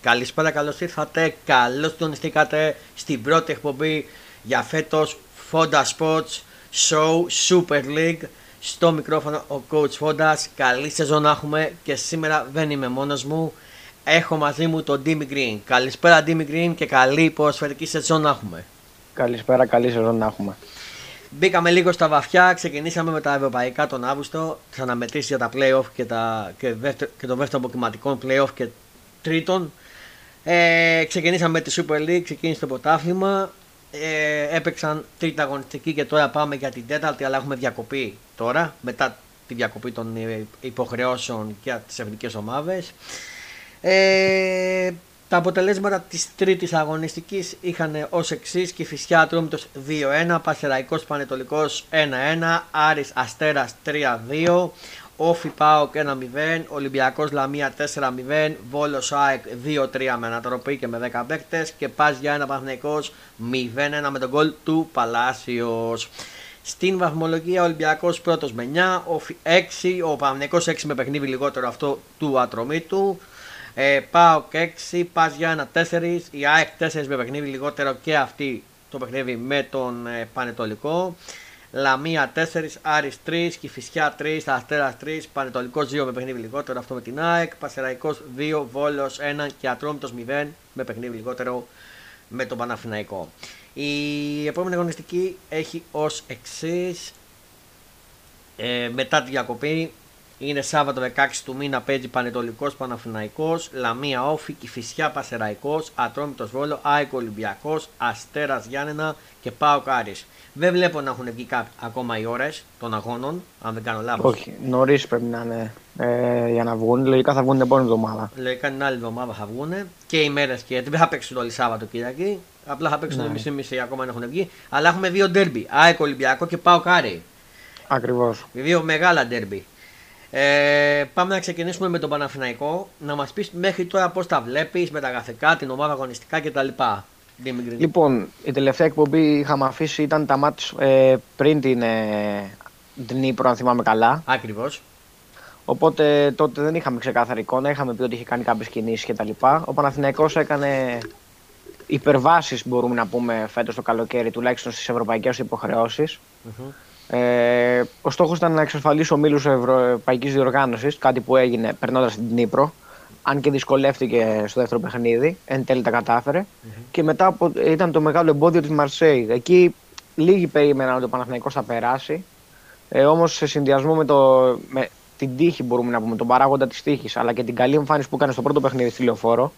Καλησπέρα, καλώς ήρθατε. Καλώς τονιστήκατε στην πρώτη εκπομπή για φέτος Fonda Sports Show Super League. Στο μικρόφωνο ο coach Fonda. Καλή σεζόν να έχουμε και σήμερα δεν είμαι μόνος μου. Έχω μαζί μου τον Dimmy Green. Καλησπέρα Dimmy Green και καλή ποδοσφαιρική σεζόν να έχουμε. Καλησπέρα, καλή σεζόν να έχουμε. Μπήκαμε λίγο στα βαθιά, ξεκινήσαμε με τα ευρωπαϊκά τον Αύγουστο, ξαναμετρήσει για τα playoff και, τα, και, και το δεύτερο αποκριματικό playoff και τρίτον. Ε, ξεκινήσαμε με τη Super League, ξεκίνησε το πρωτάθλημα. Ε, έπαιξαν τρίτη αγωνιστική και τώρα πάμε για την τέταρτη, αλλά έχουμε διακοπή τώρα, μετά τη διακοπή των υποχρεώσεων και τις εθνικές ομάδες. Ε, τα αποτελέσματα της τρίτης αγωνιστικής είχαν ως εξής Κηφισιά Ατρόμητος 2-1, Πασεραϊκός Πανετολικός 1-1, Άρης Αστέρας 3-2, Όφι Πάοκ 1-0, Ολυμπιακός Λαμία 4-0, Βόλος ΑΕΚ 2-3 με ανατροπή και με 10 παίκτες και Πας για ένα Παναθηναϊκός 0-1 με τον γκολ του Παλάσιος. Στην βαθμολογία ο Ολυμπιακός πρώτος με 9, Όφι 6, ο Παναθηναϊκός 6 με παιχνίδι λιγότερο αυτό του Ατρωμίτου. Ε, πάω και 6, πας για ένα 4, η ΑΕΚ 4 με παιχνίδι λιγότερο και αυτή το παιχνίδι με τον ε, Πανετολικό. Λαμία 4, Άρης 3, Κηφισιά 3, Αστέρας 3, Πανετολικός 2 με παιχνίδι λιγότερο αυτό με την ΑΕΚ, Πασεραϊκός 2, Βόλος 1 και Ατρόμητος 0 με παιχνίδι λιγότερο με τον Παναφυναϊκό. Η επόμενη αγωνιστική έχει ως εξής. Ε, μετά τη διακοπή είναι Σάββατο 16 του μήνα παίζει Πανετολικός Παναφυναϊκός, Λαμία Όφη, Κηφισιά Πασεραϊκός, Ατρόμητος Βόλο, Άικο Ολυμπιακός, Αστέρας Γιάννενα και Πάο Κάρις. Δεν βλέπω να έχουν βγει ακόμα οι ώρες των αγώνων, αν δεν κάνω λάθος. Όχι, νωρίς πρέπει να είναι ε, για να βγουν. Λογικά θα βγουν την επόμενη εβδομάδα. Λογικά την άλλη εβδομάδα θα βγουν και οι μέρες και δεν θα παίξουν όλοι Σάββατο Κυριακή. Απλά θα παίξουν ναι. μισή-μισή ακόμα να έχουν βγει. Αλλά έχουμε δύο ντέρμπι. ΑΕΚ Ολυμπιακό και ΠΑΟΚ Άρη. Ακριβώς. Δύο μεγάλα ντέρμπι. Ε, πάμε να ξεκινήσουμε με τον Παναθηναϊκό. Να μας πεις μέχρι τώρα πώς τα βλέπεις, μεταγραφικά, την ομάδα αγωνιστικά κτλ. Λοιπόν, η τελευταία εκπομπή είχαμε αφήσει ήταν τα μάτς ε, πριν την ε, Νύπρο, αν θυμάμαι καλά. Ακριβώς. Οπότε τότε δεν είχαμε ξεκάθαρη εικόνα, είχαμε πει ότι είχε κάνει κάποιες κινήσεις κτλ. Ο Παναθηναϊκός έκανε υπερβάσεις, μπορούμε να πούμε, φέτος το καλοκαίρι, τουλάχιστον στις ευρωπαϊκές υποχρεώσεις. Ε, ο στόχος ήταν να εξασφαλίσει ο μήλου Ευρωπαϊκής Διοργάνωσης, κάτι που έγινε περνώντας την Νύπρο. Αν και δυσκολεύτηκε στο δεύτερο παιχνίδι, εν τέλει τα καταφερε Και μετά από, ήταν το μεγάλο εμπόδιο της Μαρσέη. Εκεί λίγοι περίμεναν ότι ο Παναθηναϊκός θα περάσει. Ε, Όμως σε συνδυασμό με, το, με την τύχη, μπορούμε να πούμε, τον παράγοντα της τύχης, αλλά και την καλή εμφάνιση που έκανε στο πρώτο παιχνίδι στη λεωφόρο,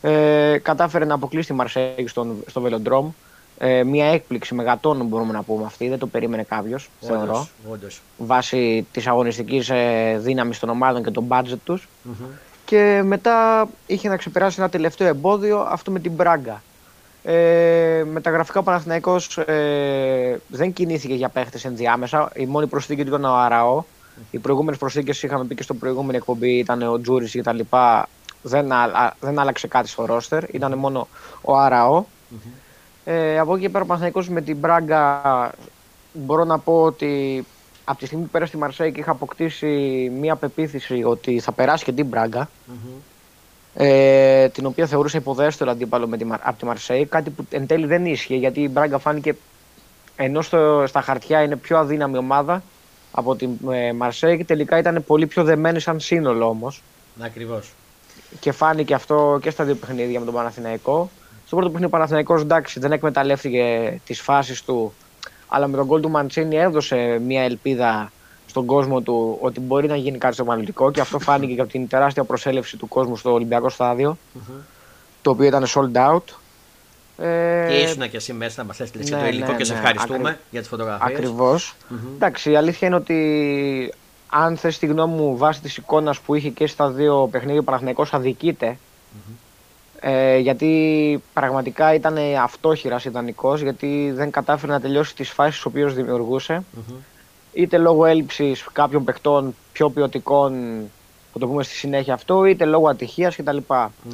ε, κατάφερε να αποκλείσει τη Μαρσέη στον, στο Βελοντρόμ ε, μια έκπληξη μεγατόνων μπορούμε να πούμε αυτή. Δεν το περίμενε κάποιος, θεωρώ. Όντως. Βάσει της αγωνιστικής ε, δύναμης των ομάδων και των budget τους. Και μετά είχε να ξεπεράσει ένα τελευταίο εμπόδιο, αυτό με την Μπράγκα. Ε, με τα γραφικά Παναθηναϊκός ε, δεν κινήθηκε για παίχτες ενδιάμεσα. Η μόνη προσθήκη του ήταν ο αραο Οι προηγούμενες προσθήκες είχαμε πει και στο προηγούμενη εκπομπή ήταν ο Τζούρις και τα λοιπά. Δεν, δεν άλλαξε κάτι στο ρόστερ. Ήταν μόνο ο αραο ε, από εκεί και πέρα ο Παναθηναϊκός με την Μπράγκα μπορώ να πω ότι από τη στιγμή που πέρασε στη Μαρσέη και είχα αποκτήσει μία πεποίθηση ότι θα περάσει και την μπραγκα ε, την οποία θεωρούσα υποδέστερο αντίπαλο με τη, από τη Μαρσέη, κάτι που εν τέλει δεν ίσχυε γιατί η Μπράγκα φάνηκε ενώ στο, στα χαρτιά είναι πιο αδύναμη ομάδα από τη ε, Μαρσέη και τελικά ήταν πολύ πιο δεμένη σαν σύνολο όμως. Ακριβώς. Και φάνηκε αυτό και στα δύο παιχνίδια με τον Παναθηναϊκό. Στο πρώτο παιχνίδι ο Παναθηναϊκός εντάξει δεν εκμεταλλεύτηκε τις φάσεις του, αλλά με τον γκολ του Μαντσίνη έδωσε μια ελπίδα στον κόσμο του ότι μπορεί να γίνει κάτι στο επαναληπτικό και αυτό φάνηκε και από την τεράστια προσέλευση του κόσμου στο Ολυμπιακό το οποίο ήταν sold out. Ε... Και ήσουν και εσύ μέσα να μας έστειλε ναι, το υλικό ναι, και σε ναι, ευχαριστούμε για τις φωτογραφίες. Ακριβώς. Εντάξει, η αλήθεια είναι ότι αν θες τη γνώμη μου βάσει της εικόνας που είχε και στα δύο παιχνίδια, ο Παναθηναϊκός αδικείται ε, γιατί πραγματικά ήταν αυτόχειρας ιδανικό, γιατί δεν κατάφερε να τελειώσει τις φάσεις τις οποίες δημιουργούσε. Mm-hmm. Είτε λόγω έλλειψη κάποιων παιχτών πιο ποιοτικών, που το πούμε στη συνέχεια αυτό, είτε λόγω ατυχίας κτλ.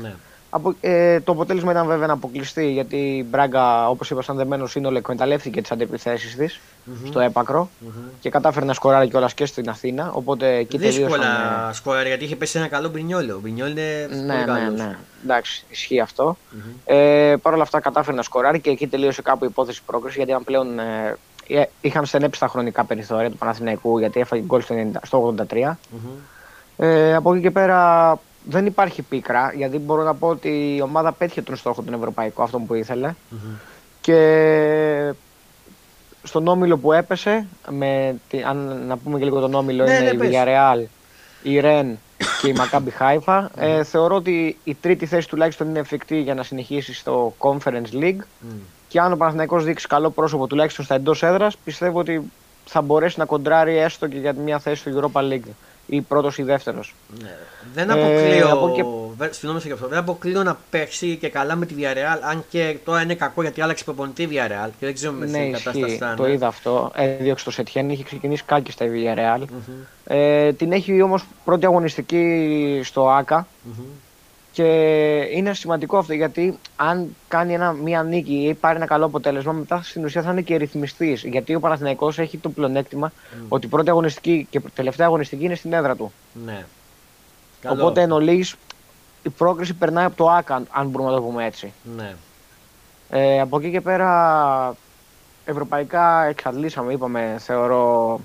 Ναι. Από, ε, το αποτέλεσμα ήταν βέβαια να αποκλειστεί γιατί η Μπράγκα, όπως είπα, σαν δεμένος σύνολο, εκμεταλλεύτηκε τις αντιπιθέσει της mm-hmm. στο έπακρο mm-hmm. και κατάφερε να σκοράρει κιόλας και στην Αθήνα. Οπότε εκεί Δύσκολα τελείωσαν... σκοράρει γιατί είχε πέσει ένα καλό μπινιόλο. Ο μπινιόλο είναι ναι, πολύ ναι, ναι, ναι. Εντάξει, ισχύει αυτό. Mm-hmm. Ε, Παρ' όλα αυτά κατάφερε να σκοράρει και εκεί τελείωσε κάπου η υπόθεση πρόκρισης γιατί ήταν πλέον. Ε, ε, είχαν στενέψει τα χρονικά περιθώρια του Παναθηναϊκού γιατί έφαγε γκολ στο 83. Mm-hmm. Ε, από εκεί και πέρα δεν υπάρχει πίκρα, γιατί μπορώ να πω ότι η ομάδα πέτυχε τον στόχο τον ευρωπαϊκό, αυτό που ηθελε Και στον όμιλο που έπεσε, με, αν να πούμε και λίγο τον όμιλο, ναι, είναι ναι, η Villarreal, η Ρεν και η Maccabi Haifa. Ε, θεωρώ ότι η τρίτη θέση τουλάχιστον είναι εφικτή για να συνεχίσει στο Conference League. Και αν ο Παναθηναϊκός δείξει καλό πρόσωπο τουλάχιστον στα εντός έδρας, πιστεύω ότι θα μπορέσει να κοντράρει έστω και για μια θέση στο Europa League ή πρώτος ή δεύτερος. Ναι. Δεν αποκλείω. Ε, από και... Συγγνώμη αυτό. Δεν αποκλείω να παίξει και καλά με τη Villarreal. Αν και τώρα είναι κακό γιατί άλλαξε προπονητή Villarreal και δεν ξέρουμε ναι, τι κατάσταση θα Το είδα αυτό. Έδιωξε το Σετιέν, είχε ξεκινήσει κάκιστα η Villarreal. Mm-hmm. Ε, την έχει όμως πρώτη αγωνιστική στο ΑΚΑ. Mm-hmm. Και είναι σημαντικό αυτό γιατί αν κάνει ένα, μία νίκη ή πάρει ένα καλό αποτέλεσμα, μετά στην ουσία θα είναι και ρυθμιστής. Γιατί ο Παναθηναϊκός έχει το πλεονέκτημα mm. ότι η πρώτη αγωνιστική και τελευταία αγωνιστική είναι στην έδρα του. Ναι. Καλό. Οπότε εν ολίγης, η πρόκριση περνάει από το ΑΚΑ, αν μπορούμε να το πούμε έτσι. Ναι. Ε, από εκεί και πέρα, ευρωπαϊκά εξαντλήσαμε, είπαμε, θεωρώ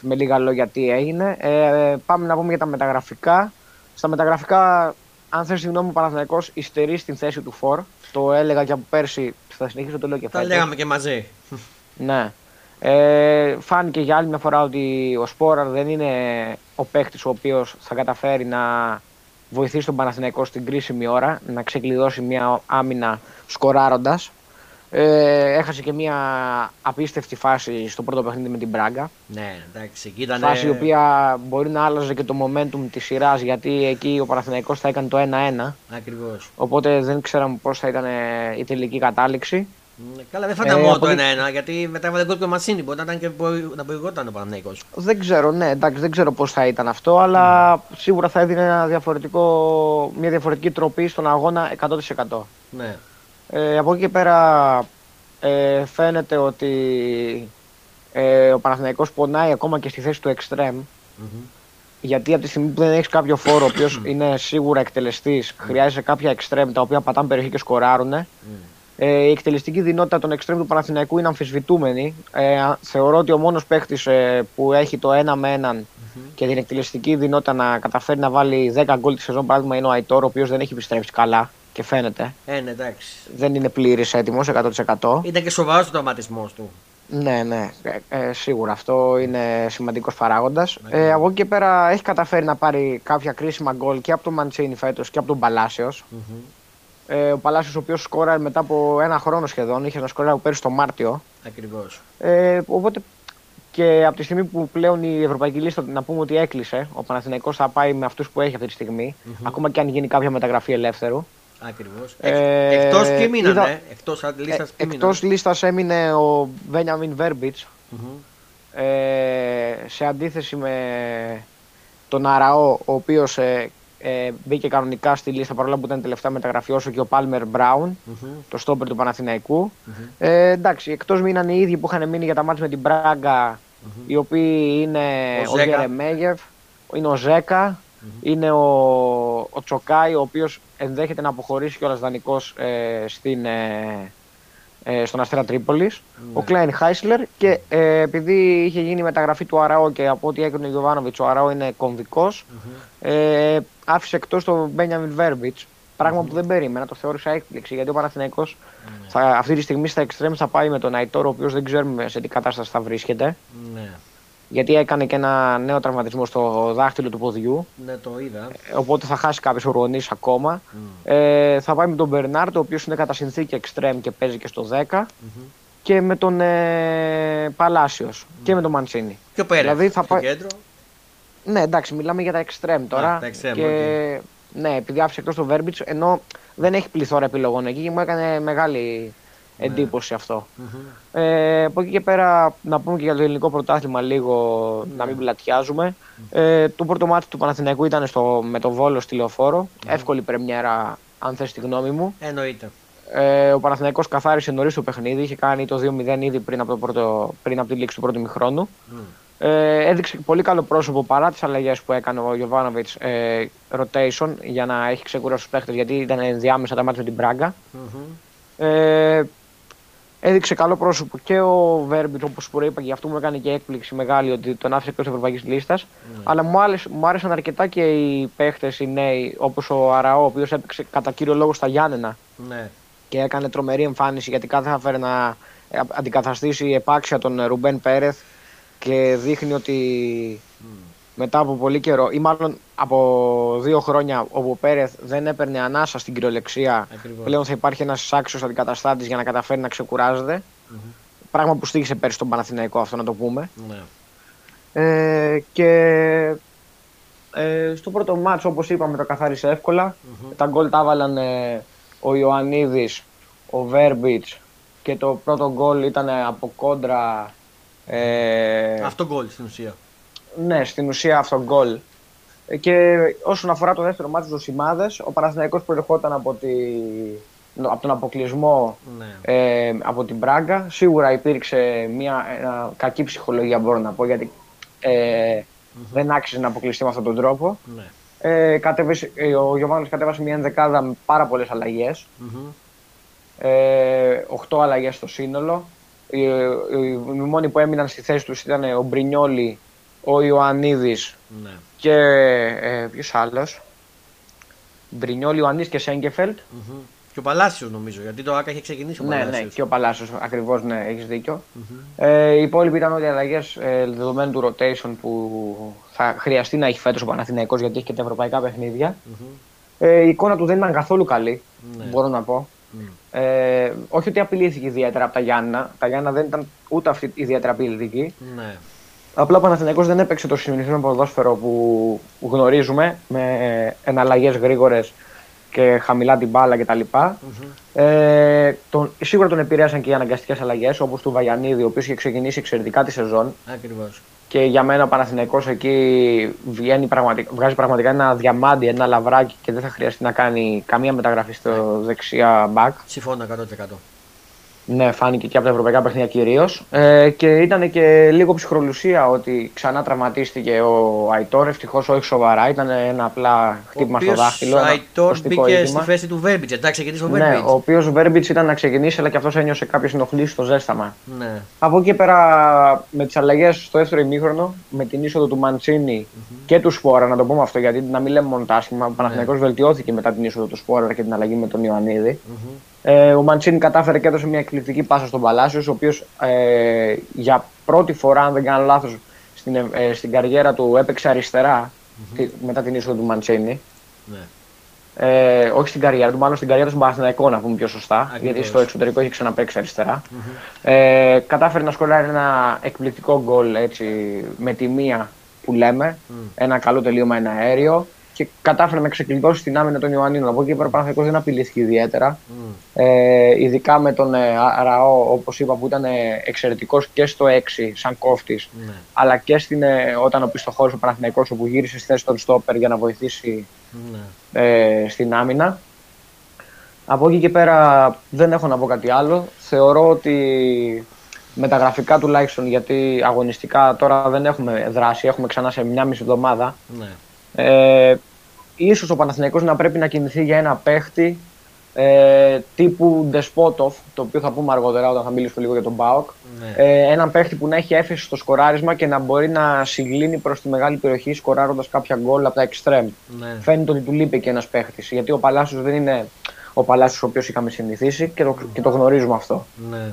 με λίγα λόγια τι έγινε. Ε, πάμε να πούμε για τα μεταγραφικά. Στα μεταγραφικά αν θες συγγνώμη, ο Παναθυναϊκό υστερεί στην θέση του Φορ. Το έλεγα και από πέρσι, θα συνεχίσω το λέω και φέτος. Τα λέγαμε και μαζί. ναι. Ε, φάνηκε για άλλη μια φορά ότι ο Σπόραρ δεν είναι ο παίκτης ο οποίος θα καταφέρει να βοηθήσει τον Παναθηναϊκό στην κρίσιμη ώρα, να ξεκλειδώσει μια άμυνα σκοράροντας. Ε, έχασε και μια απίστευτη φάση στο πρώτο παιχνίδι με την Μπράγκα. Ναι, εντάξει, εκεί ήταν. Φάση η οποία μπορεί να άλλαζε και το momentum της σειράς γιατί εκεί ο Παναθηναϊκός θα έκανε το 1-1. Ακριβώς. Οπότε δεν ξέραμε πώς θα ήταν η τελική κατάληξη. Ναι, καλά, δεν φανταζόμουν ε, το 1-1 γιατί μετά έβαλε γκολ και ο Μασίνη. Μπορεί να ήταν και να προηγόταν ο Παναθυναϊκό. Δεν ξέρω, ναι, εντάξει, δεν ξέρω πώς θα ήταν αυτό, αλλά mm. σίγουρα θα έδινε ένα διαφορετικό, μια διαφορετική τροπή στον αγώνα 100%. Ναι. Ε, από εκεί και πέρα ε, φαίνεται ότι ε, ο Παναθηναϊκός πονάει ακόμα και στη θέση του extreme. Γιατί από τη στιγμή που δεν έχεις κάποιο φόρο ο οποίος είναι σίγουρα εκτελεστής, χρειάζεται κάποια extreme τα οποία πατάνε περιοχή και σκοράρουν. Ε, η εκτελεστική δυνότητα των extreme του Παναθηναϊκού είναι αμφισβητούμενη. Ε, θεωρώ ότι ο μόνος παίχτη ε, που έχει το ένα με έναν και την εκτελεστική δυνότητα να καταφέρει να βάλει 10 γκολ τη σεζόν, παράδειγμα, είναι ο Αϊτόρ, ο οποίος δεν έχει επιστρέψει καλά και φαίνεται. Ε, ναι, εντάξει. Δεν είναι πλήρης έτοιμος 100%. Ήταν και σοβαρός ο τραυματισμός του. Ναι, ναι, ε, ε, σίγουρα αυτό είναι σημαντικός παράγοντας. Ναι, ε, από εκεί και πέρα έχει καταφέρει να πάρει κάποια κρίσιμα γκολ και από τον Μαντσίνη φέτος και από τον παλασιο Ε, ο Παλάσιος, ο οποίος σκόραρε μετά από ένα χρόνο σχεδόν, είχε να σκόραρε πέρυσι το Μάρτιο. Ακριβώς. Ε, οπότε και από τη στιγμή που πλέον η Ευρωπαϊκή Λίστα να πούμε ότι έκλεισε, ο Παναθηναϊκός θα πάει με αυτούς που έχει αυτή τη στιγμη ακόμα και αν γίνει κάποια μεταγραφή ελεύθερου. Ακριβώς. Ε, Εκτός ποιοι μείνανε. Εκτός λίστας Εκτός λίστας έμεινε ο Βένιαμιν Ε, σε αντίθεση με τον Αραώ, ο οποίος ε, ε, μπήκε κανονικά στη λίστα παρόλο που ήταν τελευταία μεταγραφή, όσο και ο Πάλμερ το στόπερ του παναθηναικου Ε, εντάξει, εκτός μείναν οι ίδιοι που είχαν μείνει για τα μάτια με την Μπράγκα, οι οποίοι είναι ο, ο Γερεμέγεφ, είναι ο Ζέκα, είναι ο, ο Τσοκάη, ο οποίος ενδέχεται να αποχωρήσει κιόλας δανεικός ε, στην, ε, ε, στον Αστέρα Τρίπολης. Ο ναι. Κλάιν Χάισλερ και ε, επειδή είχε γίνει η μεταγραφή του Αράο και από ό,τι έκανε ο Γιωβάνοβιτς, ο Αράο είναι ε, άφησε εκτός τον Μπένιαμιν Βέρμπιτς. που δεν περίμενα, το θεώρησα έκπληξη γιατί ο Παναθηναϊκός mm-hmm. αυτή τη στιγμή στα εξτρέμ θα πάει με τον Αϊτόρο, ο οποίος δεν ξέρουμε σε τι κατάσταση θα βρίσκεται. Ναι γιατί έκανε και ένα νέο τραυματισμό στο δάχτυλο του ποδιού. Ναι, το είδα. Ε, οπότε θα χάσει κάποιε ορονίε ακόμα. Mm. Ε, θα πάει με τον Μπερνάρτ, ο οποίος είναι κατά συνθήκη extreme και παίζει και στο 10. Mm-hmm. Και με τον ε, Παλάσιος mm. και με τον Μαντσίνη. Και ο δηλαδή θα πάει... κέντρο. Ναι, εντάξει, μιλάμε για τα extreme τώρα. τα extreme, και... Okay. Ναι, επειδή άφησε εκτός το Βέρμπιτς, ενώ δεν έχει πληθώρα επιλογών εκεί και μου έκανε μεγάλη ναι. εντύπωση αυτό. Mm-hmm. Ε, από εκεί και πέρα να πούμε και για το ελληνικό πρωτάθλημα λίγο να μην πλατιάζουμε. Ε, το πρώτο μάτι του Παναθηναϊκού ήταν στο, με το Βόλο στη Λεωφόρο. Εύκολη πρεμιέρα αν θες τη γνώμη μου. Εννοείται. Ε, ο Παναθηναϊκός καθάρισε νωρίς το παιχνίδι, είχε κάνει το 2-0 ήδη πριν από, το πρώτο, πριν από τη λήξη του πρώτου μηχρόνου. Mm. Ε, έδειξε πολύ καλό πρόσωπο παρά τις αλλαγές που έκανε ο Γιωβάνοβιτς ε, rotation για να έχει ξεκουράσει τους παίχτε γιατί ήταν ενδιάμεσα τα μάτια με την πραγκα mm-hmm. Ε, έδειξε καλό πρόσωπο και ο Βέρμπιτ, όπως προείπα, και γι' αυτό μου έκανε και έκπληξη μεγάλη ότι τον άφησε εκτός ευρωπαϊκής λίστας. Mm. Αλλά μου, άρεσε, μου άρεσαν αρκετά και οι παίχτες οι νέοι, όπως ο Αραώ, ο οποίος έπαιξε κατά κύριο λόγο στα Γιάννενα. Mm. Και έκανε τρομερή εμφάνιση γιατί κάθε θα φέρει να αντικαταστήσει η επάξια των Ρουμπέν Πέρεθ και δείχνει ότι μετά από πολύ καιρό ή μάλλον από δύο χρόνια όπου ο Πέρεθ δεν έπαιρνε ανάσα στην κυριολεξία πλέον θα υπάρχει ένας άξιος αντικαταστάτης για να καταφέρει να ξεκουράζεται. Πράγμα που στήχησε πέρσι στον Παναθηναϊκό αυτό να το πούμε. Ναι. ε, και ε, στο πρώτο μάτσο όπως είπαμε το καθάρισε τα γκολ τα έβαλαν ε, ο Ιωαννίδης, ο Βέρμπιτς και το πρώτο γκολ ήταν από κόντρα ε, αυτό γκολ στην ουσία. Ναι, στην ουσία αυτό γκολ. Ε, και όσον αφορά το δεύτερο μάτι τους Σημάδε, ο Παναθηναϊκός προερχόταν από, τη, από τον αποκλεισμό ναι. ε, από την Πράγκα. Σίγουρα υπήρξε μια κακή ψυχολογία, μπορώ να πω, γιατί ε, δεν άξιζε να αποκλειστεί με αυτόν τον τρόπο. Ναι. Ε, κατέβησε, ε, ο Γιωβάνος κατέβασε μια ενδεκάδα με πάρα πολλές αλλαγές. Mm-hmm. Ε, 8 αλλαγές στο σύνολο οι μόνοι που έμειναν στη θέση τους ήταν ο Μπρινιόλη, ο Ιωαννίδης ναι. και ε, ποιος άλλος; Μπρινιόλη, Ιωαννίδης και σεγκεφελτ mm-hmm. Και ο Παλάσιος νομίζω, γιατί το ΑΚΑ είχε ξεκινήσει ο Ναι, ναι, και ο Παλάσιος, ακριβώς, ναι, έχεις δίκιο. Mm-hmm. Ε, οι υπόλοιποι ήταν όλοι αλλαγές ε, δεδομένου του rotation που θα χρειαστεί να έχει φέτος ο Παναθηναϊκός γιατί έχει και τα ευρωπαϊκά παιχνίδια. Mm-hmm. Ε, η εικόνα του δεν ήταν καθόλου καλή, ναι. μπορώ να πω. Ε, όχι ότι απειλήθηκε ιδιαίτερα από τα Γιάννα. Τα Γιάννα δεν ήταν ούτε αυτή ιδιαίτερα απειλητική. Ναι. Απλά ο Παναθηναϊκός δεν έπαιξε το συνηθισμένο ποδόσφαιρο που γνωρίζουμε με εναλλαγές γρήγορες και χαμηλά την μπάλα κτλ. Mm-hmm. Ε, τον, σίγουρα τον επηρέασαν και οι αναγκαστικές αλλαγές όπως του Βαγιανίδη, ο οποίος είχε ξεκινήσει εξαιρετικά τη σεζόν. Ακριβώς. Και για μένα ο Παναθηναϊκός εκεί βγαίνει πραγματικά, βγάζει πραγματικά ένα διαμάντι, ένα λαβράκι και δεν θα χρειαστεί να κάνει καμία μεταγραφή στο δεξιά μπακ. Συμφώνω 100%. Ναι, φάνηκε και από τα ευρωπαϊκά παιχνίδια κυρίως. Ε, και ήταν και λίγο ψυχρολουσία ότι ξανά τραυματίστηκε ο Αϊτόρ. Ευτυχώς όχι σοβαρά, ήταν ένα απλά χτύπημα στο δάχτυλο. Ο Αϊτόρ μπήκε είδημα. στη θέση του Βέρμπιτ. Εντάξει, ξεκινήσει ο Βέρμπιτ. Ναι, ο οποίος Βέρμπιτ ήταν να ξεκινήσει, αλλά και αυτός ένιωσε κάποιε ενοχλήσει στο ζέσταμα. Ναι. Από εκεί πέρα με τις αλλαγές στο δεύτερο ημίχρονο, με την είσοδο του Μαντσίνη mm-hmm. και του Σπόρα, να το πούμε αυτό γιατί να μην λέμε μόνο τα άσχημα. Ο Παναθηναϊκός ναι. βελτιώθηκε μετά την είσοδο του Σπόρα και την αλλαγή με τον Ιωαννίδη. Mm-hmm. Ε, ο Μαντσίνη κατάφερε και έδωσε μια εκπληκτική πάσα στον Παλάσιος, ο οποίος ε, για πρώτη φορά, αν δεν κάνω λάθος, στην, ε, στην καριέρα του έπαιξε αριστερά mm-hmm. μετά την είσοδο του Μαντσίνη. Ναι. Ε, όχι στην καριέρα του, μάλλον στην καριέρα του Παναθηναϊκού, να πούμε πιο σωστά. Ακριβώς. Γιατί στο εξωτερικό έχει ξαναπέξει αριστερά. Mm-hmm. Ε, κατάφερε να σκοράρει ένα εκπληκτικό γκολ έτσι, με τη μία που λέμε. Mm. Ένα καλό τελείωμα, ένα αέριο και κατάφερε να ξεκλειδώσει την άμυνα των Ιωαννίνων. Από εκεί πέρα ο δεν απειλήθηκε ιδιαίτερα. Mm. Ε, ειδικά με τον ε, Αραώ, όπως είπα, που ήταν ε, εξαιρετικός και στο 6 σαν κόφτης, mm. αλλά και στην, ε, όταν ο πιστοχώρο ο Παναθηναϊκός όπου γύρισε στη θέση των Στόπερ για να βοηθήσει mm. ε, στην άμυνα. Από εκεί και πέρα δεν έχω να πω κάτι άλλο. Θεωρώ ότι με τα γραφικά τουλάχιστον, γιατί αγωνιστικά τώρα δεν έχουμε δράση, έχουμε ξανά σε μια μισή εβδομάδα. Ναι. Ε, ίσως ο Παναθηναϊκός να πρέπει να κινηθεί για ένα παίχτη ε, τύπου Ντεσπότοφ, το οποίο θα πούμε αργότερα όταν θα μιλήσουμε λίγο για τον Μπάοκ. Ναι. Ε, έναν παίχτη που να έχει έφεση στο σκοράρισμα και να μπορεί να συγκλίνει προς τη μεγάλη περιοχή σκοράροντας κάποια γκολ από τα εξτρέμ. Ναι. Φαίνεται ότι του λείπει και ένας παίχτης. Γιατί ο Παλάσιος δεν είναι ο Παλάσιος ο οποίος είχαμε συνηθίσει και το, και το γνωρίζουμε αυτό. Ναι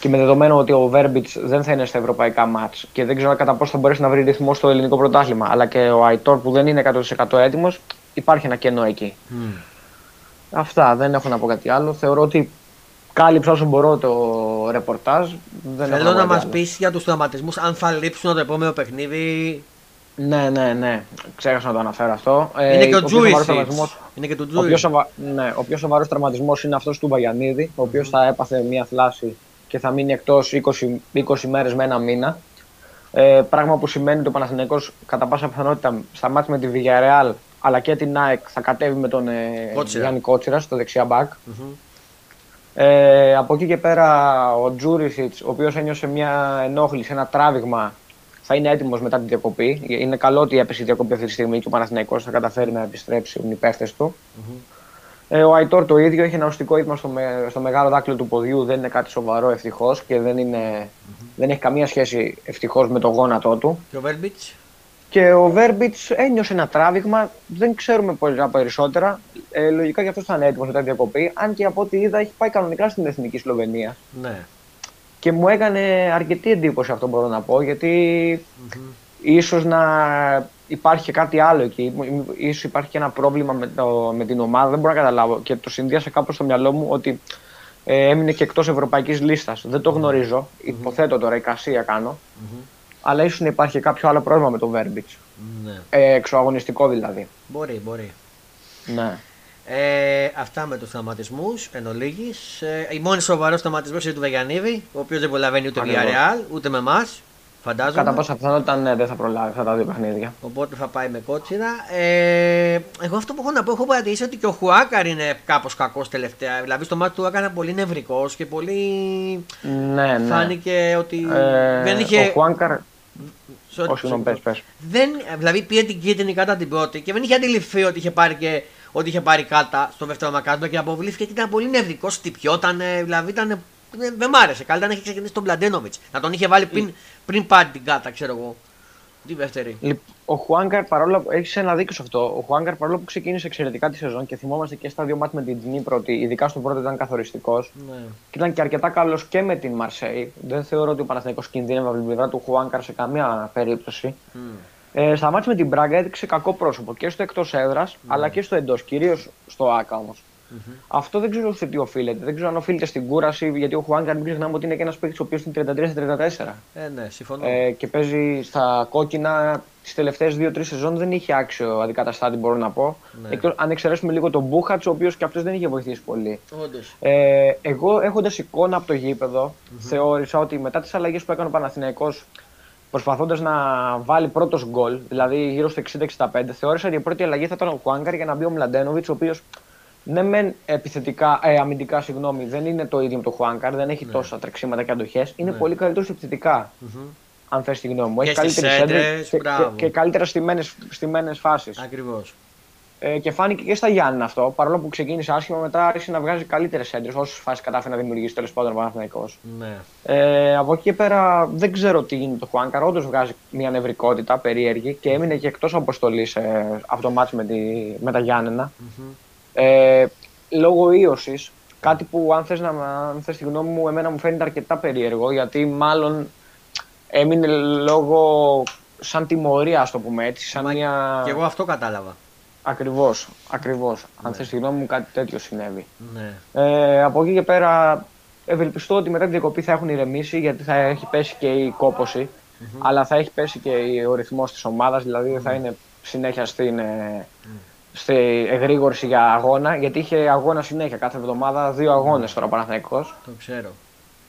και με δεδομένο ότι ο Βέρμπιτς δεν θα είναι στα ευρωπαϊκά μάτς και δεν ξέρω κατά πόσο θα μπορέσει να βρει ρυθμό στο ελληνικό πρωτάθλημα, αλλά και ο Αϊτόρ που δεν είναι 100% έτοιμος, υπάρχει ένα κενό εκεί. Mm. Αυτά, δεν έχω να πω κάτι άλλο. Θεωρώ ότι κάλυψα όσο μπορώ το ρεπορτάζ. Δεν Θέλω να μας πεις για τους τραυματισμούς, αν θα λείψουν το επόμενο παιχνίδι. Ναι, ναι, ναι. Ξέχασα να το αναφέρω αυτό. Είναι ε, και ο Τζούις. Είναι και ο πιο, σοβα... ναι, ο πιο σοβαρός τραυματισμός είναι αυτός του Βαγιανίδη, ο οποίος mm. θα έπαθε μια θλάση και θα μείνει εκτός 20, 20 μέρες με ένα μήνα. Ε, πράγμα που σημαίνει ότι ο Παναθηναϊκός κατά πάσα πιθανότητα στα μάτια με τη Villarreal αλλά και την ΑΕΚ θα κατέβει με τον ε, Κότσιρα. Γιάννη Κότσιρα στο δεξιά μπακ. Ε, από εκεί και πέρα ο Τζούρισιτς, ο οποίος ένιωσε μια ενόχληση, ένα τράβηγμα, θα είναι έτοιμος μετά την διακοπή. Είναι καλό ότι έπεσε η διακοπή αυτή τη στιγμή και ο Παναθηναϊκός θα καταφέρει να επιστρέψει οι παίχτες του. Ε, ο Αϊτόρ το ίδιο έχει ένα οστικό ύπημα στο, με- στο μεγάλο δάκτυλο του ποδιού. Δεν είναι κάτι σοβαρό ευτυχώς και δεν, είναι, δεν έχει καμία σχέση ευτυχώς με το γόνατό του. Και ο Βέρμπιτς; Και ο Βέρμπιτς ένιωσε ένα τράβηγμα, δεν ξέρουμε πολλά περισσότερα. Ε, λογικά και αυτός θα είναι έτοιμος μετά τη διακοπή. Αν και από ό,τι είδα έχει πάει κανονικά στην εθνική Σλοβενία. Ναι. Και μου έκανε αρκετή εντύπωση αυτό μπορώ να πω, γιατί ίσως να υπάρχει και κάτι άλλο εκεί. Ίσως υπάρχει και ένα πρόβλημα με, το, με την ομάδα, δεν μπορώ να καταλάβω. Και το συνδύασα κάπως στο μυαλό μου ότι ε, έμεινε και εκτός ευρωπαϊκής λίστας. Δεν το γνωρίζω, υποθέτω τώρα, εικασία κάνω. Αλλά ίσως να υπάρχει κάποιο άλλο πρόβλημα με το Verbitz. ναι. Ε, εξωαγωνιστικό δηλαδή. Μπορεί, μπορεί. Ναι. Ε, αυτά με τους σταματισμούς εν ολίγης. Ε, η μόνη σοβαρός σταματισμός είναι του Βεγιανίδη, ο οποίος δεν προλαβαίνει ούτε Ακριβώς. Villarreal ούτε με εμάς. Φαντάζομαι. Κατά πάσα πιθανότητα ναι, δεν θα προλάβει αυτά τα δύο παιχνίδια. Οπότε θα πάει με κότσιρα. Ε, εγώ αυτό που έχω να πω, έχω παρατηρήσει ότι και ο Χουάκαρ είναι κάπως κακός τελευταία. Δηλαδή στο μάτι του έκανε πολύ νευρικός και πολύ. Ναι, ναι. Φάνηκε ότι Ε, δεν είχε. Ο Χουάνκαρ. Sorry, Όχι, συγγνώμη, sorry. πες, πες. Δεν, δηλαδή πήγε την κίτρινη κατά την πρώτη και δεν είχε αντιληφθεί ότι είχε πάρει, και, ότι είχε πάρει κάρτα στο δεύτερο μακάσμα και αποβλήθηκε και ήταν πολύ νευρικός, χτυπιόταν, δηλαδή ήταν. ε, Δεν μ' άρεσε. Καλύτερα να είχε ξεκινήσει τον Πλαντένοβιτς. Να τον είχε βάλει πριν, πριν πάρει την κάρτα, ξέρω εγώ. Τη δεύτερη. Λοιπόν, Ο Χουάνκαρ παρόλο που έχεις ένα δίκιο σε αυτό. Ο Χουάνκαρ παρόλο που ξεκίνησε εξαιρετικά τη σεζόν και θυμόμαστε και στα δύο μάτια με την Τζνίπρο ότι ειδικά στον πρώτο ήταν καθοριστικός Ναι. και ήταν και αρκετά καλός και με την Μαρσέη. Δεν θεωρώ ότι ο Παναθηναϊκός κινδύνευε από την πλευρά του Χουάνκαρ σε καμία περίπτωση. Μμ. Ε, στα μάτια με την Μπράγκα έδειξε κακό πρόσωπο και στο εκτός έδρας αλλά και στο εντός, κυρίως στο ΑΚΑ όμω. Αυτό δεν ξέρω σε τι οφείλεται. Δεν ξέρω αν οφείλεται στην κούραση, γιατί ο Χουάνκαρ μην ξεχνάμε ότι είναι και ένας παίκτης ο οποίος είναι 33-34. Ε, ναι, συμφωνώ. Ε, και παίζει στα κόκκινα τις τελευταίες 2-3 σεζόν δεν είχε άξιο αντικαταστάτη, μπορώ να πω. Ναι. Εκτός, αν εξαιρέσουμε λίγο τον Μπούχατς, ο οποίος και αυτός δεν είχε βοηθήσει πολύ. Όντως. Ε, εγώ έχοντας εικόνα από το γηπεδο θεώρησα ότι μετά τις αλλαγές που έκανε ο Παναθηναϊκός προσπαθώντας να βάλει πρώτος γκολ, δηλαδή γύρω στο 60-65, θεώρησα ότι η πρώτη αλλαγή θα ήταν ο Κουάνκαρ για να μπει ο Μλαντένοβιτς, ο οποίος ναι, μεν επιθετικά, ε, αμυντικά συγγνώμη, δεν είναι το ίδιο με τον Χουάνκαρ, δεν έχει τόσα τρεξίματα και αντοχές. Είναι πολύ καλύτερος επιθετικά. Αν θες τη γνώμη μου. Και Έχει στις καλύτερες έντρες έντρες, και, μπράβο. και, και καλύτερα στημένε φάσεις. Ακριβώς. Ε, και φάνηκε και στα Γιάννη αυτό. Παρόλο που ξεκίνησε άσχημα, μετά άρχισε να βγάζει καλύτερες έντρες. Όσες φάσεις κατάφερε να δημιουργήσει τέλος πάντων ο Παναθηναϊκός. Ναι. Ε, από εκεί και πέρα δεν ξέρω τι γίνεται το Χουάνκαρ. Όντως βγάζει μια νευρικότητα περίεργη και έμεινε και εκτός αποστολής ε, αυτό το μάτς με, τη, με τα γιαννενα Ε, λόγω ίωσης. Κάτι που αν θες, να, αν θες τη γνώμη μου, εμένα μου φαίνεται αρκετά περίεργο γιατί μάλλον έμεινε λόγω σαν τιμωρία, ας το πούμε έτσι. Σαν μια... Και εγώ αυτό κατάλαβα. Ακριβώς, ακριβώς. Αν θες τη γνώμη μου, κάτι τέτοιο συνέβη. Ναι. Ε, από εκεί και πέρα, ευελπιστώ ότι μετά τη διακοπή θα έχουν ηρεμήσει γιατί θα έχει πέσει και η κόποση, αλλά θα έχει πέσει και ο ρυθμός της ομάδας, δηλαδή θα είναι συνέχεια στην, ε, στη εγρήγορση για αγώνα, γιατί είχε αγώνα συνέχεια κάθε εβδομάδα, δύο αγώνες τώρα ο Παναθηναϊκός. Το ξέρω.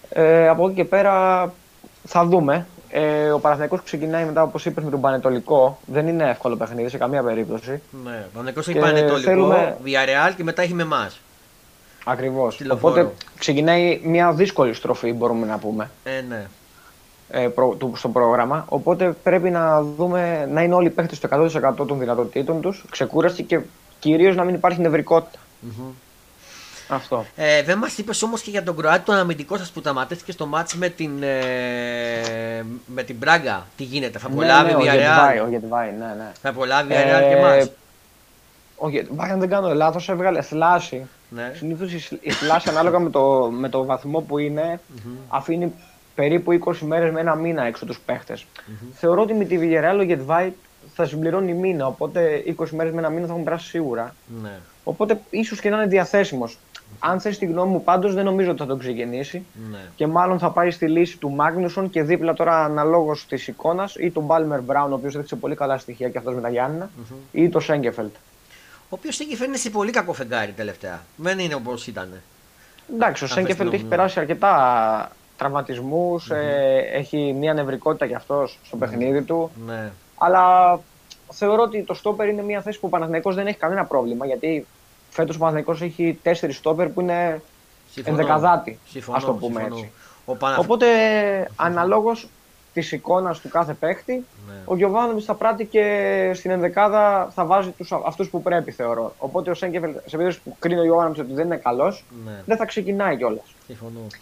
Ε, από εκεί και πέρα θα δούμε. Ε, ο Παναθηναϊκός ξεκινάει μετά, όπως είπες, με τον Πανετολικό. Δεν είναι εύκολο παιχνίδι σε καμία περίπτωση. Ναι. Ο Πανεκός Και έχει πανετολικό, θέλουμε- Villarreal και μετά έχει με εμάς. Ακριβώς. Τηλεφόρο. Οπότε ξεκινάει μια δύσκολη στροφή, μπορούμε να πούμε. Ε, ναι. Ε, προ, του, στο πρόγραμμα. Οπότε πρέπει να δούμε να είναι όλοι οι παίχτε στο 100% των δυνατοτήτων τους, ξεκούραστοι και κυρίως να μην υπάρχει νευρικότητα. Αυτό. Ε, δεν μας είπες όμως και για τον Κροάτι τον αμυντικό σας που ταματέστηκε στο μάτς με την, ε, με την Μπράγκα. Τι γίνεται, θα προλάβει ναι, η ο Γετβάη, Villarreal. ο Γετβάη, ναι, ναι. Θα προλάβει η Villarreal και εμάς; ο Γετβάη, αν δεν κάνω λάθος, έβγαλε θλάση. Ναι. Συνήθως η θλάση, ανάλογα με το, με το βαθμό που ειναι αφήνει περίπου 20 μέρες με ένα μήνα έξω τους παιχτε Θεωρώ ότι με τη Villarreal ο Γετβάη θα συμπληρώνει μήνα. Οπότε 20 μέρες με ένα μήνα θα έχουν περάσει σίγουρα. Ναι. Οπότε ίσως και να είναι διαθέσιμος. Αν θες τη γνώμη μου, πάντως δεν νομίζω ότι θα τον ξεκινήσει. ναι. Και μάλλον θα πάει στη λύση του Μάγνουσον και δίπλα τώρα αναλόγως της εικόνας ή του Μπάλμερ Μπράουν, ο οποίος έδειξε πολύ καλά στοιχεία και αυτός με τα γιαννενα ή το Σέγκεφελτ. Ο οποίος εκεί φαίνεται σε πολύ κακό φεγγάρι τελευταία. Δεν είναι όπως ήταν. Εντάξει, ο Αυτή Σέγκεφελτ τη έχει στιγμή. περάσει αρκετά τραυματισμούς, ε, έχει μια νευρικότητα κι αυτός στο παιχνίδι του. Ναι. Αλλά θεωρώ ότι το στόπερ είναι μια θέση που ο Παναθηναϊκός δεν έχει κανένα πρόβλημα γιατί φέτος ο Παναθηναϊκός έχει τέσσερις στόπερ που είναι ενδεκαδάτη. Α το πούμε συμφωνώ. έτσι. Παναθ... Οπότε αναλόγως της εικόνας του κάθε παίχτη, ναι. ο Γιωβάνοβιτς θα πράττει και στην ενδεκάδα θα βάζει αυτούς που πρέπει, θεωρώ. Οπότε ο Σέγκεφελ, σε περίπτωση που κρίνει ο Γιωβάνοβιτ ότι δεν είναι καλός, ναι. δεν θα ξεκινάει κιόλας.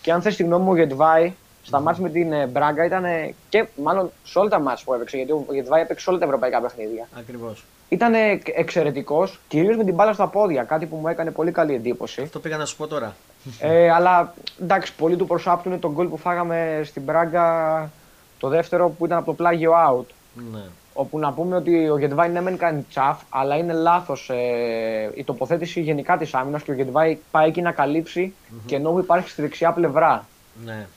Και αν θες τη γνώμη μου, ο Γετβάη στα μάτια με την ε, Μπράγκα ήταν και μάλλον σε όλα τα μάτια που έπαιξε, γιατί ο Γετβάη έπαιξε όλα τα ευρωπαϊκά παιχνίδια. Ακριβώς. Ήταν εξαιρετικός, κυρίως με την μπάλα στα πόδια, κάτι που μου έκανε πολύ καλή εντύπωση. Αυτό πήγα να σου πω τώρα. Ε, αλλά εντάξει, πολύ του προσάπτουν τον γκολ που φάγαμε στην Μπράγκα το δεύτερο που ήταν από το πλάγιο out. Ναι. Όπου να πούμε ότι ο Γετβάη ναι, μεν κάνει τσαφ, αλλά είναι λάθος ε, η τοποθέτηση γενικά της άμυνας και ο Γετβάη πάει εκεί να καλύψει mm-hmm. και ενώ υπάρχει στη δεξιά πλευρά. Ναι.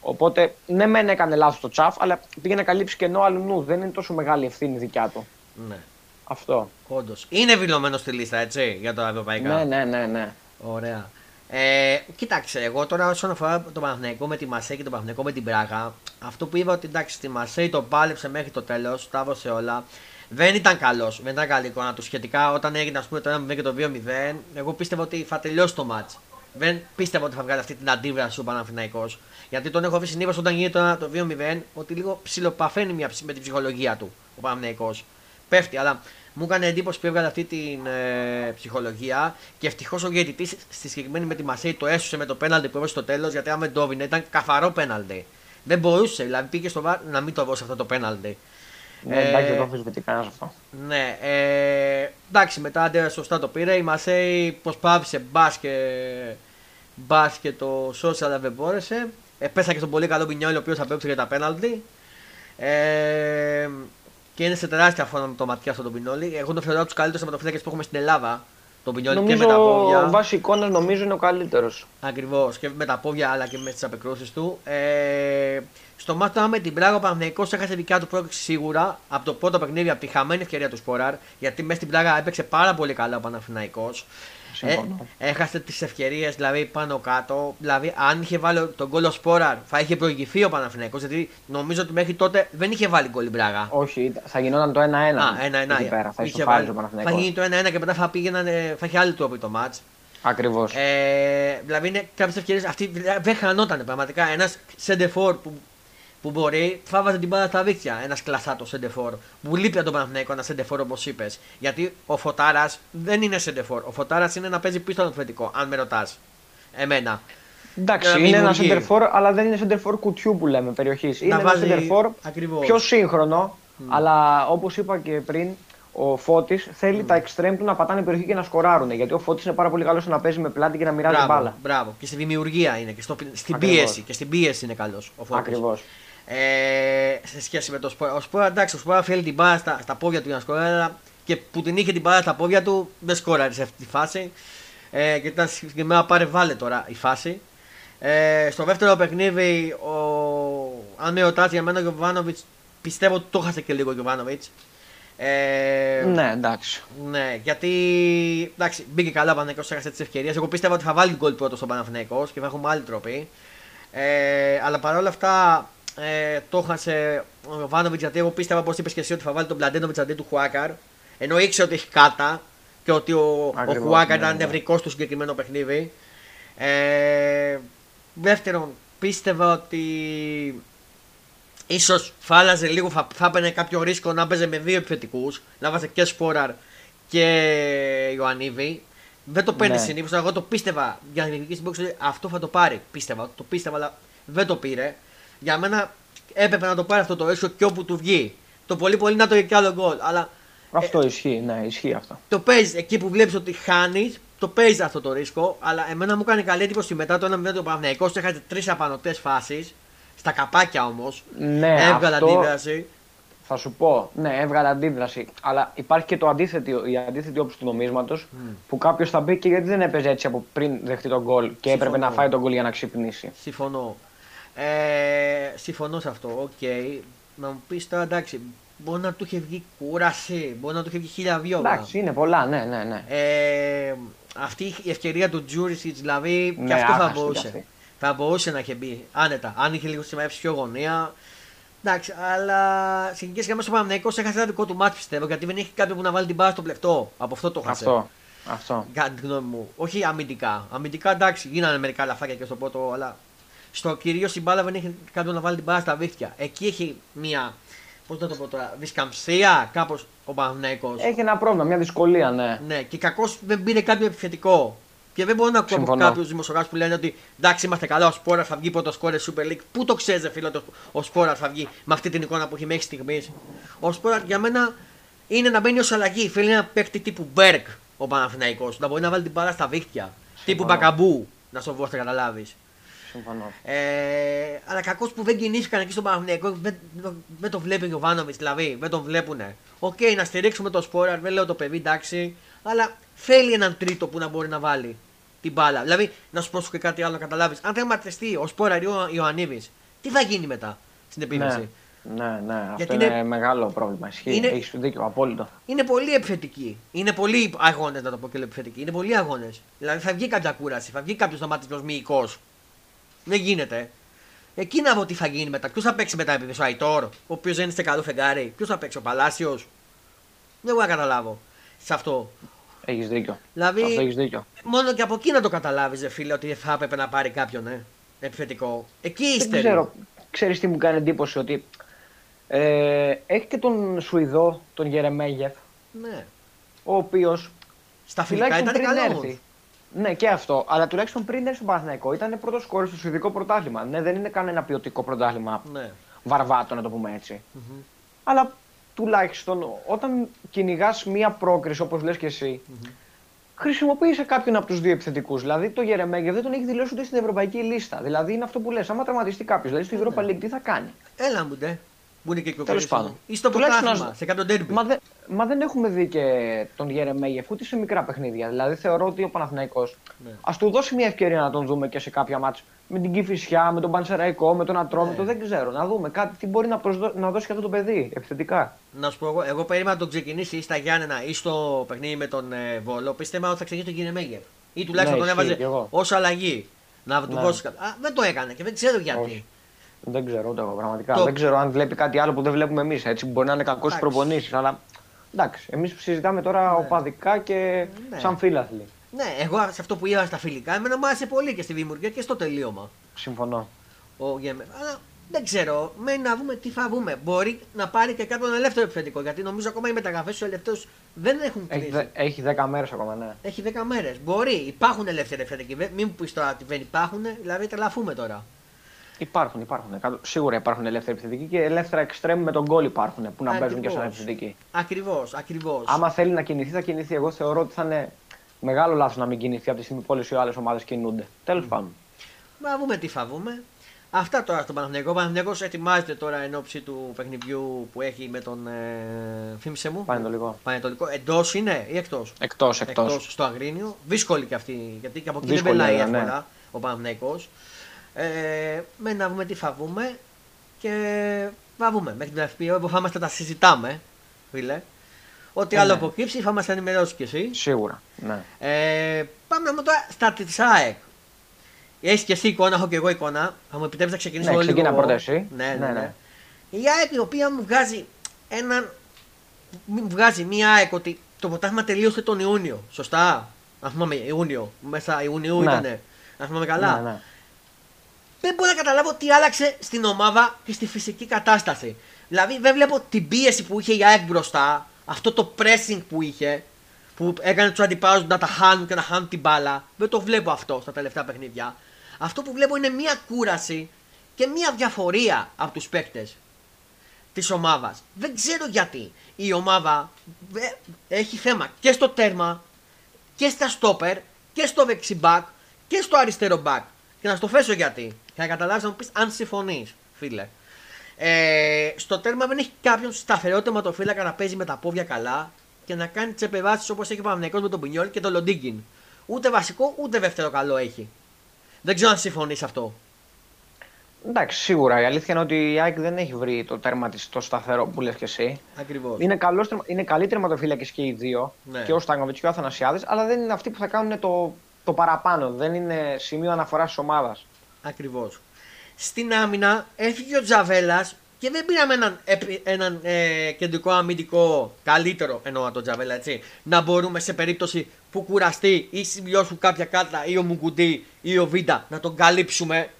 Οπότε, ναι, μεν έκανε λάθος το τσαφ, αλλά πήγε να καλύψει και ενώ αλλού δεν είναι τόσο μεγάλη ευθύνη δικιά του. Ναι. Αυτό. Όντως. Είναι δηλωμένο στη λίστα, έτσι, για το ευρωπαϊκά; Ναι, ναι, ναι. ναι. Ωραία. Ε, κοίταξε, εγώ τώρα όσον αφορά το Παναθηναϊκό με τη Μασέ και το Παναθηναϊκό με την Πράγα, αυτό που είπα ότι εντάξει, στη Μασέ το πάλεψε μέχρι το τέλος, τα έδωσε όλα. Δεν ήταν καλός, δεν ήταν καλή εικόνα του σχετικά. Όταν έγινε ας πούμε, το 1-0 και το 2-0, εγώ πίστευα ότι θα τελειώσει το match. Δεν πίστευα ότι θα βγάλει αυτή την αντίβραση ο Παναθηναϊκός. Γιατί τον έχω βρει συνήθως όταν γίνεται το 2-0 ότι λίγο ψιλοπαφαίνει μια, με την ψυχολογία του ο Παναθηναϊκός. Πέφτει, αλλά μου έκανε εντύπωση που έβγαλε αυτή την ε, ψυχολογία και ευτυχώς ο διαιτητής στη συγκεκριμένη με τη Μασέη το έσωσε με το πέναλτι που έβαλε στο τέλος γιατί αν δεν το έβγαινε ήταν καθαρό πέναλτι. Δεν μπορούσε, δηλαδή πήγε στο βάρ να μην το δώσει αυτό το πέναλτι. Ναι, εντάξει, δεν το κανένα αυτό. Ναι, ε, εντάξει, μετά αντέρα σωστά το πήρε. Η Μασέη προσπάθησε μπας και, μπας και το σώσει, αλλά δεν μπόρεσε. Ε, πέσα και στον πολύ καλό Μπινιόλ, ο οποίος θα παίξει για τα πέναλτι. Ε, και είναι σε τεράστια φώνα με το ματιά στον Πινόλη. Εγώ τον θεωρώ από τους καλύτερους τερματοφύλακε που έχουμε στην Ελλάδα. Τον Πινόλη νομίζω, και με τα πόδια. Βάσει εικόνα νομίζω είναι ο καλύτερος. Ακριβώς και με τα πόδια αλλά και με τις απεκρούσεις του. Ε, στο μάτι με την Πράγμα ο Παναγενικό έχασε δικιά του πρόκληση σίγουρα από το πρώτο παιχνίδι, από τη χαμένη ευκαιρία του Σποράρ. Γιατί μέσα στην Πράγμα έπαιξε πάρα πολύ καλά ο Παναθηναϊκός. Ε, έχασε τις ευκαιρίες δηλαδή πάνω κάτω. Δηλαδή, αν είχε βάλει τον κόλλο Σπόραρ, θα είχε προηγηθεί ο Παναθηναϊκός Γιατί νομίζω ότι μέχρι τότε δεν είχε βάλει γκολ Μπράγα. Όχι, θα γινόταν το 1-1. Α, 1-1. Πέρα, θα είχε βάλει, ο Θα γίνει το 1-1 και μετά θα, πήγαιναν, θα είχε άλλη τρόπο το match. Ακριβώς. Ε, δηλαδή, είναι κάποιες ευκαιρίες. Αυτή δεν χανόταν πραγματικά. Ένας σεντεφόρ που που μπορεί, θα βάζει την μπάλα στα δίκτυα ένας κλασάτος σεντεφόρ. Που λείπει από τον Παναθηναϊκό ένα σεντεφόρ όπως είπες. Γιατί ο Φωτάρας δεν είναι σεντεφόρ. Ο Φωτάρας είναι να παίζει πίσω το θετικό, αν με ρωτάς. Εμένα. Εντάξει, είναι ένα σεντερφόρ, αλλά δεν είναι σεντερφόρ κουτιού που λέμε περιοχής. Είναι ένα σεντερφόρ πιο σύγχρονο, mm. αλλά όπως είπα και πριν, ο Φώτης θέλει mm. τα εξτρέμ του να πατάνε περιοχή και να σκοράρουν. Γιατί ο Φώτης είναι πάρα πολύ καλός να παίζει με πλάτη και να μοιράζει μπράβο, μπάλα. Μπράβο. Και στη δημιουργία είναι και στο, στην πίεση. Και στην πίεση είναι καλός ο Φώτης. Ακριβώς. Ε, σε σχέση με το Σπόρα. Ο Σπόρα εντάξει, ο Σπόρα θέλει την μπάλα στα, στα πόδια του για να σκοράρει, και που την είχε την μπάλα στα πόδια του δεν σκόραρε σε αυτή τη φάση. Ε, και ήταν συγκεκριμένα πάρε βάλε τώρα η φάση. Ε, στο δεύτερο παιχνίδι, ο... αν με ρωτάς για μένα ο Γιωβάνοβιτς, πιστεύω ότι το χάσε και λίγο ο Γιωβάνοβιτς. Ε, ναι, εντάξει. Ναι, γιατί εντάξει, μπήκε καλά ο Παναθηναϊκός, έχασε τις ευκαιρίες. Εγώ πίστευα ότι θα βάλει γκολ πρώτος στον Παναθηναϊκός και θα έχουμε άλλη τροπή. Ε, αλλά παρόλα αυτά ε, το έχασε ο Βάνοβιτ γιατί εγώ πίστευα πω είπες και εσύ ότι θα βάλει τον Πλαντένοβιτ αντί του Χουάκαρ. Ενώ ήξερε ότι έχει κάτα και ότι ο, ο Χουάκαρ ναι, ήταν ναι. νευρικός στο συγκεκριμένο παιχνίδι. Ε, δεύτερον, πίστευα ότι ίσως θα άλλαζε λίγο, θα, θα έπαιρνε κάποιο ρίσκο να παίζει με δύο επιθετικούς, να βάζει και Σπόραρ και Ιωαννίδη. Δεν το παίρνει ναι. συνήθως. Εγώ το πίστευα για να διεκδικήσει την αυτό θα το πάρει. Πίστευα, το πίστευα, αλλά δεν το πήρε. Για μένα έπρεπε να το πάρει αυτό το ρίσκο και όπου του βγει. Το πολύ πολύ να το έχει κι άλλο γκολ. Αλλά, αυτό ε, ισχύει, ναι, ισχύει αυτό. Το παίζει εκεί που βλέπεις ότι χάνει, το παίζει αυτό το ρίσκο. Αλλά εμένα μου έκανε καλή εντύπωση μετά το ένα μήνα του Παναγιακό. Έχασε τρεις απανοτές φάσεις. Στα καπάκια όμως. Ναι, έβγαλε αυτό... αντίδραση. Θα σου πω, ναι, έβγαλε αντίδραση. Αλλά υπάρχει και το αντίθετο, η αντίθετη όψη του νομίσματος mm. που κάποιος θα μπει και γιατί δεν έπαιζε έτσι από πριν δεχτεί το γκολ και Συμφωνώ. έπρεπε να φάει το γκολ για να ξυπνήσει. Συμφωνώ. Ε, συμφωνώ σε αυτό. OK. Okay. Να μου πεις τώρα εντάξει, μπορεί να του είχε βγει κούραση, μπορεί να του είχε βγει χίλια δύο. Εντάξει, είναι πολλά, ναι, ναι. ναι. Ε, αυτή η ευκαιρία του Τζούριτσιτς δηλαδή ναι, και αυτό θα μπορούσε. Θα μπορούσε να είχε μπει άνετα. Αν είχε λίγο σημαίνει πιο γωνία, Εντάξει, αλλά σε γενικές γραμμές ο Παναγενικό έχασε ένα δικό του μάτι πιστεύω γιατί δεν έχει κάποιον που να βάλει την μπάλα στο πλεκτό. Από αυτό το χάσε. Αυτό. Αυτό. Κατά τη γνώμη μου. Όχι αμυντικά. Αμυντικά εντάξει, γίνανε μερικά λαφάκια και στο πρώτο, αλλά στο κυρίως η μπάλα δεν έχει κάποιον να βάλει την μπάλα στα δίχτυα. Εκεί έχει μία. Πώς να το πω τώρα, δισκαμψία κάπως ο Παναγενικό. Έχει ένα πρόβλημα, μια δυσκολία, ναι. Ναι, και κακώς δεν πήρε κάποιο επιθετικό. Και δεν μπορώ να ακούω από Συμφωνώ. κάποιους δημοσιογράφους που λένε ότι εντάξει είμαστε καλά, ο Σπόραρ θα βγει πρώτος σκόρερ Super League. Πού το ξέρεις, ρε φίλε, ότι ο Σπόραρ θα βγει με αυτή την εικόνα που έχει μέχρι στιγμής; Ο Σπόραρ για μένα είναι να μπαίνει ως αλλαγή. Θέλει ένα παίκτη τύπου Μπεργκ ο Παναθηναϊκός, να μπορεί να βάλει την μπάλα στα δίχτυα. Τύπου Μπακαμπού, να σου να καταλάβεις. Συμφωνώ. Ε, αλλά κακό που δεν κινήθηκαν εκεί στον Παναθηναϊκό, δεν, δεν το βλέπει ο Γιοβάνοβιτς, δηλαδή δεν τον βλέπουνε. Οκ, να στηρίξουμε το Σπόραρ, δεν λέω το παιδί, εντάξει, αλλά θέλει έναν τρίτο που να μπορεί να βάλει την μπάλα. Δηλαδή, να σου πω σου και κάτι άλλο να καταλάβεις. Αν δεν ματιστεί ο Σπόρα ή ο Ιωαννίδης, τι θα γίνει μετά στην επίθεση; Ναι. Ναι, ναι, αυτό Γιατί είναι, είναι- μεγάλο πρόβλημα. Ισχύει. είναι- Έχεις δίκιο, απόλυτο. Είναι πολύ επιθετική. Είναι πολύ αγώνες, να το πω και λέω επιθετική. Είναι πολύ αγώνες. Δηλαδή θα βγει κάποια κούραση, θα βγει κάποιος να μάθει μυϊκός. Δεν γίνεται. Εκεί να δω τι θα γίνει μετά. Ποιος θα παίξει μετά επειδή ο Αϊτόρ, ο οποίος δεν είναι σε καλό φεγγάρι. Ποιος θα παίξει, ο Παλάσιος. Δεν μπορώ να καταλάβω σε αυτό. Έχεις δίκιο. Δηλαδή, Αυτό έχεις δίκιο. μόνο και από εκεί να το καταλάβεις, φίλε, ότι θα έπρεπε να πάρει κάποιον ε, επιθετικό. Εκεί είστε. Δεν ξέρω. Ξέρεις τι μου κάνει εντύπωση ότι ε, έχει και τον Σουηδό, τον Γερεμέγεφ, Ναι. ο οποίος Στα φιλικά τουλάχιστον ήταν πριν καλός. έρθει. Ναι, και αυτό. Αλλά τουλάχιστον πριν έρθει στον Παναθηναϊκό ήταν πρώτος κόρη στο Σουηδικό πρωτάθλημα. Ναι, δεν είναι κανένα ποιοτικό πρωτάθλημα Ναι. βαρβάτο, να το πούμε έτσι. Μμμ. Αλλά τουλάχιστον όταν κυνηγάς μία πρόκριση, όπως λες και εσύ, χρησιμοποίησε κάποιον από τους δύο επιθετικούς. Δηλαδή το Γερεμέγεφ δεν τον έχει δηλώσει ούτε στην ευρωπαϊκή λίστα. Δηλαδή είναι αυτό που λες: Άμα τραυματιστεί κάποιος, δηλαδή στο Europa League, τι θα κάνει; Έλα μου ντε. Που είναι και Τέλος κυκλοφορία. πάντων. Ή στο Τουλάχιστον πρωτάθλημα, ας- σε κάποιο τέρμπι. Μα, δεν- μα δεν έχουμε δει και τον Γερεμέγεφ ούτε σε μικρά παιχνίδια. Δηλαδή θεωρώ ότι ο Παναθηναϊκός Ναι. Α του δώσει μια ευκαιρία να τον δούμε και σε κάποια μάτια. Με την Κυφυσιά, με τον Πανσεραϊκό, με τον Ατρόμητο, Ναι. δεν ξέρω. Να δούμε κάτι τι μπορεί να, προσδω... να δώσει και αυτό το παιδί επιθετικά. Να σου πω εγώ, εγώ περίμενα να τον ξεκινήσει ή στα Γιάννενα ή στο παιχνίδι με τον ε, Βόλο. Πίστευα ότι θα ξεκινήσει τον Κινεμέγεφ. Ή τουλάχιστον Ναι, τον ισχύει, έβαζε κι εγώ. ως αλλαγή. Να του Ναι. δώσει κάτι. Α, δεν το έκανε και δεν ξέρω γιατί. Όχι. Δεν ξέρω ούτε εγώ πραγματικά. Το- Δεν ξέρω αν βλέπει κάτι άλλο που δεν βλέπουμε εμείς. Έτσι μπορεί να είναι κακός στι Εντάξει. προπονήσει. Αλλά εντάξει, εμείς συζητάμε τώρα οπαδικά και Ναι. σαν φίλαθλοι. Ναι, εγώ σε αυτό που είδα στα φιλικά, εμένα μου άρεσε πολύ και στη δημιουργία και στο τελείωμα. Συμφωνώ. Ο Γέμε. Αλλά δεν ξέρω, μένει να δούμε τι θα δούμε. Μπορεί να πάρει και κάποιον ελεύθερο επιθετικό. Γιατί νομίζω ακόμα οι μεταγραφές του ελεύθερου δεν έχουν Έχει, κλείσει. δε, έχει 10 μέρες ακόμα, ναι. Έχει 10 μέρες. Μπορεί, υπάρχουν ελεύθεροι επιθετικοί. Βε- Μην μου πεις τώρα ότι δεν υπάρχουν, δηλαδή τρελαθούμε τώρα. Υπάρχουν, υπάρχουν. Εκατό- Σίγουρα υπάρχουν ελεύθεροι επιθετικοί και ελεύθερα εξτρέμ με τον γκολ υπάρχουν που να Ακριβώς. παίζουν και σαν επιθετικοί. Ακριβώς, ακριβώς. Άμα θέλει να κινηθεί, θα κινηθεί. Εγώ θεωρώ ότι θα είναι μεγάλο λάθος να μην κινηθεί από τη στιγμή που όλες οι άλλες ομάδες κινούνται. Τέλος πάντων. Να δούμε τι θα δούμε. Αυτά τώρα στον Παναθηναϊκό. Ο Παναθηναϊκός ετοιμάζεται τώρα εν ώψη του παιχνιδιού που έχει με τον. Ε, θύμισε μου. Πανετολικό. Πανετολικό. Εντός είναι ή εκτός; Εκτός, εκτός. Εκτός, στο Αγρίνιο. Δύσκολη και αυτή. Γιατί και από εκεί δεν Δύσκολη πελάει έδρα, ναι. εύκολα ο Παναθηναϊκός. Ε, με να δούμε τι θα βούμε και θα βούμε. Μέχρι την FPO που θα είμαστε τα συζητάμε, φίλε. Ό,τι Ε, άλλο ναι. αποκύψει θα μας ενημερώσει κι εσύ. Σίγουρα. Ναι. Ε, πάμε να δούμε τώρα στα της ΑΕΚ. Έχεις και εσύ εικόνα, έχω και εγώ εικόνα. Θα μου επιτρέψεις να ξεκινήσω Ναι, λίγο. ξεκίνα πρώτα εσύ. Ναι, ναι, Ναι, ναι. ναι. Η ΑΕΚ η οποία μου βγάζει έναν. Μου βγάζει μία ΑΕΚ ότι το ποτάσμα τελείωσε τον Ιούνιο. Σωστά. Αν θυμάμαι, Ιούνιο. Μέσα Ιουνίου Ναι. ήτανε. Αν θυμάμαι καλά. Ναι, ναι. Δεν μπορώ να καταλάβω τι άλλαξε στην ομάδα και στη φυσική κατάσταση. Δηλαδή δεν βλέπω την πίεση που είχε η ΑΕΚ μπροστά, αυτό το pressing που είχε, που έκανε τους αντιπάλους να τα χάνουν και να χάνουν την μπάλα. Δεν το βλέπω αυτό στα τελευταία παιχνίδια. Αυτό που βλέπω είναι μία κούραση και μία διαφορία από τους παίκτες της ομάδας. Δεν ξέρω γιατί η ομάδα ε, έχει θέμα και στο τέρμα και στα στόπερ και στο δεξιμπάκ και στο αριστερό μπακ. Και να στο θέσω γιατί. Και να καταλάβεις να μου πεις αν συμφωνείς, φίλε. Ε, στο τέρμα δεν έχει κάποιον σταθερό τερματοφύλακα να παίζει με τα πόδια καλά και να κάνει τις επεμβάσεις όπως έχει ο Παναγενικό με τον Πινιόλ και τον Λοντίγκιν. Ούτε βασικό ούτε δεύτερο καλό έχει. Δεν ξέρω αν συμφωνείς αυτό. Εντάξει, σίγουρα. Η αλήθεια είναι ότι η ΑΕΚ δεν έχει βρει το τέρμα της το σταθερό που λες και εσύ. Ακριβώς. Είναι, καλός, τερμα- είναι καλοί τερματοφύλακες και οι δύο, Ναι. και ο Στάγνοβιτ και ο Αθανασιάδης, αλλά δεν είναι αυτοί που θα κάνουν το, το παραπάνω. Δεν είναι σημείο αναφοράς της ομάδας. Ακριβώς. Στην άμυνα έφυγε ο Τζαβέλας Και δεν πήραμε έναν, έναν ε, κεντρικό αμυντικό καλύτερο εννοώ τον Τζαβέλα έτσι. Να μπορούμε σε περίπτωση που κουραστεί ή συμπληρώσουν κάποια κάρτα ή ο Μουγκουντή ή ο Βίντα να τον καλύψουμε.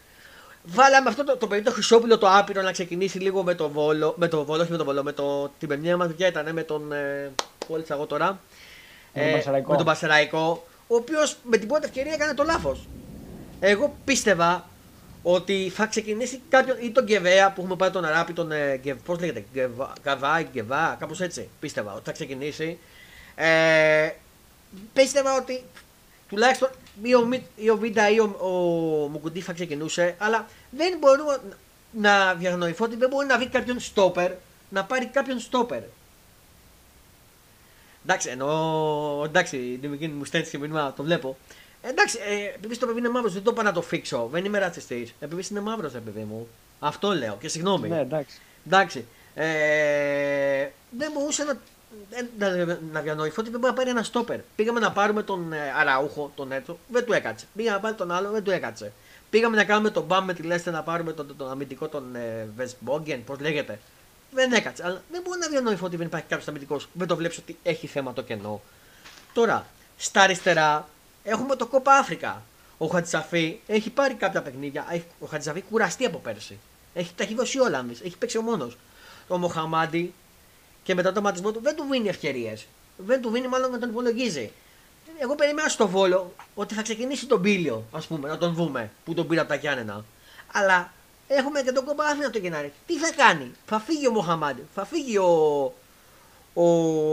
Βάλαμε αυτό το, το παιδί το Χρυσόπουλο το άπειρο να ξεκινήσει λίγο με το Βόλο. Με το Βόλο, όχι με το Βόλο, με το, την παιδιά μας δουλειά ήταν με τον. Ε, που εγώ τώρα. Με, ε, με τον Πασεραϊκό. Ο οποίος με την πρώτη ευκαιρία έκανε το λάθος. Εγώ πίστευα ότι θα ξεκινήσει κάποιον ή τον Γκεβέα που έχουμε πάρει τον Αράπη, τον. Ε, Πώς λέγεται, Γκαβά, Γκεβά, κάπως έτσι. Πίστευα ότι θα ξεκινήσει. Ε, πίστευα ότι τουλάχιστον ή ο, ή ο Βίντα ή ο, ο Μουκουντή θα ξεκινούσε, αλλά δεν μπορούμε να διανοηθώ ότι δεν μπορεί να βρει κάποιον στόπερ να πάρει κάποιον στόπερ. Εντάξει, ενώ εντάξει, μου στέλνει και μήνυμα, το βλέπω. Εντάξει, ε, επειδή το παιδί είναι μαύρος, δεν το πάω να το φίξω. Δεν είμαι ρατσιστής. Επειδή είναι μαύρος, επειδή μου. Αυτό λέω και συγγνώμη. Ναι, εντάξει. εντάξει. Ε, δεν μπορούσα να, να, να διανοηθώ ότι δεν μπορεί να πάρει ένα στόπερ. Πήγαμε να πάρουμε τον ε, Αραούχο, τον Έτσο, δεν του έκατσε. Πήγαμε να πάρει τον άλλο, δεν του έκατσε. Πήγαμε να κάνουμε τον μπαμ με τη Λέστα να πάρουμε τον, τον, τον αμυντικό τον ε, Βεσμπόγγεν, πώς λέγεται. Δεν έκατσε. Αλλά δεν μπορεί να διανοηθώ ότι δεν υπάρχει κάποιος αμυντικός. Δεν το βλέπεις ότι έχει θέμα το κενό. Τώρα, στα αριστερά Έχουμε το Κόπα Αφρικα. Ο Χατζησαφή έχει πάρει κάποια παιχνίδια. Ο Χατζησαφή κουραστεί από πέρσι. Έχει, τα έχει δώσει όλα. Έχει παίξει ο μόνος. Ο Μοχαμάντι και μετά το ματισμό του δεν του δίνει ευκαιρίες. Δεν του δίνει μάλλον να τον υπολογίζει. Εγώ περίμενα στο βόλο ότι θα ξεκινήσει τον Πίλιο, ας πούμε, να τον δούμε που τον πήρα από τα Γιάννενα. Αλλά έχουμε και τον Κόπα Αφρικα το Γενάρη. Τι θα κάνει, θα φύγει ο Μοχαμάντι, θα φύγει ο, ο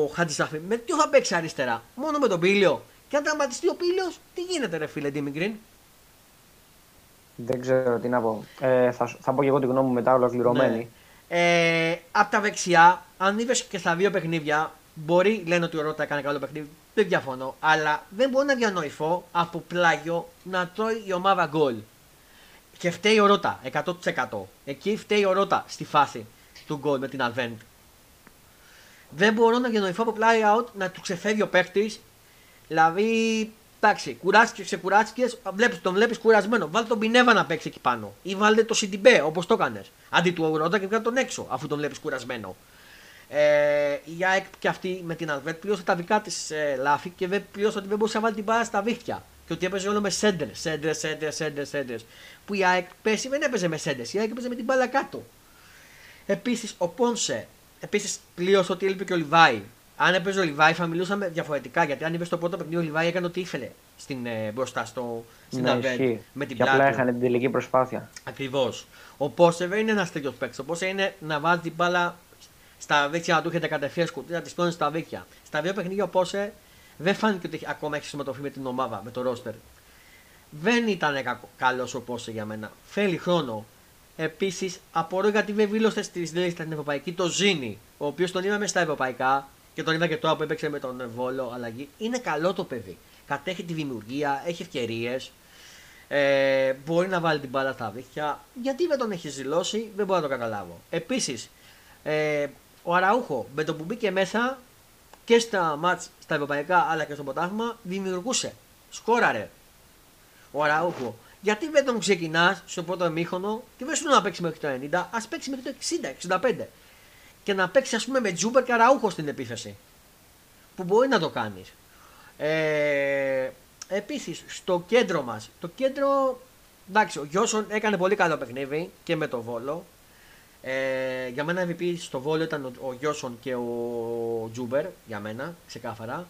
Χατζησαφή. Με τι θα παίξει αριστερά, μόνο με τον Πίλιο. Και αν τραυματιστεί ο Πίλιο, τι γίνεται, ρε φίλε Ντίμιγκριν. Δεν ξέρω τι να πω. Ε, θα, θα πω και εγώ τη γνώμη μου μετά ολοκληρωμένη. Ναι. Ε, από τα δεξιά, αν είδες και στα δύο παιχνίδια, μπορεί λένε ότι ο Ρότα έκανε καλό παιχνίδι. Δεν διαφωνώ. Αλλά δεν μπορώ να διανοηθώ από πλάγιο να τρώει η ομάδα γκολ. Και φταίει ο Ρότα 100%. Εκεί φταίει ο Ρότα στη φάση του γκολ με την Advent. Δεν μπορώ να διανοηθώ από πλάγιο out να του ξεφεύγει ο παίχτη Δηλαδή, εντάξει, κουράστηκε, ξεκουράστηκε, τον βλέπεις κουρασμένο. Βάλτε τον Πινέβα να παίξει εκεί πάνω. Ή βάλτε το Σιντιμπέ όπως το έκανες. Αντί του Αγρότα και βγάλει τον έξω, αφού τον βλέπεις κουρασμένο. Ε, η ΑΕΚ και αυτή με την Αλβέτ πλήρωσε τα δικά της ε, λάθη και δεν πλήρωσε ότι δεν μπορούσε να βάλει την μπάλα στα δίχτυα. Και ότι έπαιζε όλο με σέντερ, σέντερ, σέντερ, σέντερ, σέντερ. Που η ΑΕΚ πέσει δεν έπαιζε με σέντερ, η ΑΕΚ έπαιζε με την μπάλα κάτω. Επίσης ο Πόνσε, επίσης πλήρωσε ότι έλειπε και ο Λιβάη αν έπαιζε ο Λιβάη θα μιλούσαμε διαφορετικά. Γιατί αν είπε στο πρώτο παιχνίδι ο Λιβάη έκανε ό,τι ήθελε στην, ε, μπροστά στο, στην ναι, με την και απλά έχανε την τελική προσπάθεια. Ακριβώς. Ο Πόσεβε είναι ένας τέτοιος παίκτης. Ο Πόσεβε είναι να βάζει την μπάλα στα δίκτυα να του έχετε κατευθείαν σκουτί, να τη πλώνει στα δίκτυα. Στα δύο παιχνίδια ο Πόσε δεν φάνηκε ότι ακόμα έχει συμμετοχή με την ομάδα, με το ρόστερ. Δεν ήταν καλός ο Πόσε για μένα. Θέλει χρόνο. Επίσης, απορώ γιατί δεν βήλωσε στη λίστα στην Ευρωπαϊκή το Ζήνη, ο οποίος τον είδαμε στα Ευρωπαϊκά και τον είδα και τώρα που έπαιξε με τον Βόλο αλλαγή. Είναι καλό το παιδί. Κατέχει τη δημιουργία, έχει ευκαιρίες. Ε, μπορεί να βάλει την μπάλα στα δίχτυα. Γιατί δεν τον έχει ζηλώσει, δεν μπορώ να το καταλάβω. Επίσης, ε, ο Αραούχο με το που μπήκε μέσα και στα μάτς στα ευρωπαϊκά αλλά και στο ποτάγμα δημιουργούσε. Σκόραρε. Ο Αραούχο. Γιατί δεν τον ξεκινάς στο πρώτο ημίχρονο και δεν σου να παίξει μέχρι το 90, ας παίξει μέχρι το 60-65 και να παίξει ας πούμε με Τσούμπερ και Αραούχο στην επίθεση. Που μπορεί να το κάνεις. Ε, Επίσης στο κέντρο μας. Το κέντρο. Εντάξει, ο Γιόνσον έκανε πολύ καλό παιχνίδι και με το Βόλο. Ε, για μένα MVP στο Βόλο ήταν ο, ο Γιόνσον και ο Τσούμπερ. Για μένα, ξεκάθαρα.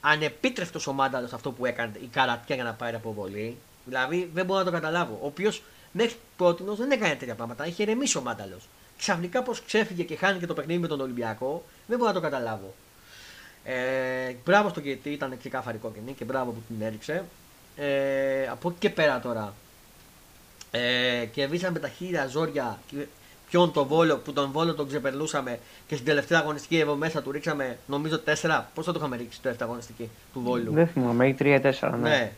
Ανεπίτρευτο ο Μάνταλος αυτό που έκανε η καρατιά για να πάρει αποβολή. Δηλαδή δεν μπορώ να το καταλάβω. Ο οποίος μέχρι πρώτη δεν έκανε τέτοια πράγματα. Είχε ηρεμήσει ο Μάνταλος ξαφνικά πώ ξέφυγε και χάνει το παιχνίδι με τον Ολυμπιακό, δεν μπορώ να το καταλάβω. Ε, μπράβο στον Κιετή, ήταν ξεκάθαρη κόκκινη και μπράβο που την έριξε. Ε, από εκεί και πέρα τώρα. Ε, και βήσαμε τα χίλια ζόρια ποιον το βόλο που τον βόλο τον ξεπερνούσαμε και στην τελευταία αγωνιστική εδώ μέσα του ρίξαμε νομίζω 4. Πώς θα το είχαμε ρίξει στην τελευταία αγωνιστική του Βόλου. Δεν θυμάμαι, 3-4. Ναι. ναι.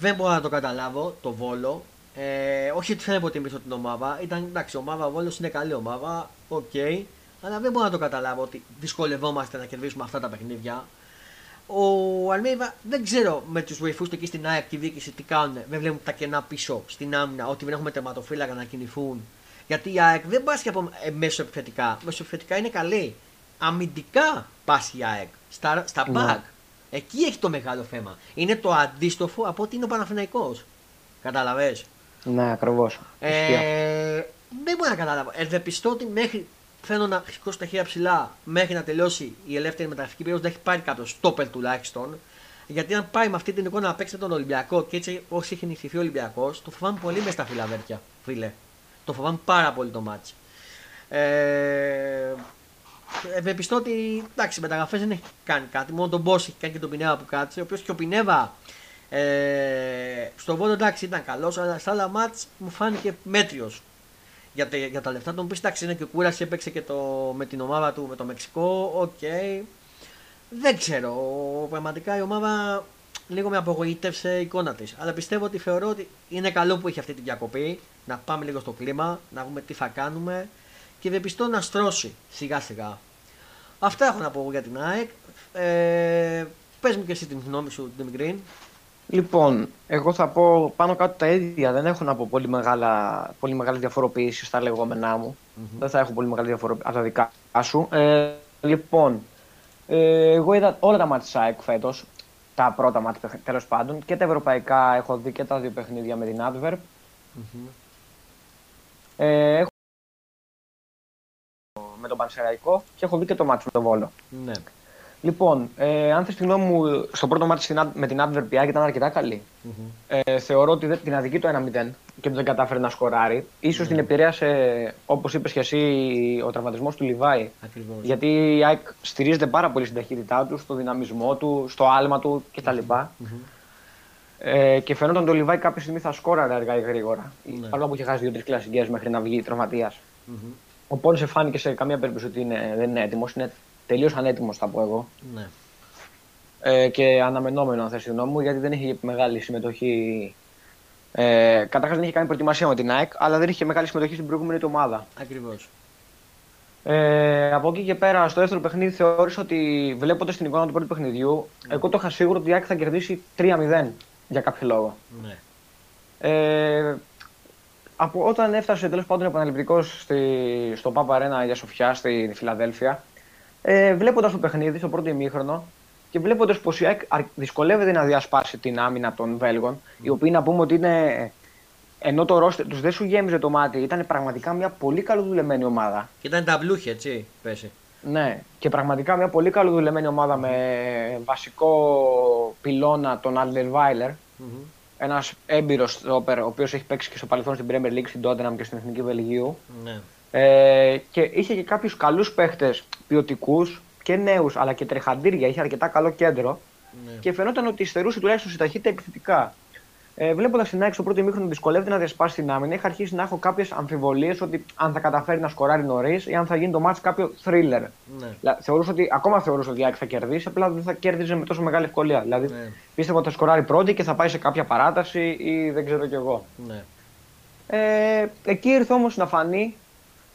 Δεν μπορώ να το καταλάβω το Βόλο. Ε, όχι ότι δεν υποτιμήσω την ομάδα. Ήταν εντάξει, η ομάδα Βόλος είναι καλή ομάδα. OK. Okay, αλλά δεν μπορώ να το καταλάβω ότι δυσκολευόμαστε να κερδίσουμε αυτά τα παιχνίδια. Ο Αλμέιδα δεν ξέρω με τους βοηθούς του εκεί στην ΑΕΚ και διοίκηση τι κάνουν. Δεν βλέπουν τα κενά πίσω στην άμυνα, ότι δεν έχουμε τερματοφύλακα να κινηθούν. Γιατί η ΑΕΚ δεν πάσχει από ε, μέσω επιθετικά. Μέσω επιθετικά είναι καλή. Αμυντικά πάσχει η ΑΕΚ. Στα, στα Ναι. back. Εκεί έχει το μεγάλο θέμα. Είναι το αντίστοφο από ότι είναι ο Παναθηναϊκός. Καταλαβες; Ναι, ακριβώς. Ε, δεν μπορώ να καταλάβω. Ευεπιστώ ότι μέχρι. Θέλω να σηκώσω τα χέρια ψηλά μέχρι να τελειώσει η ελεύθερη μεταγραφική περίοδος. Δεν έχει πάρει κάποιος στόπερ τουλάχιστον. Γιατί αν πάει με αυτή την εικόνα να παίξει με τον Ολυμπιακό και έτσι πώ έχει νυχτηθεί ο Ολυμπιακός, το φοβάμαι πολύ μες στα φιλαδέρφια, φίλε. Το φοβάμαι πάρα πολύ το ματς. Ε, ευεπιστώ ότι εντάξει, μεταγραφές δεν έχει κάνει κάτι. Μόνο τον Πόνσε έχει κάνει και τον Πινέδα που κάτσε. Ο οποίος και ο Πινέδα ε, στο Βόλο εντάξει ήταν καλός, αλλά στα άλλα ματς μου φάνηκε μέτριος. Για, τα- για τα λεφτά του μου πεις εντάξει είναι και κούραση, έπαιξε και το, με την ομάδα του με το Μεξικό. Οκ. Δεν ξέρω. Πραγματικά η ομάδα λίγο με απογοήτευσε η εικόνα της. Αλλά πιστεύω ότι θεωρώ ότι είναι καλό που έχει αυτή τη διακοπή. Να πάμε λίγο στο κλίμα, να δούμε τι θα κάνουμε και δεν πιστώ να στρώσει σιγά σιγά. Αυτά έχω να πω εγώ για την ΑΕΚ. Ε, πες μου και εσύ την γνώμη σου, Δημητρή. Λοιπόν, εγώ θα πω πάνω κάτω τα ίδια. Δεν έχω να πω πολύ, μεγάλα, πολύ μεγάλη διαφοροποίηση στα λεγόμενά μου. Δεν θα έχω πολύ μεγάλη διαφοροποίηση από τα δικά σου. Ε, λοιπόν, ε, εγώ είδα όλα τα μάτια της ΑΕΚ φέτος. Τα πρώτα μάτια τέλος πάντων. Και τα ευρωπαϊκά έχω δει και τα δύο παιχνίδια με την Adverb. Ε, έχω με τον Πανσεραϊκό και έχω δει και το μάτι με τον Βόλο. Ναι. Λοιπόν, ε, αν θες τη γνώμη μου, στο πρώτο μάτι στην Ad- με την Adverb η ΑΕΚ ήταν αρκετά καλή. Ε, θεωρώ ότι δεν- την αδική το 1-0 και δεν κατάφερε να σκοράρει. Ίσως την επηρέασε, όπως είπες και εσύ, ο τραυματισμός του Λιβάη. Ακριβώς. Γιατί η ΑΕΚ στηρίζεται πάρα πολύ στην ταχύτητά του, στο δυναμισμό του, στο άλμα του κτλ. Ε, και φαινόταν ότι ο Λιβάη κάποια στιγμή θα σκόραρε αργά ή γρήγορα. Ναι. Παρόλο που είχε χάσει δύο-τρεις κλασικές μέχρι να βγει τραυματίας. Ο Πόνσε σε φάνηκε σε καμία περίπτωση ότι είναι, δεν είναι έτοιμος. Είναι τελείως ανέτοιμος, θα πω εγώ. Ναι. Ε, και αναμενόμενο, αν θες τη γνώμη μου, γιατί δεν είχε μεγάλη συμμετοχή. Ε, Καταρχάς δεν είχε κάνει προετοιμασία με την ΑΕΚ, αλλά δεν είχε μεγάλη συμμετοχή στην προηγούμενη του ομάδα. Ακριβώς. Ε, από εκεί και πέρα, στο δεύτερο παιχνίδι, θεώρησα ότι βλέποντας την εικόνα του πρώτου παιχνιδιού, εγώ το είχα σίγουρο ότι η ΑΕΚ θα κερδίσει 3-0 για κάποιο λόγο. Ναι. Ε, από όταν έφτασε τέλος πάντων επαναληπτικός στο Πάπα Αρένα για Σοφιά στη Φιλαδέλφια, ε, βλέποντας το παιχνίδι στο πρώτο ημίχρονο και βλέποντας πως η ΑΕΚ αρ- δυσκολεύεται να διασπάσει την άμυνα των Βέλγων, οι οποίοι να πούμε ότι είναι. Ενώ το ρόστερ τους δεν σου γέμιζε το μάτι, ήταν πραγματικά μια πολύ καλοδουλεμένη ομάδα. Και ήταν ταμπλούχη, έτσι, πέσει. Ναι, και πραγματικά μια πολύ καλοδουλεμένη ομάδα με βασικό πυλώνα τον Άλτερ Βάιλερ. Ένας έμπειρος στόπερ, ο οποίος έχει παίξει και στο παρελθόν στην Premier League, στην Tottenham και στην Εθνική Βελγίου. Ναι. Ε, και είχε και κάποιους καλούς παίχτες ποιοτικούς και νέους, αλλά και τρεχαντήρια. Είχε αρκετά καλό κέντρο. Ναι. Και φαινόταν ότι στερούσε τουλάχιστον στη ταχύτητα επιθετικά. Ε, Βλέποντας την ΑΕΚ στο πρώτο ημίχρονο δυσκολεύεται να διασπάσει την άμυνα, είχα αρχίσει να έχω κάποιες αμφιβολίες ότι αν θα καταφέρει να σκοράρει νωρίς ή αν θα γίνει το μάτς κάποιο thriller. Ναι. Δηλαδή, θεωρούσα ότι, ακόμα θεωρούσα ότι η ΑΕΚ θα κερδίσει, απλά δεν θα κέρδιζε με τόσο μεγάλη ευκολία. Δηλαδή, Ναι. πίστευα ότι θα σκοράρει πρώτη και θα πάει σε κάποια παράταση ή δεν ξέρω κι εγώ. Ναι. Ε, εκεί ήρθε όμως να φανεί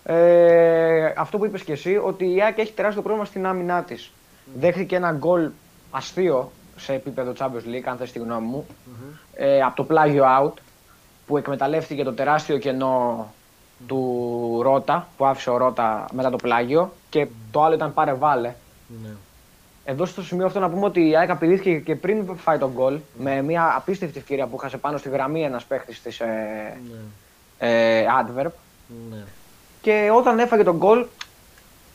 ε, αυτό που είπες και εσύ, ότι η ΑΕΚ έχει τεράστιο πρόβλημα στην άμυνά της. Δέχτηκε ένα γκολ αστείο σε επίπεδο Champions League, αν θες τη γνώμη μου, ε, από το πλάγιο out, που εκμεταλλεύτηκε το τεράστιο κενό του Ρότα, που άφησε ο Ρότα μετά το πλάγιο, και το άλλο ήταν πάρε βάλε. Ναι. Εδώ στο σημείο αυτό να πούμε ότι η ΑΕΚ απειλήθηκε και πριν φάει τον γκολ με μια απίστευτη ευκαιρία που χάσε πάνω στη γραμμή ένας παίχτης της ε, Ναι. ε, Adverb. Ναι. Και όταν έφαγε τον γκολ,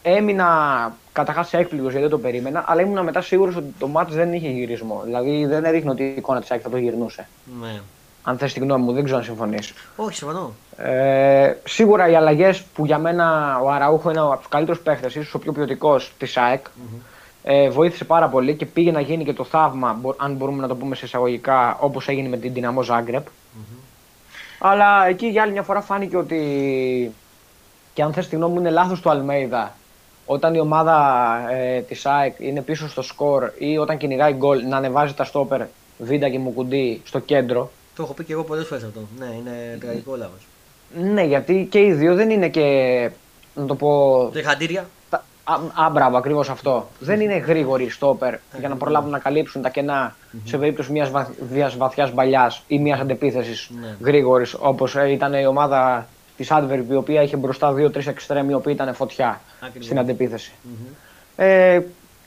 έμεινα καταρχάς έκπληκτος γιατί δεν το περίμενα, αλλά ήμουν μετά σίγουρος ότι το μάτι δεν είχε γυρισμό. Δηλαδή δεν έδειχνε ότι η εικόνα της ΑΕΚ θα το γυρνούσε. Ναι. Αν θες τη γνώμη μου, δεν ξέρω αν συμφωνείς. Όχι, συμφωνώ. Ε, σίγουρα οι αλλαγές που για μένα ο Αραούχο είναι από τους καλύτερους παίχτες, ίσως ο πιο ποιοτικός της ΑΕΚ, ε, βοήθησε πάρα πολύ και πήγε να γίνει και το θαύμα, μπο- αν μπορούμε να το πούμε σε εισαγωγικά, όπως έγινε με την Δυναμό Ζάγκρεπ. Αλλά εκεί για άλλη μια φορά φάνηκε ότι. Και αν θες τη γνώμη μου, είναι λάθος του Αλμέιδα όταν η ομάδα ε, της ΑΕΚ είναι πίσω στο σκορ ή όταν κυνηγάει γκολ να ανεβάζει τα στόπερ Βίντα και Μουκουντή στο κέντρο. Το έχω πει και εγώ πολλές φορές αυτό. Ναι, είναι τραγικό λάθος. Ναι, γιατί και οι δύο δεν είναι και. Να το πω. Τριχαντήρια. τα- Α, α, μπράβο, ακριβώς αυτό. Δεν είναι γρήγοροι στόπερ για να προλάβουν να καλύψουν τα κενά σε περίπτωση μιας βαθιάς μπαλιάς ή μιας αντεπίθεσης Ναι. γρήγορης όπως ήταν η ομάδα της Adverb, η οποία είχε μπροστά δύο-τρεις εξτρέμοι, οι οποίοι ήταν φωτιά Ακριβώς. στην αντεπιθεση Ε,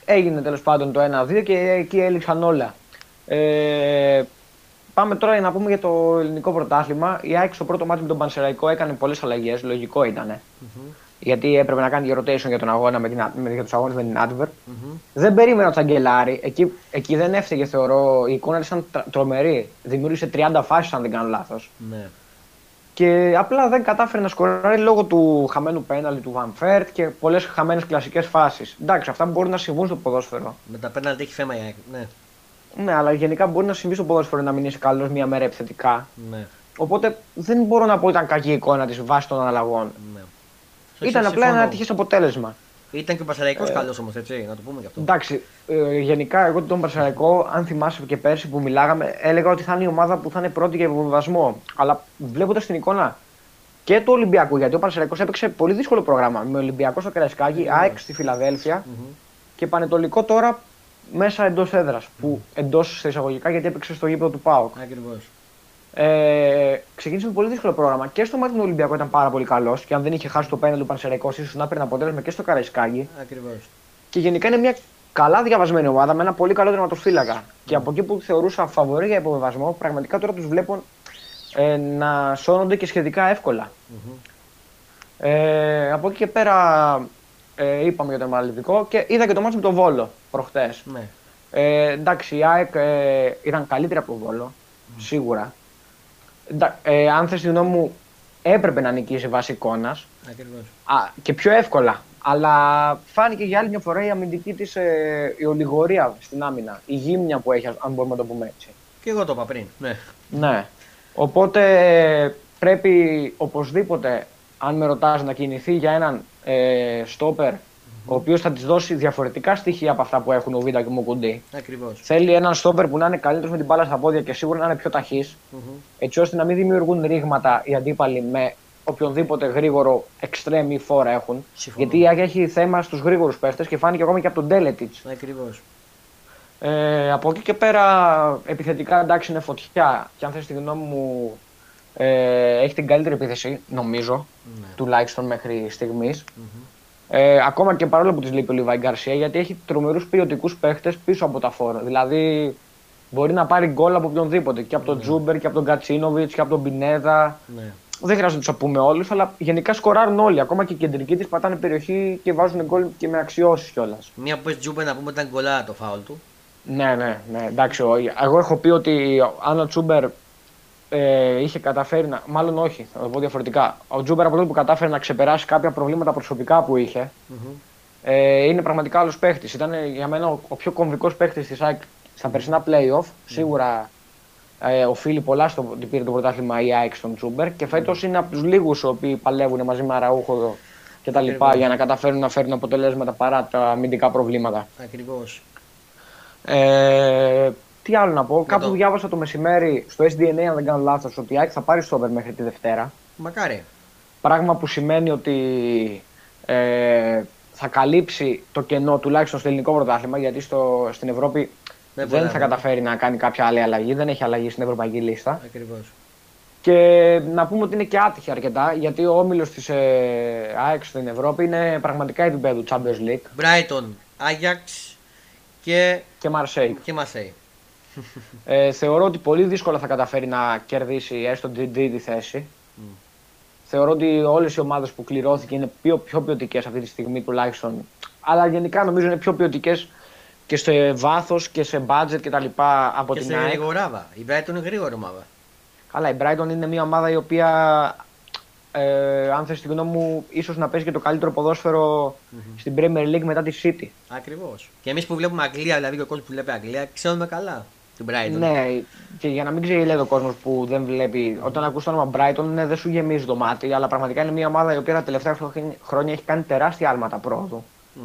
έγινε τέλος πάντων το 1-2 και εκεί έληξαν όλα. Ε, πάμε τώρα για να πούμε για το ελληνικό πρωτάθλημα. Η ΑΕΚ στο πρώτο μάτι με τον Πανσεραϊκό έκανε πολλές αλλαγές, λογικό ήταν. Γιατί έπρεπε να κάνει rotation για, τον αγώνα με την, με, για τους αγώνες με την Adverb. Δεν περίμενα τον Τσαγκελάρη. Εκεί, εκεί δεν έφταιγε, θεωρώ. Η εικόνα ήταν τρα- τρομερή. Δημιούργησε 30 φάσεις, αν δεν κάνω λάθος. Ναι. Και απλά δεν κατάφερε να σκοράρει λόγω του χαμένου πέναλι του Van Φέρτ και πολλές χαμένες κλασικές φάσεις. Εντάξει, αυτά μπορούν να συμβούν στο ποδόσφαιρο. Με τα πέναλτι έχει θέμα η ΑΕΚ. Ναι. Ναι, αλλά γενικά μπορεί να συμβεί στο ποδόσφαιρο να μην είσαι καλός μία μέρα επιθετικά. Ναι. Οπότε δεν μπορώ να πω ότι ήταν κακή η εικόνα της βάσει των αλλαγών. ναι. Ήταν απλά Συμφωνώ. ένα ατυχέ αποτέλεσμα. Ήταν και ο Πασαραϊκό ε... καλός όμως, έτσι, να το πούμε γι' αυτό. Εντάξει, ε, γενικά εγώ τον Παρσαραϊκό, αν θυμάσαι και πέρσι που μιλάγαμε, έλεγα ότι θα είναι η ομάδα που θα είναι πρώτη για υποβιβασμό. Αλλά βλέποντας την εικόνα και του Ολυμπιακού, γιατί ο Παρσαραϊκό έπαιξε πολύ δύσκολο πρόγραμμα. Με Ολυμπιακό στο Καραϊσκάκι, Ναι. ΑΕΚ στη φιλαδελφια Μμμ. και Πανετολικό τώρα μέσα εντός έδρας. Που εντός εισαγωγικά γιατί έπαιξε στο γήπεδο του ΠΑΟΚ. Ακριβώς. Ε, ξεκίνησε με πολύ δύσκολο πρόγραμμα και στο μάτι του Ολυμπιακού ήταν πάρα πολύ καλός. Και αν δεν είχε χάσει το πέναλ του Πανσεραϊκό, ίσως να παίρνει αποτέλεσμα και στο Καραϊσκάκι. Ακριβώς. Και γενικά είναι μια καλά διαβασμένη ομάδα με ένα πολύ καλό τερματοφύλακα. Και από εκεί που θεωρούσα φαβορή για υποβεβασμό, πραγματικά τώρα τους βλέπω ε, να σώνονται και σχετικά εύκολα. Ε, από εκεί και πέρα ε, είπαμε για το τερματοφυλακό και είδα και το μάτι με τον Βόλο προχτές. Ναι. Ε, εντάξει, η ΑΕΚ ε, ήταν καλύτερη από τον Βόλο, σίγουρα. Εντά- ε, αν θες τη γνώμη μου, έπρεπε να νικήσει βάσει εικόνας Ακριβώς. και πιο εύκολα. Αλλά φάνηκε για άλλη μια φορά η αμυντική της ε, η ολιγορία στην άμυνα. Η γύμνια που έχει, αν μπορούμε να το πούμε έτσι. Και εγώ το είπα πριν. Ναι. Ναι. Οπότε ε, πρέπει οπωσδήποτε, αν με ρωτάς, να κινηθεί για έναν ε, στόπερ ο οποίος θα της δώσει διαφορετικά στοιχεία από αυτά που έχουν ο Βίντα και ο Μοκουντή. Ακριβώς. Θέλει έναν στόπερ που να είναι καλύτερος με την μπάλα στα πόδια και σίγουρα να είναι πιο ταχύς, έτσι ώστε να μην δημιουργούν ρήγματα οι αντίπαλοι με οποιονδήποτε γρήγορο εξτρέμ ή φόρα έχουν. Συμφωνώ. Γιατί η Άγια έχει θέμα στους γρήγορους παίχτες και φάνηκε ακόμα και από τον Τέλετιτ. Ακριβώς. Ε, από εκεί και πέρα επιθετικά εντάξει είναι φωτιά και αν θες τη γνώμη μου ε, έχει την καλύτερη επίθεση νομίζω Ναι. τουλάχιστον μέχρι στιγμής. Ε, ακόμα και παρόλο που της λείπει ο Λιβάη Γκαρσία γιατί έχει τρομερούς ποιοτικούς παίχτες πίσω από τα φόρα. Δηλαδή μπορεί να πάρει γκολ από οποιονδήποτε και από τον Τζούμπερ και από τον Κατσίνοβιτς και από τον Πινέδα. Ναι. Δεν χρειάζεται να τους πούμε όλους, αλλά γενικά σκοράρουν όλοι. Ακόμα και οι κεντρικοί της πατάνε περιοχή και βάζουν γκολ και με αξιώσεις κιόλας. Μια που 'πες Τσούμπερ να πούμε ήταν κολλά το φάουλ του. Ναι, ναι, ναι. Εντάξει, ο- εγώ έχω πει ότι αν ο Τσούμπερ ε, είχε καταφέρει να. Μάλλον όχι, θα το πω διαφορετικά. Ο Τσούμπερ από τότε που κατάφερε να ξεπεράσει κάποια προβλήματα προσωπικά που είχε, ε, είναι πραγματικά άλλος παίχτης. Ήταν ε, για μένα ο, ο πιο κομβικός παίχτης της ΑΕΚ στα περσινά playoff. Σίγουρα ε, οφείλει πολλά στο ότι πήρε το πρωτάθλημα η ΑΕΚ στον Τσούμπερ και φέτος είναι από τους λίγους οι οποίοι παλεύουν μαζί με Αραούχο και τα λοιπά Ακριβώς. για να καταφέρουν να φέρουν αποτελέσματα παρά τα αμυντικά προβλήματα. Ακριβώς. Ε, τι άλλο να πω, κάπου το- διάβασα το μεσημέρι στο SDNA, αν δεν κάνω λάθος, ότι η ΑΕΚ θα πάρει στόπερ μέχρι τη Δευτέρα. Μακάρι. Πράγμα που σημαίνει ότι ε, θα καλύψει το κενό τουλάχιστον στο ελληνικό πρωτάθλημα, γιατί στο, στην Ευρώπη Δεν δεν, μπορεί θα να- καταφέρει να κάνει κάποια άλλη αλλαγή, δεν έχει αλλαγή στην ευρωπαϊκή λίστα. Ακριβώς. Και να πούμε ότι είναι και άτυχη αρκετά, γιατί ο όμιλος της ε, ΑΕΚ στην Ευρώπη είναι πραγματικά επίπεδου Champions League Brighton, Ajax και, και Marseille. και Marseille. Ε, θεωρώ ότι πολύ δύσκολα θα καταφέρει να κερδίσει έστω την τρίτη θέση. Θεωρώ ότι όλες οι ομάδες που κληρώθηκε είναι πιο, πιο ποιοτικές αυτή τη στιγμή τουλάχιστον. Αλλά γενικά νομίζω είναι πιο ποιοτικές και σε βάθος και σε budget κτλ. από και την σε ΑΕΚ. γρηγοράβα. Η Brighton είναι γρήγορη ομάδα. Καλά, η Brighton είναι μια ομάδα η οποία, ε, αν θες τη γνώμη μου, ίσως να παίζει και το καλύτερο ποδόσφαιρο στην Premier League μετά τη City. Ακριβώς. Και εμείς που βλέπουμε Αγγλία, δηλαδή και ο κόσμος που βλέπει Αγγλία, ξέρουμε καλά την Brighton. Ναι, και για να μην ξέρει λέει ο κόσμος που δεν βλέπει, όταν ακούς το όνομα Brighton ναι, δεν σου γεμίζει το μάτι, αλλά πραγματικά είναι μια ομάδα η οποία τα τελευταία χρονιά- χρόνια έχει κάνει τεράστια άλματα πρόοδου. Μμμ.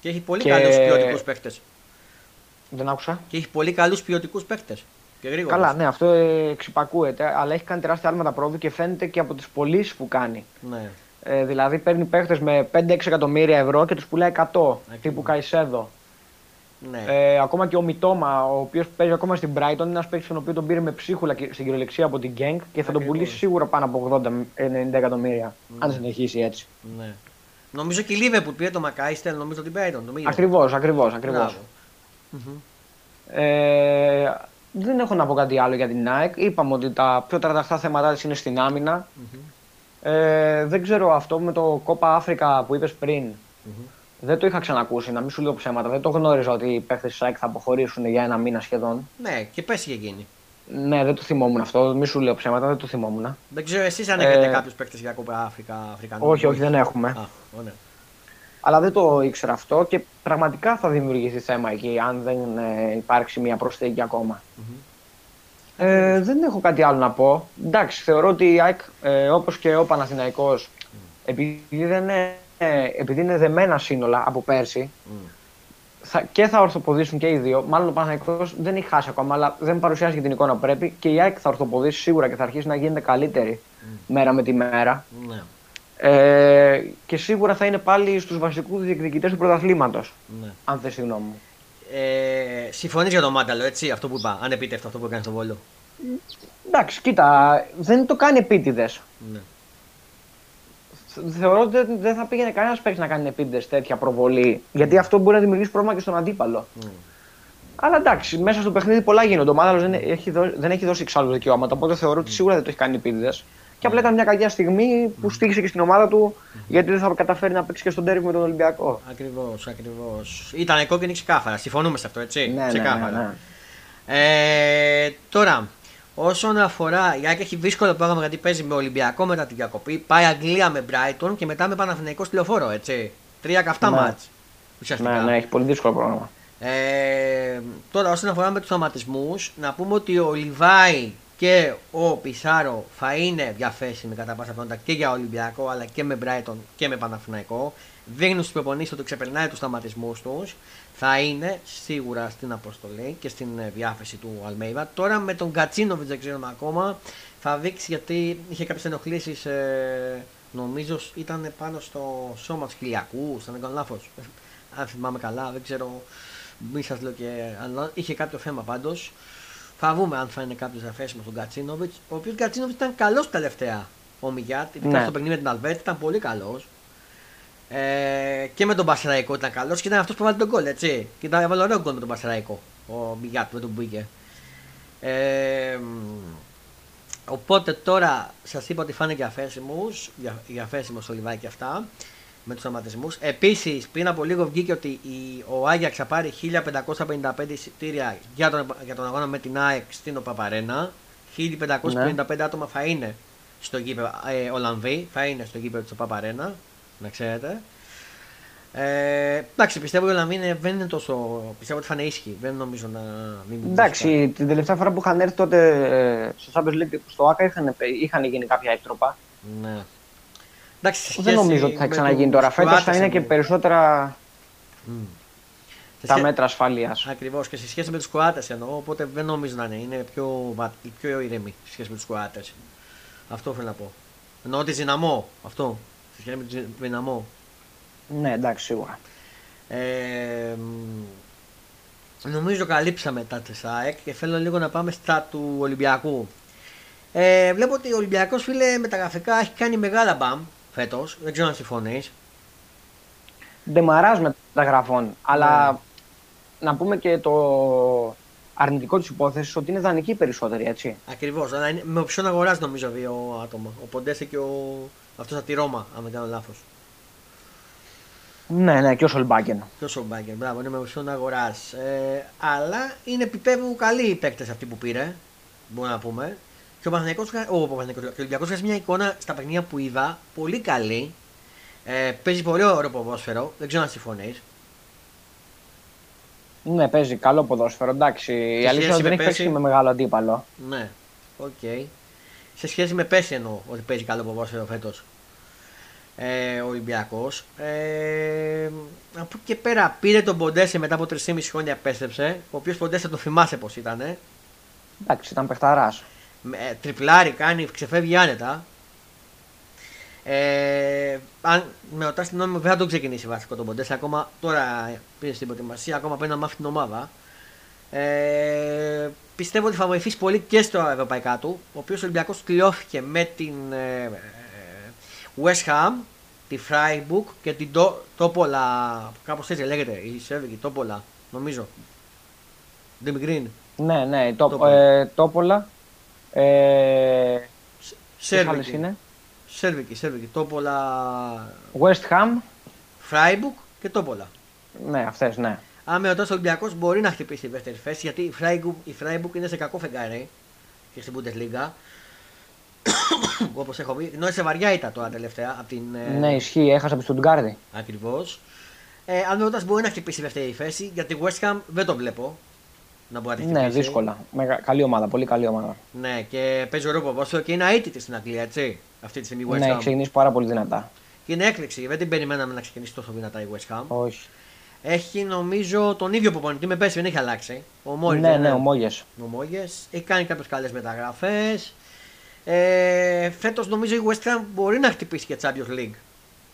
Και έχει πολύ Και- καλούς ποιοτικούς παίχτε. Δεν άκουσα. Και έχει πολύ καλούς ποιοτικούς παίχτε. Και γρήγορα. Καλά, ναι, αυτό ε, εξυπακούεται, αλλά έχει κάνει τεράστια άλματα πρόοδου και φαίνεται και από τις πωλήσεις που κάνει. Ναι. Ε, δηλαδή παίρνει παίχτε με 5-6 εκατομμύρια ευρώ και τους πουλάει 100, Ακριβώς. τύπου Καϊσέδο. Ναι. Ε, ακόμα και ο Μιτόμα, ο οποίος παίζει ακόμα στην Brighton, είναι ένας παίκτης τον οποίο τον πήρε με ψίχουλα και- στην κυριολεξία από την Genk και θα τον Ακριβώς. πουλήσει σίγουρα πάνω από 80-90 εκατομμύρια. Αν συνεχίσει έτσι. ναι. Νομίζω και η Liverpool πήρε το Μακάιστερ, νομίζω την Brighton. Το μήνυμα. Ακριβώς, ακριβώς. Ακριβώς. Μπράβο. Μμμ. Ε, δεν έχω να πω κάτι άλλο για την ΑΕΚ. Είπαμε ότι τα πιο τρανταχτά θέματα της είναι στην άμυνα. Ε, δεν ξέρω αυτό με το Κόπα Αφρικα που είπες πριν. Δεν το είχα ξανακούσει, να μην σου λέω ψέματα. Δεν το γνώριζα ότι οι παίχτες της ΑΕΚ θα αποχωρήσουν για ένα μήνα σχεδόν. Ναι, και πέσει και εκείνη. Ναι, δεν το θυμόμουν αυτό. Μη σου λέω ψέματα, δεν το θυμόμουν. Δεν ξέρω εσείς αν έχετε Ε, κάποιους παίκτε για κόπα Αφρικα, Αφρικανούς; Όχι, όχι, δεν έχουμε. Α, ωραία. Αλλά δεν το ήξερα αυτό και πραγματικά θα δημιουργηθεί θέμα εκεί αν δεν ε, υπάρξει μια προσθήκη ακόμα. Ε, δεν έχω κάτι άλλο να πω. Εντάξει, θεωρώ ότι η ΑΕΚ, ε, όπως και ο Παναθηναϊκός, επειδή, δεν είναι, ε, επειδή είναι δεμένα σύνολα από πέρσι, Μμ. θα, και θα ορθοποδήσουν και οι δύο. Μάλλον ο Παναθηναϊκός δεν έχει χάσει ακόμα, αλλά δεν παρουσιάζει και την εικόνα που πρέπει. Και η ΑΕΚ θα ορθοποδήσει σίγουρα και θα αρχίσει να γίνεται καλύτερη μέρα με τη μέρα. Ναι, Ε, και σίγουρα θα είναι πάλι στους βασικούς διεκδικητές του πρωταθλήματος, ναι. αν θες τη γνώμη μου. Ε, Συμφωνείς για το Μάνταλο, έτσι, αυτό που είπα. Ανεπίτευτο αυτό που έκανε στο Βόλο. Εντάξει, κοίτα, δεν το κάνει επίτηδες. Ναι. Θεωρώ ότι δεν, δεν θα πήγαινε κανένας παίκτης να κάνει επίτηδες τέτοια προβολή. Γιατί αυτό μπορεί να δημιουργήσει πρόβλημα και στον αντίπαλο. Μμ. Αλλά εντάξει, μέσα στο παιχνίδι πολλά γίνονται. Ο Μάδαλος δεν, έχει δώσει- δεν έχει δώσει εξάλλου δικαιώματα. Οπότε θεωρώ ότι σίγουρα δεν το έχει κάνει επίτηδες. Και απλά ήταν μια κακιά στιγμή που στήχησε και στην ομάδα του γιατί δεν θα καταφέρει να παίξει και στον τέρμι με τον Ολυμπιακό. Ακριβώς, ακριβώς. Ήταν κόκκινη ξεκάθαρα. Συμφωνούμε σε αυτό, έτσι; Ναι, ναι, ναι, ξεκάθαρα. ναι. Ε, τώρα, όσον αφορά. Η ΑΕΚ έχει δύσκολο πρόγραμμα γιατί παίζει με Ολυμπιακό μετά την διακοπή. Πάει Αγγλία με Brighton και μετά με Παναθηναϊκό τηλεφόρο, έτσι. Τρία καυτά Ναι. μάτς. Ουσιαστικά. Ναι, ναι, έχει πολύ δύσκολο πρόγραμμα. Ε, τώρα, όσον αφορά με τους τραυματισμού, να πούμε ότι ο Λιβάη και ο Πισάρο θα είναι διαθέσιμοι κατά πάσα πιθανότητα και για Ολυμπιακό αλλά και με Brighton και με Παναθηναϊκό. Δείχνουν στους προπονήσει ότι ξεπερνάει τους τραυματισμού τους. Θα είναι σίγουρα στην αποστολή και στην ε, διάθεση του Αλμέιβα. Τώρα με τον Κατσίνοβιτς δεν ξέρουμε ακόμα. Θα δείξει γιατί είχε κάποιες ενοχλήσεις. Ε, νομίζω ήταν πάνω στο σώμα του χιλιακού. Αν δεν κάνω λάθος. Αν θυμάμαι καλά, δεν ξέρω. Μη σας λέω και. Αλλά είχε κάποιο θέμα πάντως. Θα δούμε αν θα είναι κάποιος διαθέσιμος στον Κατσίνοβιτς. Ο οποίος Κατσίνοβιτς ήταν καλός τελευταία ομιγιάτ. Ειδικά Ναι. στο παιχνίδι με την Αλβέρτη ήταν πολύ καλός. Ε, και με τον Πασραϊκό ήταν καλός και ήταν αυτός που βάλει τον γκολ, έτσι. Και ήταν έβαλε ωραίο γκολ με τον Πασραϊκό. Ο Μιγιάτ με τον Μπούγκε. Ε, μ, οπότε τώρα σας είπα ότι φάνε διαθέσιμου. Διαθέσιμο ο Λιβάη και αυτά. Με τους τραυματισμού. Επίσης, πριν από λίγο βγήκε ότι η, ο Άγιαξ θα πάρει 1555 εισιτήρια για τον, για τον αγώνα με την ΑΕΚ στην ΟΠΑΠΑΡΕΝΑ. 1555 άτομα θα είναι στο γήπεδο, ε, Ολλανδοί, θα είναι στο γήπεδο της ΟΠΑΠΑΡΕΝΑ. Να ξέρετε. Ε, εντάξει, πιστεύω ότι η Ολλανδοί είναι- δεν είναι τόσο. Πιστεύω ότι θα είναι ίσχυοι. Δεν νομίζω να μην μην Εντάξει, την τελευταία φορά που είχαν έρθει τότε ε, στο Champions League στο ΑΚΑ είχαν, είχαν γίνει κάποια έκτροπα. Ναι. Εντάξει, σε Δεν σχέση νομίζω ότι θα με ξαναγίνει τους τώρα. Φέτος θα Κροάτες είναι και εννοώ. περισσότερα Μμ. Σε τα σχέ- μέτρα ασφαλείας. Ακριβώς και σε σχέση με τους Κροάτες εννοώ, οπότε δεν νομίζω να είναι. Είναι πιο, βα- πιο ηρεμοί σε σχέση με τους Κροάτες. Αυτό θέλω να πω. Εννοώ τη δυναμό. Αυτό. Σε σχέση με τη δυναμό. Ναι, εντάξει, σίγουρα. Ε, μ, νομίζω καλύψαμε τα της ΑΕΚ και θέλω λίγο να πάμε στα του Ολυμπιακού. Ε, βλέπω ότι ο Ολυμπιακός φίλε με τα γραφικά έχει κάνει μεγάλα μπαμ φέτος. Δεν ξέρω αν συμφωνείς. Ντεμαράζ μεταγραφών. Αλλά Ναι. να πούμε και το αρνητικό της υπόθεσης ότι είναι δανεική περισσότερη, έτσι. Ακριβώς, αλλά είναι με οψιόν αγοράς νομίζω δύο άτομα. Ο Ποντέσε και ο... αυτός από τη Ρώμα, αν δεν κάνω λάθος. Ναι, ναι, και ο Σολμπάκεν. Και ο Σομπάγκερ, μπράβο, είναι με οψιόν αγοράς. Ε, αλλά είναι πιστεύω καλοί οι παίκτες αυτοί που πήρε. Μπορούμε να πούμε. Και ο Παναθηναϊκός, ο, ο, Παναθηναϊκός, και ο Ολυμπιακός βγάζει μια εικόνα στα παιχνίδια που είδα πολύ καλή. Ε, παίζει πολύ ωραίο ποδόσφαιρο. Δεν ξέρω αν συμφωνείς. Ναι, παίζει καλό ποδόσφαιρο. Εντάξει, η αλήθεια είναι σχέση ότι δεν με έχει παίξει πέρσι- με μεγάλο αντίπαλο. Ναι, οκ. Σε σχέση με πέρσι εννοώ ότι παίζει καλό ποδόσφαιρο φέτος. Ε, ο Ολυμπιακός. Ε, από εκεί και πέρα πήρε τον Ποντένσε μετά από 3,5 χρόνια επέστρεψε. Ο οποίος Ποντένσε τον θυμάσαι πώς ήταν. Εντάξει, ήταν παιχταράς. Με, ντριπλάρει, κάνει, ξεφεύγει άνετα. Ε, αν με ρωτάς την νόμιμη, δεν θα το ξεκινήσει βασικό τον Ποντέ. Ακόμα τώρα πήρε στην προετοιμασία, ακόμα πρέπει να μάθει την ομάδα. Ε, πιστεύω ότι θα βοηθήσει πολύ και στο ευρωπαϊκά του. Ο οποίος Ολυμπιακός κλειώθηκε με την ε, ε, West Ham, τη Freiburg και την Τόπολα. Κάπως έτσι λέγεται, η Σέρβικη Τόπολα, νομίζω. Green. Ναι, ναι, το, ε, Τόπολα. Ε, Σέρβικη. είναι; Σέρβικη, Σέρβικη. Τόπολα. West Ham. Freiburg και Τόπολα. Ναι, αυτές, ναι. Αν με ρωτά ο Ολυμπιακός μπορεί να χτυπήσει τη δεύτερη θέση γιατί η Freiburg, η Freiburg είναι σε κακό φεγγάρι και στην Bundesliga. Όπως έχω πει, ενώ σε βαριά ήταν τώρα τελευταία. Από την, ε, ναι, ισχύει, έχασα από την Stuttgart. Ακριβώς. Ε, αν με ρωτάς, μπορεί να χτυπήσει τη δεύτερη θέση γιατί West Ham δεν το βλέπω να μπορεί να τη Ναι, δύσκολα. Μεγα... Καλή ομάδα, πολύ καλή ομάδα. Ναι, και παίζει ωραίο ποδόσφαιρο και είναι αίτητη στην Αγγλία, έτσι. Αυτή τη στιγμή West ναι, Ham. Ναι, ξεκινήσει πάρα πολύ δυνατά. Και είναι έκπληξη, δεν την περιμέναμε να ξεκινήσει τόσο δυνατά η West Ham. Όχι. Έχει νομίζω τον ίδιο προπονητή με πέσει, δεν έχει αλλάξει. Ο Μόγες. Ναι, ναι, ο Μόγες. Ο Μόγες. Έχει κάνει κάποιες καλές μεταγραφές. Ε, Φέτος νομίζω η West Ham μπορεί να χτυπήσει και Champions League.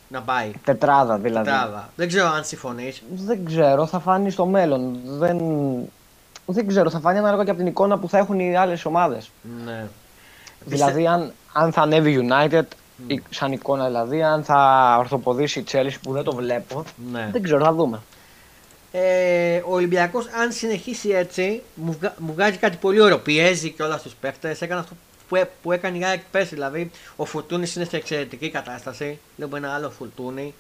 Να πάει. Τετράδα δηλαδή. Τετράδα. Δεν ξέρω αν συμφωνείς. Δεν ξέρω, θα φανεί στο μέλλον. Δεν, δεν ξέρω, θα φανεί ανάλογα και από την εικόνα που θα έχουν οι άλλες ομάδες. Ναι. Δηλαδή, αν, αν θα ανέβει United, mm. σαν εικόνα δηλαδή, αν θα ορθοποδήσει η Chelsea που δεν το βλέπω, ναι. δεν ξέρω, θα δούμε. Ε, ο Ολυμπιακός αν συνεχίσει έτσι μου, μου βγάζει κάτι πολύ ωραίο. Πιέζει και όλα στους παίχτες. Έκανε αυτό που, που έκανε η ΑΕΚ πέρσι. Δηλαδή ο Φουρτούνης είναι σε εξαιρετική κατάσταση. Βλέπω ένα άλλο Φουρτούνη.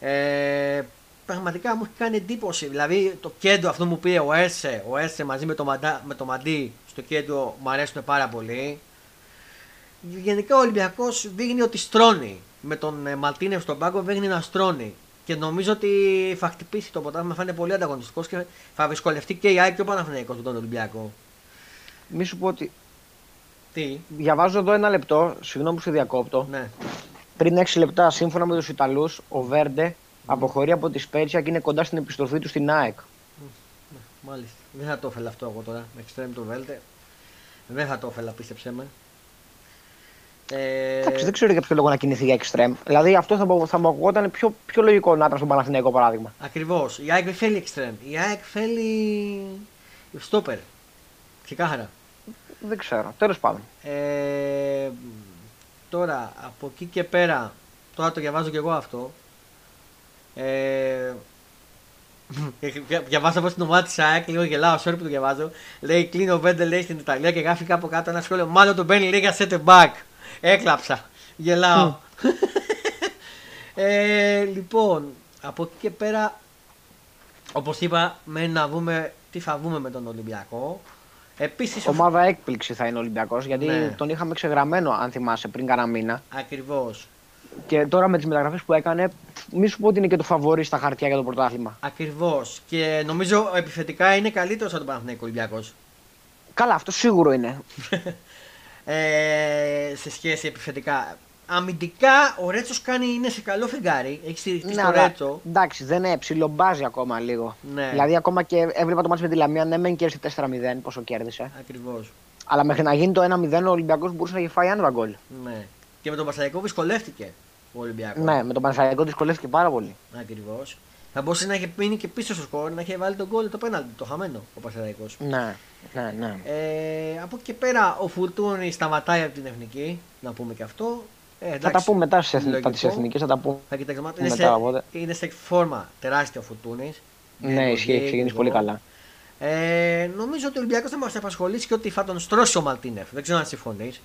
Ε, πραγματικά μου έχει κάνει εντύπωση. Δηλαδή το κέντρο αυτό μου πήρε ο Έρσε, ο Έρσε μαζί με το, Μαντά, με το Μαντί στο κέντρο μου αρέσουν πάρα πολύ. Γενικά ο Ολυμπιακός δείχνει ότι στρώνει. Με τον ε, Μαλτίνε στον πάγκο δείχνει να στρώνει. Και νομίζω ότι θα χτυπήσει το ποτάμι, θα είναι πολύ ανταγωνιστικός και θα δυσκολευτεί και η ΑΕΚ και ο Παναθηναϊκός τον Ολυμπιακό. Μη σου πω ότι. Τι; Διαβάζω εδώ ένα λεπτό, συγγνώμη που σε διακόπτω. Ναι. Πριν 6 λεπτά, σύμφωνα με τους Ιταλούς, ο Βέρντε αποχωρεί από τη Σπέτσια και είναι κοντά στην επιστροφή του στην ΑΕΚ. Ναι, μάλιστα. Δεν θα το ήθελα αυτό εγώ τώρα. Με εξτρέμει το Βέρντε. Δεν θα το ήθελα, πίστεψέ με. Ε... Εντάξει, δεν ξέρω για ποιο λόγο να κινηθεί για εξτρέμ. Δηλαδή αυτό θα, θα μου ακουγόταν πιο, πιο λογικό να ήταν στον Παναθηναϊκό παράδειγμα. Ακριβώς. Η ΑΕΚ δεν θέλει εξτρέμ. Η ΑΕΚ θέλει. στόπερ. Ξεκάθαρα. Δεν ξέρω. Τέλος πάντων. Ε, τώρα από εκεί και πέρα. Τώρα το διαβάζω και εγώ αυτό. Ε, διαβάζω από την ομάδα της ΑΕΚ, λίγο γελάω, sorry που το διαβάζω. Λέει κλείνει ο Βέντε λέει στην Ιταλία και γράφει κάπου κάτω ένα σχόλιο. Μάλλον τον μπαίνει λίγα set back. Έκλαψα. Γελάω. ε, λοιπόν, από εκεί και πέρα, όπως είπα, μένει να δούμε τι θα βούμε με τον Ολυμπιακό. Επίσης, Ομάδα έκπληξη θα είναι ο Ολυμπιακός, γιατί ναι. τον είχαμε ξεγραμμένο, αν θυμάσαι, πριν κάνα μήνα. Ακριβώς. Και τώρα με τις μεταγραφές που έκανε, μη σου πω ότι είναι και το φαβορή στα χαρτιά για το πρωτάθλημα. Ακριβώς. Και νομίζω επιθετικά είναι καλύτερος από τον Παναθηναϊκό Ολυμπιακός. Καλά, αυτό σίγουρο είναι. ε, σε σχέση επιθετικά. Αμυντικά ο Ρέτσος κάνει είναι σε καλό φεγγάρι. Έχει στηριχτεί στο Ρέτσο. Εντάξει, δεν είναι ψιλομπάζει ακόμα λίγο. Ναι. Δηλαδή ακόμα και έβλεπα το μάτι με τη Λαμία, ναι, μεν κέρδισε 4-0 πόσο κέρδισε. Ακριβώς. Αλλά μέχρι να γίνει το 1-0 ο Ολυμπιακός μπορούσε να έχει φάει ένα γκολ. Ναι. Και με τον Πασαρικό δυσκολεύτηκε ο Ολυμπιακός. Ναι, με τον Πασαρικό δυσκολεύτηκε πάρα πολύ. Ακριβώς. Θα μπορούσε να έχει μείνει και πίσω στο σκορ, να έχει βάλει τον γκολ το πέναλτι, το χαμένο ο Πασαρικό. Ναι. Ναι, ναι. Ε, από εκεί και πέρα ο Φουρτούνη σταματάει από την εθνική, να πούμε και αυτό. Ε, θα τα πούμε μετά στις εθνικές, θα τα πούμε. Θα κοιτάξουμε. Είναι, σε, είναι σε φόρμα τεράστια ο Φουρτούνης. Ναι, ισχύει, έχει ξεκινήσει πολύ καλά. Ε, νομίζω ότι ο Ολυμπιακός θα μας απασχολήσει και ότι θα τον στρώσει ο Μαλτίνεφ. Δεν ξέρω αν συμφωνείς.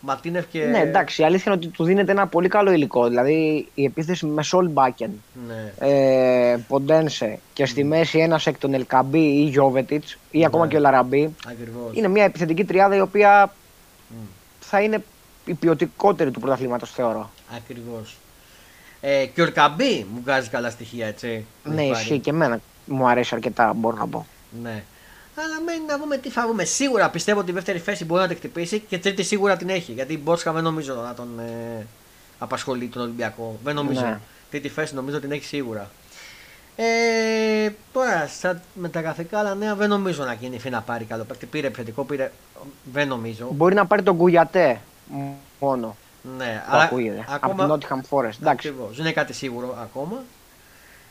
Μαρτίνεφ και. Ναι, εντάξει, η αλήθεια είναι ότι του δίνεται ένα πολύ καλό υλικό. Δηλαδή η επίθεση με Σολ Μπάκεν, ναι. ε, Ποντένσε και στη μέση ένας εκ των Ελκαμπή ή Γιώβετιτς ή ναι. ακόμα και ο Λαραμπή. Ακριβώς. Είναι μια επιθετική τριάδα η οποία θα είναι η ποιοτικότερη του πρωταθλήματος, θεωρώ. Ακριβώς. Ε, και ο Ελκαμπή μου βγάζει καλά στοιχεία, έτσι. Ναι, ισχύει και εμένα μου αρέσει αρκετά, μπορώ να πω. Ναι. Αλλά μένει να δούμε τι θα βρούμε. Σίγουρα πιστεύω ότι η δεύτερη θέση μπορεί να την χτυπήσει και τρίτη σίγουρα την έχει. Γιατί η Μπόσκα δεν νομίζω να τον ε, απασχολεί τον Ολυμπιακό. Δεν νομίζω. Ναι. Τρίτη θέση νομίζω την έχει σίγουρα. Ε, τώρα, στα μεταγραφικά άλλα νέα δεν νομίζω να κινηθεί να πάρει καλό παίκτη. Πήρε επιθετικό, πήρε. Δεν νομίζω. Μπορεί να πάρει τον Κουγιατέ μόνο. Ναι, που ακούγεται. Ακόμα... Από την Nottingham Forest. Εντάξει. Ακριβώς. Δεν είναι κάτι σίγουρο ακόμα.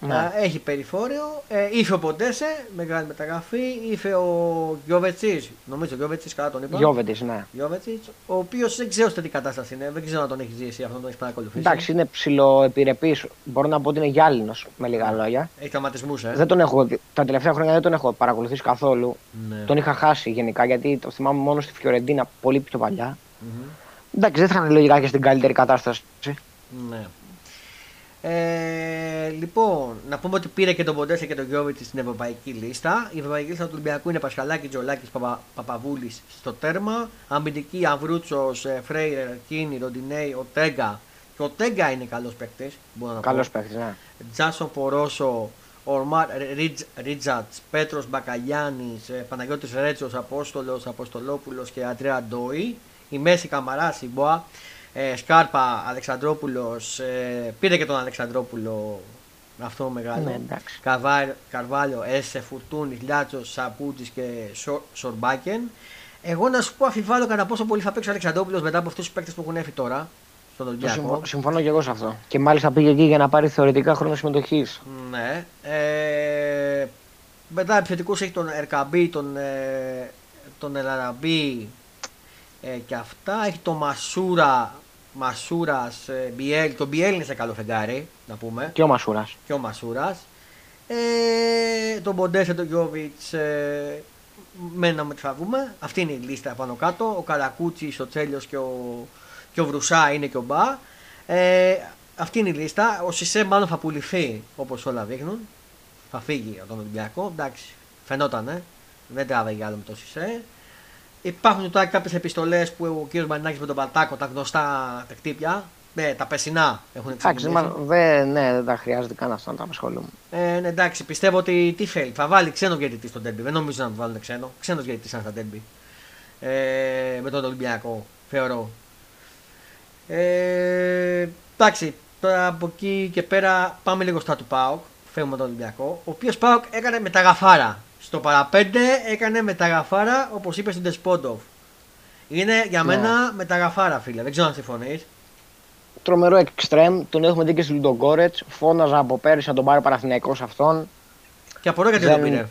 Ναι. Α, έχει περιφόρειο. Ε, ήρθε ο Ποντέσε, μεγάλη μεταγραφή. Ήρθε ο Γιώβετσις. Νομίζω ο Γιώβετσις, καλά τον είπα. Γιώβετης, ναι. Γιώβετσιτ, ο οποίος δεν ξέρω σε τι κατάσταση είναι, δεν ξέρω αν τον έχει ζήσει αυτόν, τον έχει παρακολουθήσει. Εντάξει, είναι ψηλοεπιρρεπής. Μπορώ να πω ότι είναι γυάλινος, με λίγα λόγια. Έχει τραυματισμούς, ε. Δεν τον έχω, δει- τα τελευταία χρόνια δεν τον έχω παρακολουθήσει καθόλου. Ναι. Τον είχα χάσει γενικά γιατί το θυμάμαι μόνο στη Φιωρεντίνα πολύ πιο παλιά. Μμμ. Εντάξει, δεν θα είναι λογικά και στην καλύτερη κατάσταση. Ναι. Ε, λοιπόν, να πούμε ότι πήρε και τον Ποντέσε και τον Γιώβιτς στην ευρωπαϊκή λίστα. Η ευρωπαϊκή λίστα του Ολυμπιακού είναι Πασχαλάκης, Τζολάκης, Παπα, Παπαβούλης στο τέρμα. Αμυντική Αμβρούτσο, Φρέιρερ, Κίνη, Ροντινέη, ο Τέγκα. Και ο Τέγκα είναι καλός παίκτης. Καλός παίχτη, ναι. Τζάσον Πορόσο, Ορμάρ Ρίτζατς, Πέτρος Μπακαλιάνης, Παναγιώτης Ρέτσος, Απόστολος, Αποστολόπουλος και Αντρέα Ντόι. Η μέση Καμαρά, Σιμποά, ε, Σκάρπα, Αλεξανδρόπουλος. Ε, πήρε και τον Αλεξανδρόπουλο αυτό μεγάλο. Ναι, εντάξει. Καρβάλιο, Καρβάλιο Έσε, Φουρτούνη, Λιάτσο, Σαπούτζη και Σο, Σορμπάκεν. Εγώ να σου πω αφιβάλλω κατά πόσο πολύ θα παίξει ο Αλεξανδρόπουλος μετά από αυτούς τους παίκτες που έχουν έρθει τώρα στον Ολυμπιακό. Συμφω- Συμφωνώ και εγώ σε αυτό. Και μάλιστα πήγε εκεί για να πάρει θεωρητικά χρόνο συμμετοχής. Ναι. Ε, μετά επιθετικούς έχει τον Ερκαμπή, τον, ε, τον Ελαραμπή ε, και αυτά. Έχει τον Μασούρα, Μασούρας, ε, Μπιέλ. Το Μπιέλ είναι σε καλό φεγγάρι, να πούμε. Και ο Μασούρας. Και ο Μασούρας. Ε, τον Μποντέσε, τον Γιώβιτς, ε, με να με τι θα βγούμε. Αυτή είναι η λίστα πάνω κάτω. Ο Καρακούτσης, ο Τσέλιος και ο, και ο Βρουσά είναι και ο Μπα. Ε, αυτή είναι η λίστα. Ο Σισε μάλλον θα πουληθεί όπως όλα δείχνουν. Θα φύγει από τον Ολυμπιακό. Εντάξει, φαινότανε. Δεν τράβεγε άλλο με το Σισε. Υπάρχουν τώρα κάποιες επιστολές που ο κ. Μαρινάκης με τον Πατάκο, τα γνωστά τα κτύπια, ναι, τα πεσινά έχουν Εντάξει, ξεκινήσει. μα, δεν, ναι, δεν τα χρειάζεται καν αυτό να τα απασχολούμε. Ε, ναι, εντάξει, πιστεύω ότι τι θέλει. Θα βάλει ξένο διαιτητή στο τέρμπι. Δεν νομίζω να του βάλουν ξένο. Ξένος διαιτητής σαν στα τέρμπι. Ε, με τον Ολυμπιακό, θεωρώ. Ε, εντάξει, τώρα από εκεί και πέρα πάμε λίγο στα του Πάοκ. Φεύγουμε τον Ολυμπιακό. Ο οποίος Πάοκ έκανε μεταγαφάρα. Στο παραπέντε έκανε μεταγαφάρα όπως είπες στην Τεσπόντοφ. Είναι για Ναι. μένα μεταγαφάρα, φίλε. Δεν ξέρω αν συμφωνείς. Τρομερό εξτρέμ, τον έχουμε δει και στη Λουντογκόρετ. Φώναζα από πέρυσι να τον πάρει Παναθηναϊκός σε αυτόν. Και απορώ γιατί Δεν- το πήρε.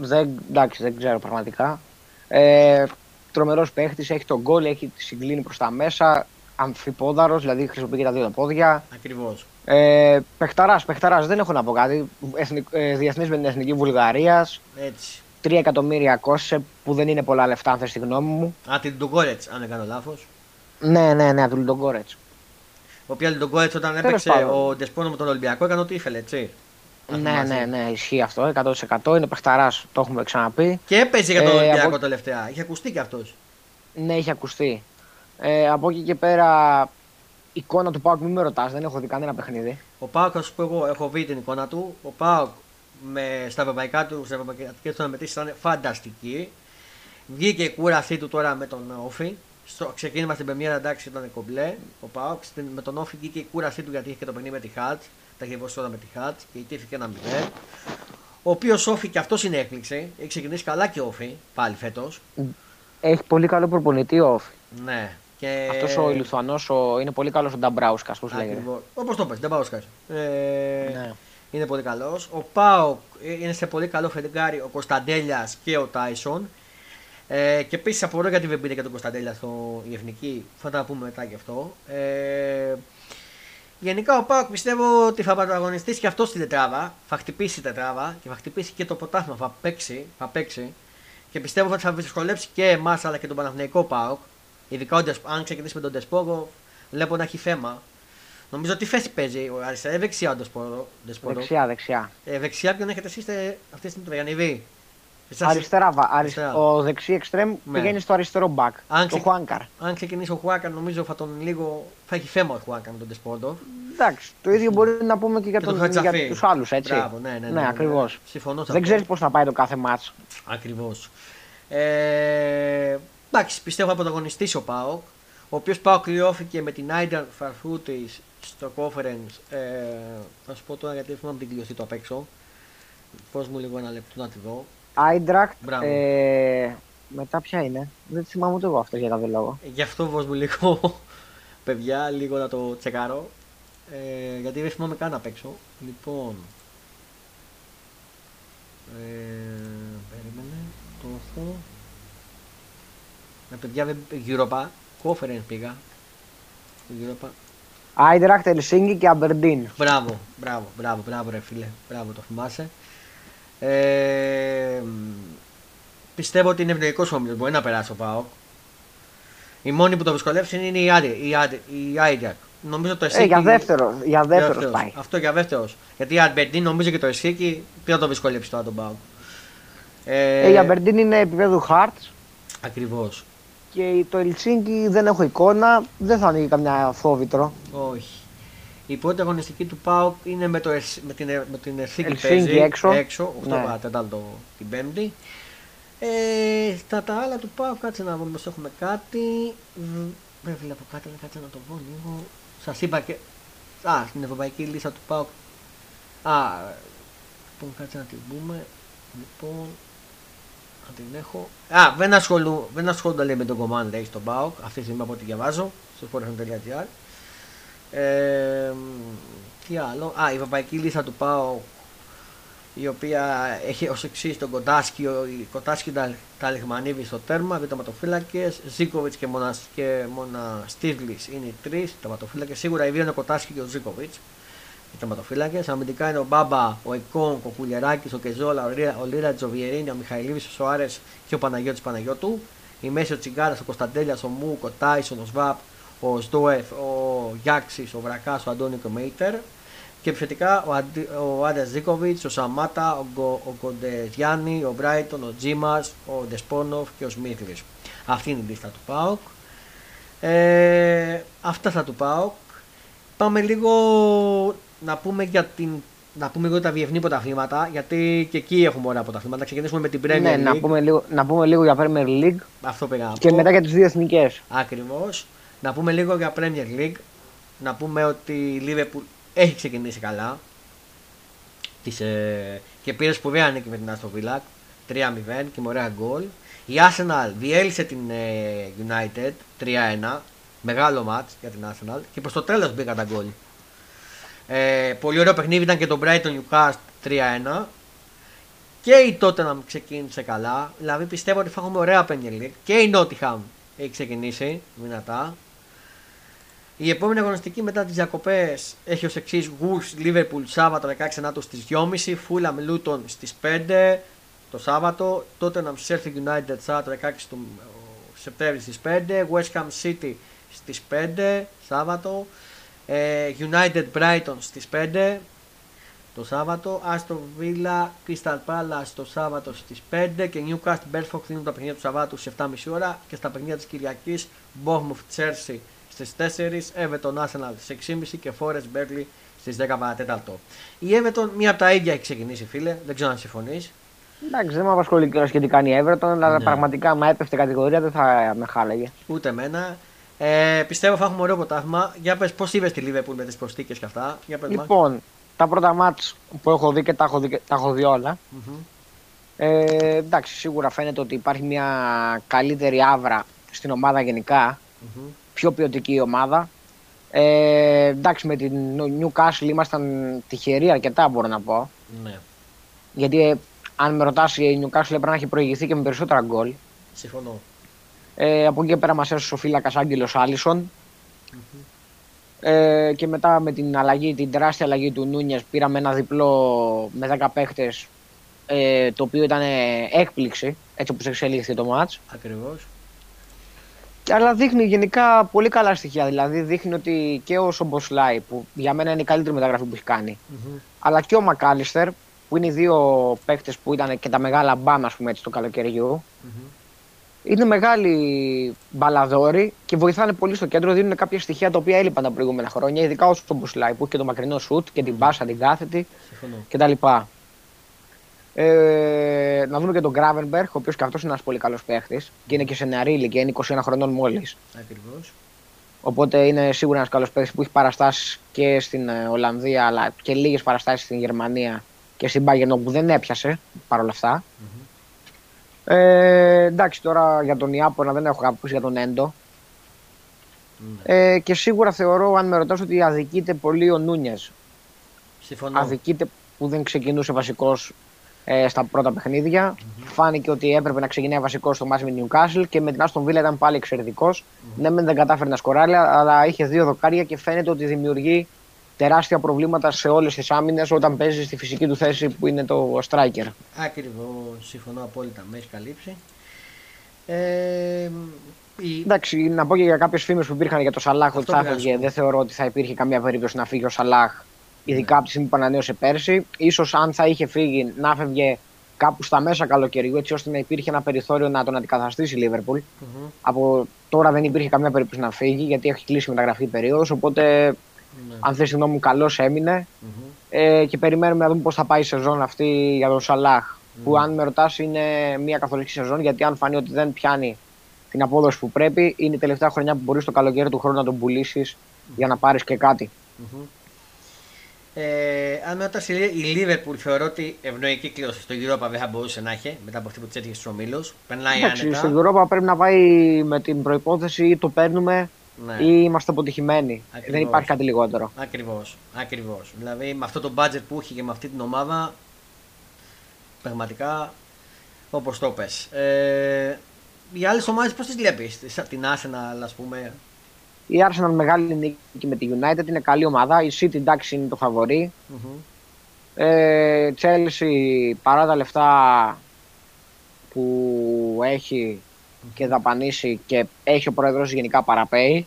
Δεν, εντάξει, δεν ξέρω πραγματικά. Ε, Τρομερός παίχτης, έχει τον γκολ, έχει τη συγκλίνη προς τα μέσα. Αμφιπόδαρος, δηλαδή χρησιμοποιεί και τα δύο τα πόδια. Ακριβώς. Ε, παιχταράς, παιχταράς, δεν έχω να πω κάτι. Εθνικ, ε, Διεθνής με την εθνική Βουλγαρίας. Έτσι. 3 εκατομμύρια κόσε που δεν είναι πολλά λεφτά, αν θες τη γνώμη μου. Α, την Ντουγκόρετς, αν δεν κάνω λάθος. Ναι, ναι, ναι, από τον Λουντογκόρετ. Ο οποίο Ντογκόρετ όταν Τέλος έπαιξε πάντων. ο Ντεσπόνο με τον Ολυμπιακό έκανε ό,τι ήθελε, έτσι. Να Ναι, θυμάσαι. ναι, ναι, ισχύει αυτό. 100% είναι παιχταράς, το έχουμε ξαναπεί. Και έπαιζε για τον Ε, Ολυμπιακό από- τελευταία. Είχε ακουστεί κι αυτός. Ναι, έχει ακουστεί. Ε, από εκεί και πέρα, εικόνα του Πάουκ, μην με ρωτάς, δεν έχω δει κανένα παιχνίδι. Ο Πάοκ, θα σου πω εγώ, έχω δει την εικόνα του. Ο Πάοκ με, στα ευρωπαϊκά του, στι ευρωπαϊκέ του αναμετρήσει ήταν φανταστική. Βγήκε η κούρασή του τώρα με τον Όφη. Στο ξεκίνημα στην Πεμιέρα εντάξει ήταν κομπλέ. Ο Πάοκ Στην- με τον Όφη βγήκε η κούρασή του γιατί είχε και το παιχνίδι με τη Χάτ. Τα είχε δώσει όλα με τη Χάτ και ιτήθηκε ένα μηδέν. Ο οποίος Όφη και αυτός συνέκλειξε. Έχει ξεκινήσει καλά και ο Όφη πάλι φέτος. Έχει πολύ καλό προπονητή ο Όφη. Ναι. Και... Αυτός ο Λιθουανός είναι πολύ καλός ο Νταμπράουσκα, πώς λέγεται. Όπως το πες, δεν πάω σκάσει. Ε, Ναι. Είναι πολύ καλός. Ο Πάοκ ε, είναι σε πολύ καλό φεγγάρι ο Κωνσταντέλιας και ο Τάισον. Ε, και επίσης απορώ γιατί δεν πήρε και τον Κωνσταντέλια στο η εθνική. Θα τα πούμε μετά και αυτό. Ε, γενικά ο Πάοκ πιστεύω ότι θα πρωταγωνιστήσει και αυτό στην τετράβα. Θα χτυπήσει η τετράβα και θα χτυπήσει και το ποτάθμα. Θα παίξει, θα παίξει. Και πιστεύω ότι θα δυσκολέψει και εμάς αλλά και τον Παναθηναϊκό Πάοκ. Ειδικά ο Ντεσ- αν ξεκινήσει με τον Ντεσπόγο, βλέπω να έχει θέμα. Νομίζω τι θέση παίζει ο αριστερά ή δεξιά ο Ντεσπόγο. Δεξιά, δεξιά. Ε, δεξιά ποιον έχετε εσείς αυτή τη στιγμή το Γιαννιδί. Εσάς- Αριστερά, βα- αρι- Αριστερά. ο δεξί εξτρέμ Ναι. πηγαίνει στο αριστερό μπακ. Αν Το ξε- Χουάνκαρ. Αν ξεκινήσει ο Χουάκα, νομίζω θα τον λίγο. θα έχει θέμα ο Χουάκα με τον Ντεσπόντο. Εντάξει, το ίδιο μπορεί να πούμε και για, Και τον τον, για Χατζαφή. τους άλλους, έτσι. Μπράβο, ναι, ναι. ναι, ναι, ακριβώς. Συμφωνώ σε Δεν αυτό. ξέρεις πώς θα πάει το κάθε μάτς. Ακριβώς. Ε, εντάξει, πιστεύω θα πρωταγωνιστήσει ο Πάοκ. Ο οποίος Πάοκ λιώθηκε με την Άιντερ Φαρφούτης στο conference. Ε, θα σου πω τώρα γιατί δεν θυμάμαι την κλειωστή του απ' έξω. Πώ μου λίγο ένα λεπτό να τη δω. Άιντρακτ, Μπράβο. ε, μετά ποια είναι; Δεν τη θυμάμαι ούτε εγώ αυτό για κάποιο λόγο. Ε, Γι' αυτό πώ μου λίγο. παιδιά, λίγο να το τσεκάρω. Ε, γιατί δεν θυμάμαι καν απ' έξω. Λοιπόν. Ε, περίμενε. Το έχω. Ε, παιδιά, δεν- Europa. Conference πήγα; Europa. Άιντραχτ, Ελσίνκι και Αμπερντίν. Μπράβο, μπράβο, μπράβο, μπράβο ρε φίλε. Μπράβο, το θυμάσαι. Ε, μ, πιστεύω ότι είναι ευνοϊκός όμιλος, μπορεί να περάσει ο ΠΑΟΚ. Η μόνη που το δυσκολεύσει είναι η Άρη, η, Άρη, η Άιντρακ. Νομίζω το Ε, Εσίκη... για δεύτερο, για δεύτερος δεύτερος. πάει. Αυτό για δεύτερος. Γιατί η Αρμπεντή νομίζω και το Εσίκη ποιο θα το δυσκολεύσει τώρα τον ΠΑΟΚ. Ε, Ε, η Αμπερντίν είναι επίπεδου Χάρτ Ακριβώς. Και το Ελσίνκι δεν έχω εικόνα, δεν θα ανοίγει καμιά φόβητρο. Όχι. Η πρώτη αγωνιστική του ΠΑΟΚ είναι με, το, Ελσ- με την, με την Ελσίνκη Ελσίνκη παίζει, έξω. έξω 8 Ναι. ναι. τέταρτο την Πέμπτη. Ε, στα τα άλλα του ΠΑΟΚ, κάτσε να δούμε πως έχουμε κάτι. Μ, Δεν βλέπω κάτι, αλλά κάτσε να το δω λίγο. Σας είπα και... Α, στην ευρωπαϊκή λίστα του ΠΑΟΚ. Α, λοιπόν, κάτσε να την πούμε. Λοιπόν, να την έχω. Α, δεν, ασχολού, δεν ασχολούνται λέει με τον Command Race στον ΠΑΟΚ, αυτή τη στιγμή από ό,τι διαβάζω, στο sportfm.gr. Ε, μ, τι άλλο. Α, η ευρωπαϊκή λίστα του ΠΑΟΚ η οποία έχει ως εξής τον Κοντάσκι, ο η Κοντάσκι τα, τα Λιχμανίδη στο τέρμα, δύο τερματοφύλακες. Ζήκοβιτς και Μονα, και Μονα Στίβλη είναι οι τρεις τερματοφύλακες. Σίγουρα οι δύο είναι ο Κοντάσκι και ο Ζήκοβιτς. Οι τερματοφύλακε. Αμυντικά είναι ο Μπάμπα, ο Εκόν, ο Κουλιεράκη, ο Κεζόλα, ο, Λίρα- ο Λίρα Τζοβιερίνη, ο Μιχαηλίδης, ο Σοάρες και ο Παναγιώτης Παναγιώτου. Η μέση ο Τσιγκάρας, ο Κωνσταντέλιας, ο Μου, ο Τάισον, ο Σβάπ, ο Σντόεφ, ο Γιάξης, ο Βρακάς, ο Αντώνιο και ο Μέιτερ. Και επιθετικά ο, Αντι- ο Άντε Ζίκοβιτ, ο Σαμάτα, ο, Γκο, ο Κοντεζιάννη, ο Μπράιτον, ο Τζίμας, ο Ντεσπόνοφ και ο Σμίθλη. Αυτή είναι η λίστα του ΠΑΟΚ. Ε, αυτά θα του ΠΑΟΚ. Πάμε λίγο να πούμε για την. Να πούμε λίγο τα διεθνή πρωταθλήματα, γιατί και εκεί έχουμε ωραία πρωταθλήματα. Ξεκινήσουμε με την Premier Ναι, League. να πούμε, λίγο, να πούμε λίγο για Premier League Αυτό πήγα να και πω. μετά για τις δύο εθνικές. Ακριβώς. Να πούμε λίγο για Premier League. Να πούμε ότι η Liverpool έχει ξεκινήσει καλά. Της, ε, και πήρε σπουδαία νίκη με την Aston Villa. 3-0 και με ωραία γκολ. Η Arsenal διέλυσε την ε, United 3-1. Μεγάλο μάτς για την Arsenal. Και προς το τέλος μπήκαν τα γκολ. Ε, πολύ ωραίο παιχνίδι ήταν και το Brighton Newcastle 3-1. Και η Tottenham ξεκίνησε καλά. Δηλαδή πιστεύω ότι θα έχουμε ωραία Premier League. Και η Nottingham έχει ξεκινήσει δυνατά. Η επόμενη αγωνιστική μετά τις διακοπές έχει ως εξής: Wolves Liverpool Σάββατο 16 Νάτο στις 2.30, Fulham Luton στις 5 το Σάββατο, Tottenham Sheffield United Σάββατο 16 του Σεπτέμβρη στις 5, West Ham City στις 5 Σάββατο, ε, United Brighton στις 5 το Σάββατο, Aston Villa Crystal Palace το Σάββατο στις 5 και Newcastle Belfort δίνουν τα παιχνίδια του Σαββάτου στις 7.30 ώρα και στα παιχνίδια της Κυριακής Bournemouth Chelsea στις 4, Everton Arsenal στις 6.30 και Forest Berkeley στις 10 παρατέταρτο. Η Everton μία από τα ίδια έχει ξεκινήσει φίλε, δεν ξέρω αν συμφωνείς. Εντάξει, δεν με απασχολεί και τι κάνει η Everton, αλλά Ναι. πραγματικά, άμα έπεφτε κατηγορία, δεν θα με χάλαγε. Ούτε εμένα. Ε, πιστεύω θα έχουμε ωραίο ποτάθμα. Για πες πώς είδες τη Liverpool με τις προστίκες και αυτά; Για πες μας. Λοιπόν, τα πρώτα μάτς που έχω δει και τα έχω δει, τα έχω δει όλα. Μμμ. Ε, εντάξει, σίγουρα φαίνεται ότι υπάρχει μια καλύτερη άβρα στην ομάδα γενικά. Μμμ. Πιο ποιοτική η ομάδα. Ε, εντάξει, με την Newcastle ήμασταν τυχεροί αρκετά, μπορώ να πω. Ναι, Γιατί ε, αν με ρωτάς η Newcastle πρέπει να έχει προηγηθεί και με περισσότερα γκολ. συμφωνώ. Ε, από εκεί και πέρα μας έσωσε ο φύλακας Άγγελος Άλισον. Ε, και μετά με την αλλαγή, την τεράστια αλλαγή του Νούνιε, πήραμε ένα διπλό με 10 παίχτες. Ε, το οποίο ήταν ε, έκπληξη έτσι όπως εξελίχθηκε το μάτς. Ακριβώς. Και Αλλά δείχνει γενικά πολύ καλά στοιχεία. Δηλαδή δείχνει ότι και ο Σομποσλάι που για μένα είναι η καλύτερη μεταγραφή που έχει κάνει, Μμμ. αλλά και ο Μακάλιστερ που είναι οι δύο παίχτες που ήταν και τα μεγάλα μπαμ, ας πούμε έτσι, του καλοκαιριού. Μμμ. Είναι μεγάλοι μπαλαδόροι και βοηθάνε πολύ στο κέντρο. Δίνουν κάποια στοιχεία τα οποία έλειπαν τα προηγούμενα χρόνια. Ειδικά ο Σομποσλάι που έχει και το μακρινό σουτ και την μπάσα την κάθετη Συμφωνώ. κτλ. Ε, να δούμε και τον Γκράβενμπεργκ, ο οποίος και αυτός είναι ένας πολύ καλός παίχτης και είναι και σε νεαρή ηλικία, είναι 21 χρονών μόλις. Ακριβώς. Οπότε είναι σίγουρα ένας καλός παίκτη που έχει παραστάσεις και στην ε, Ολλανδία αλλά και λίγες παραστάσεις στην Γερμανία και στην Bayern όπου δεν έπιασε παρόλα αυτά. Ε, εντάξει, τώρα για τον Ιάπωνα δεν έχω άποψη για τον Έντο. Ε, και σίγουρα θεωρώ, αν με ρωτάς, ότι αδικείται πολύ ο Νούνιες. Συμφωνώ. Αδικείται που δεν ξεκινούσε βασικός ε, στα πρώτα παιχνίδια. Mm-hmm. Φάνηκε ότι έπρεπε να ξεκινάει βασικός στο μάτι με Newcastle και με την Άστον Βίλα ήταν πάλι εξαιρετικός. Mm-hmm. Ναι, δεν κατάφερε να σκοράρει, αλλά είχε δύο δοκάρια και φαίνεται ότι δημιουργεί τεράστια προβλήματα σε όλες τις άμυνες όταν παίζεις στη φυσική του θέση που είναι το striker. Ακριβώς, συμφωνώ απόλυτα, με έχει καλύψει. Ε, η... Εντάξει, να πω και για κάποιες φήμες που υπήρχαν για το Σαλάχ ότι θα έφευγε. Δεν θεωρώ ότι θα υπήρχε καμία περίπτωση να φύγει ο Σαλάχ, ειδικά από τη στιγμή που ανανέωσε πέρσι. σω αν θα είχε φύγει να έφευγε κάπου στα μέσα καλοκαιριού, έτσι ώστε να υπήρχε ένα περιθώριο να τον αντικαταστήσει η Λίβερπουλ. Mm-hmm. Από τώρα δεν υπήρχε καμία περίπτωση να φύγει, γιατί έχει κλείσει η μεταγραφή περίοδος. Οπότε ναι. Αν θες συγγνώμη, καλός έμεινε. Mm-hmm. Ε, και περιμένουμε να δούμε πώς θα πάει η σεζόν αυτή για τον Σαλάχ. Mm-hmm. Που αν με ρωτάς είναι μια καθολική σεζόν, γιατί αν φανεί ότι δεν πιάνει την απόδοση που πρέπει, είναι η τελευταία χρονιά που μπορεί το καλοκαίρι του χρόνου να τον πουλήσεις mm-hmm. για να πάρεις και κάτι. Mm-hmm. Ε, αν με ρωτάς η Λίβερπουλ θεωρώ ότι ευνοϊκή κλήρωση στο Europa δεν θα μπορούσε να έχει μετά από αυτή που της έτυχε στους ομίλους. Περνάει Εντάξει, άνετα. Στο Europa πρέπει να πάει με την προπόθεση ή το παίρνουμε ναι. ή είμαστε αποτυχημένοι. Ακριβώς. Δεν υπάρχει κάτι λιγότερο. Ακριβώς. Ακριβώς. Δηλαδή με αυτό το budget που έχει και με αυτή την ομάδα, πραγματικά όπως το πες. Ε, οι άλλες ομάδες πώς τις βλέπεις, την Arsenal, ας πούμε. Η Arsenal μεγάλη νίκη με τη United είναι καλή ομάδα. Η City εντάξει είναι το φαβορή. Mm-hmm. Ε, Chelsea παρά τα λεφτά που έχει και δαπανίσει και έχει ο πρόεδρος γενικά παραπέει.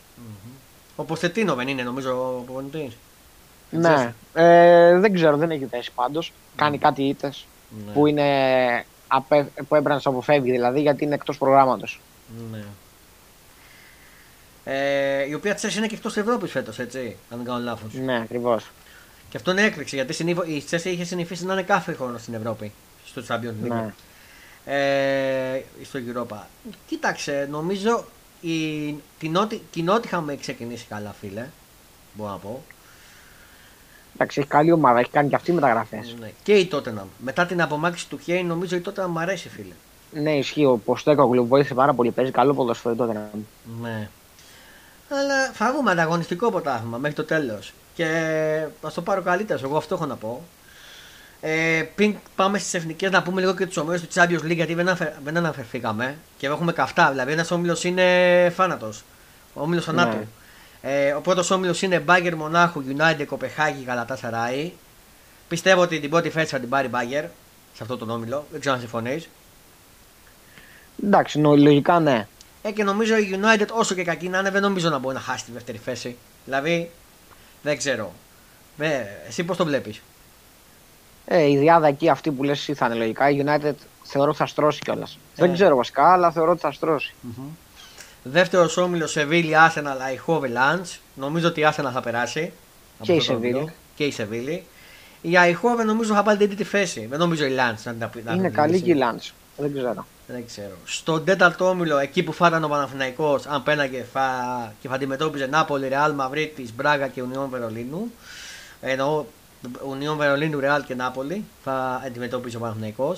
Ο Ποθετίνο δεν είναι νομίζω ο προπονητής. Ναι, ε, δεν ξέρω, δεν έχει θέσει πάντως. Κάνει κάτι ήττες ναι. που, είναι, που έπρεπε να τους αποφεύγει δηλαδή γιατί είναι εκτός προγράμματος. Ναι. Ε, η οποία Τσέσσι είναι και εκτός Ευρώπης φέτος, έτσι, αν δεν κάνω λάθος. Ναι, ακριβώς. Και αυτό είναι έκπληξη γιατί η Τσέσσι είχε συνηθίσει να είναι κάθε χρόνο στην Ευρώπη, στο Champions League. Ναι ε, στο Europa. Κοίταξε, νομίζω η, την Νότιχα με έχει ξεκινήσει καλά, φίλε. Μπορώ να πω. Εντάξει, έχει καλή ομάδα, έχει κάνει και αυτή μεταγραφές. Ναι. Και η Τότεναμ. Μετά την απομάκρυνση του Χέιν, νομίζω η Τότεναμ μου αρέσει, φίλε. Ναι, ισχύει. Ο Ποστέκογλου βοήθησε πάρα πολύ. Παίζει καλό ποδοσφαίρο η Τότεναμ. Ναι. Αλλά θα βγούμε ανταγωνιστικό ποτάθμα μέχρι το τέλος. Και θα το πάρω καλύτερος. Εγώ αυτό έχω να πω. Ε, πριν πάμε στις εθνικές, να πούμε λίγο και τους ομίλους του Champions League γιατί δεν, αναφε, δεν αναφερθήκαμε και έχουμε καυτά. Δηλαδή, ένας όμιλο είναι θάνατος. Ο όμιλο θανάτου. Ναι. Ε, ο πρώτος όμιλο είναι Bagger Μονάχου, United, Κοπεχάγη, Γαλατά Σαράι. Πιστεύω ότι την πρώτη θέση θα την πάρει Bagger σε αυτό τον όμιλο. Δεν ξέρω αν συμφωνείς. Εντάξει, λογικά ναι. Ε, και νομίζω η United όσο και κακή να είναι, δεν νομίζω να μπορεί να χάσει τη δεύτερη θέση. Δηλαδή, δεν ξέρω. Ε, εσύ πώς το βλέπεις; Ε, η διάδα εκεί αυτή που λες θα είναι λογικά. Η United θεωρώ ότι θα στρώσει κιόλας. Δεν ε. ξέρω βασικά, αλλά θεωρώ ότι θα στρώσει. Mm-hmm. Δεύτερος όμιλος Σεβίλη, Άσενα, Αϊχόβε, Λάντ. Νομίζω ότι η Άσενα θα περάσει. Και η Σεβίλη. Και η Σεβίλη. Η Αϊχόβε νομίζω θα πάρει την τρίτη θέση. Δεν νομίζω η Λάντ να την Είναι καλή και η Λάντ. Δεν ξέρω. Δεν ξέρω. Στον τέταρτο όμιλο, εκεί που φάταν ο Παναθηναϊκός, αν πέναγε θα... και θα αντιμετώπιζε Νάπολη, Ρεάλ Μαυρίτη, Μπράγκα και Ουνιόν Βερολίνου. Ενώ Ουνιόν Βερολίνου, Ρεάλ και Νάπολη θα αντιμετώπιζε ο Παναθυναϊκό.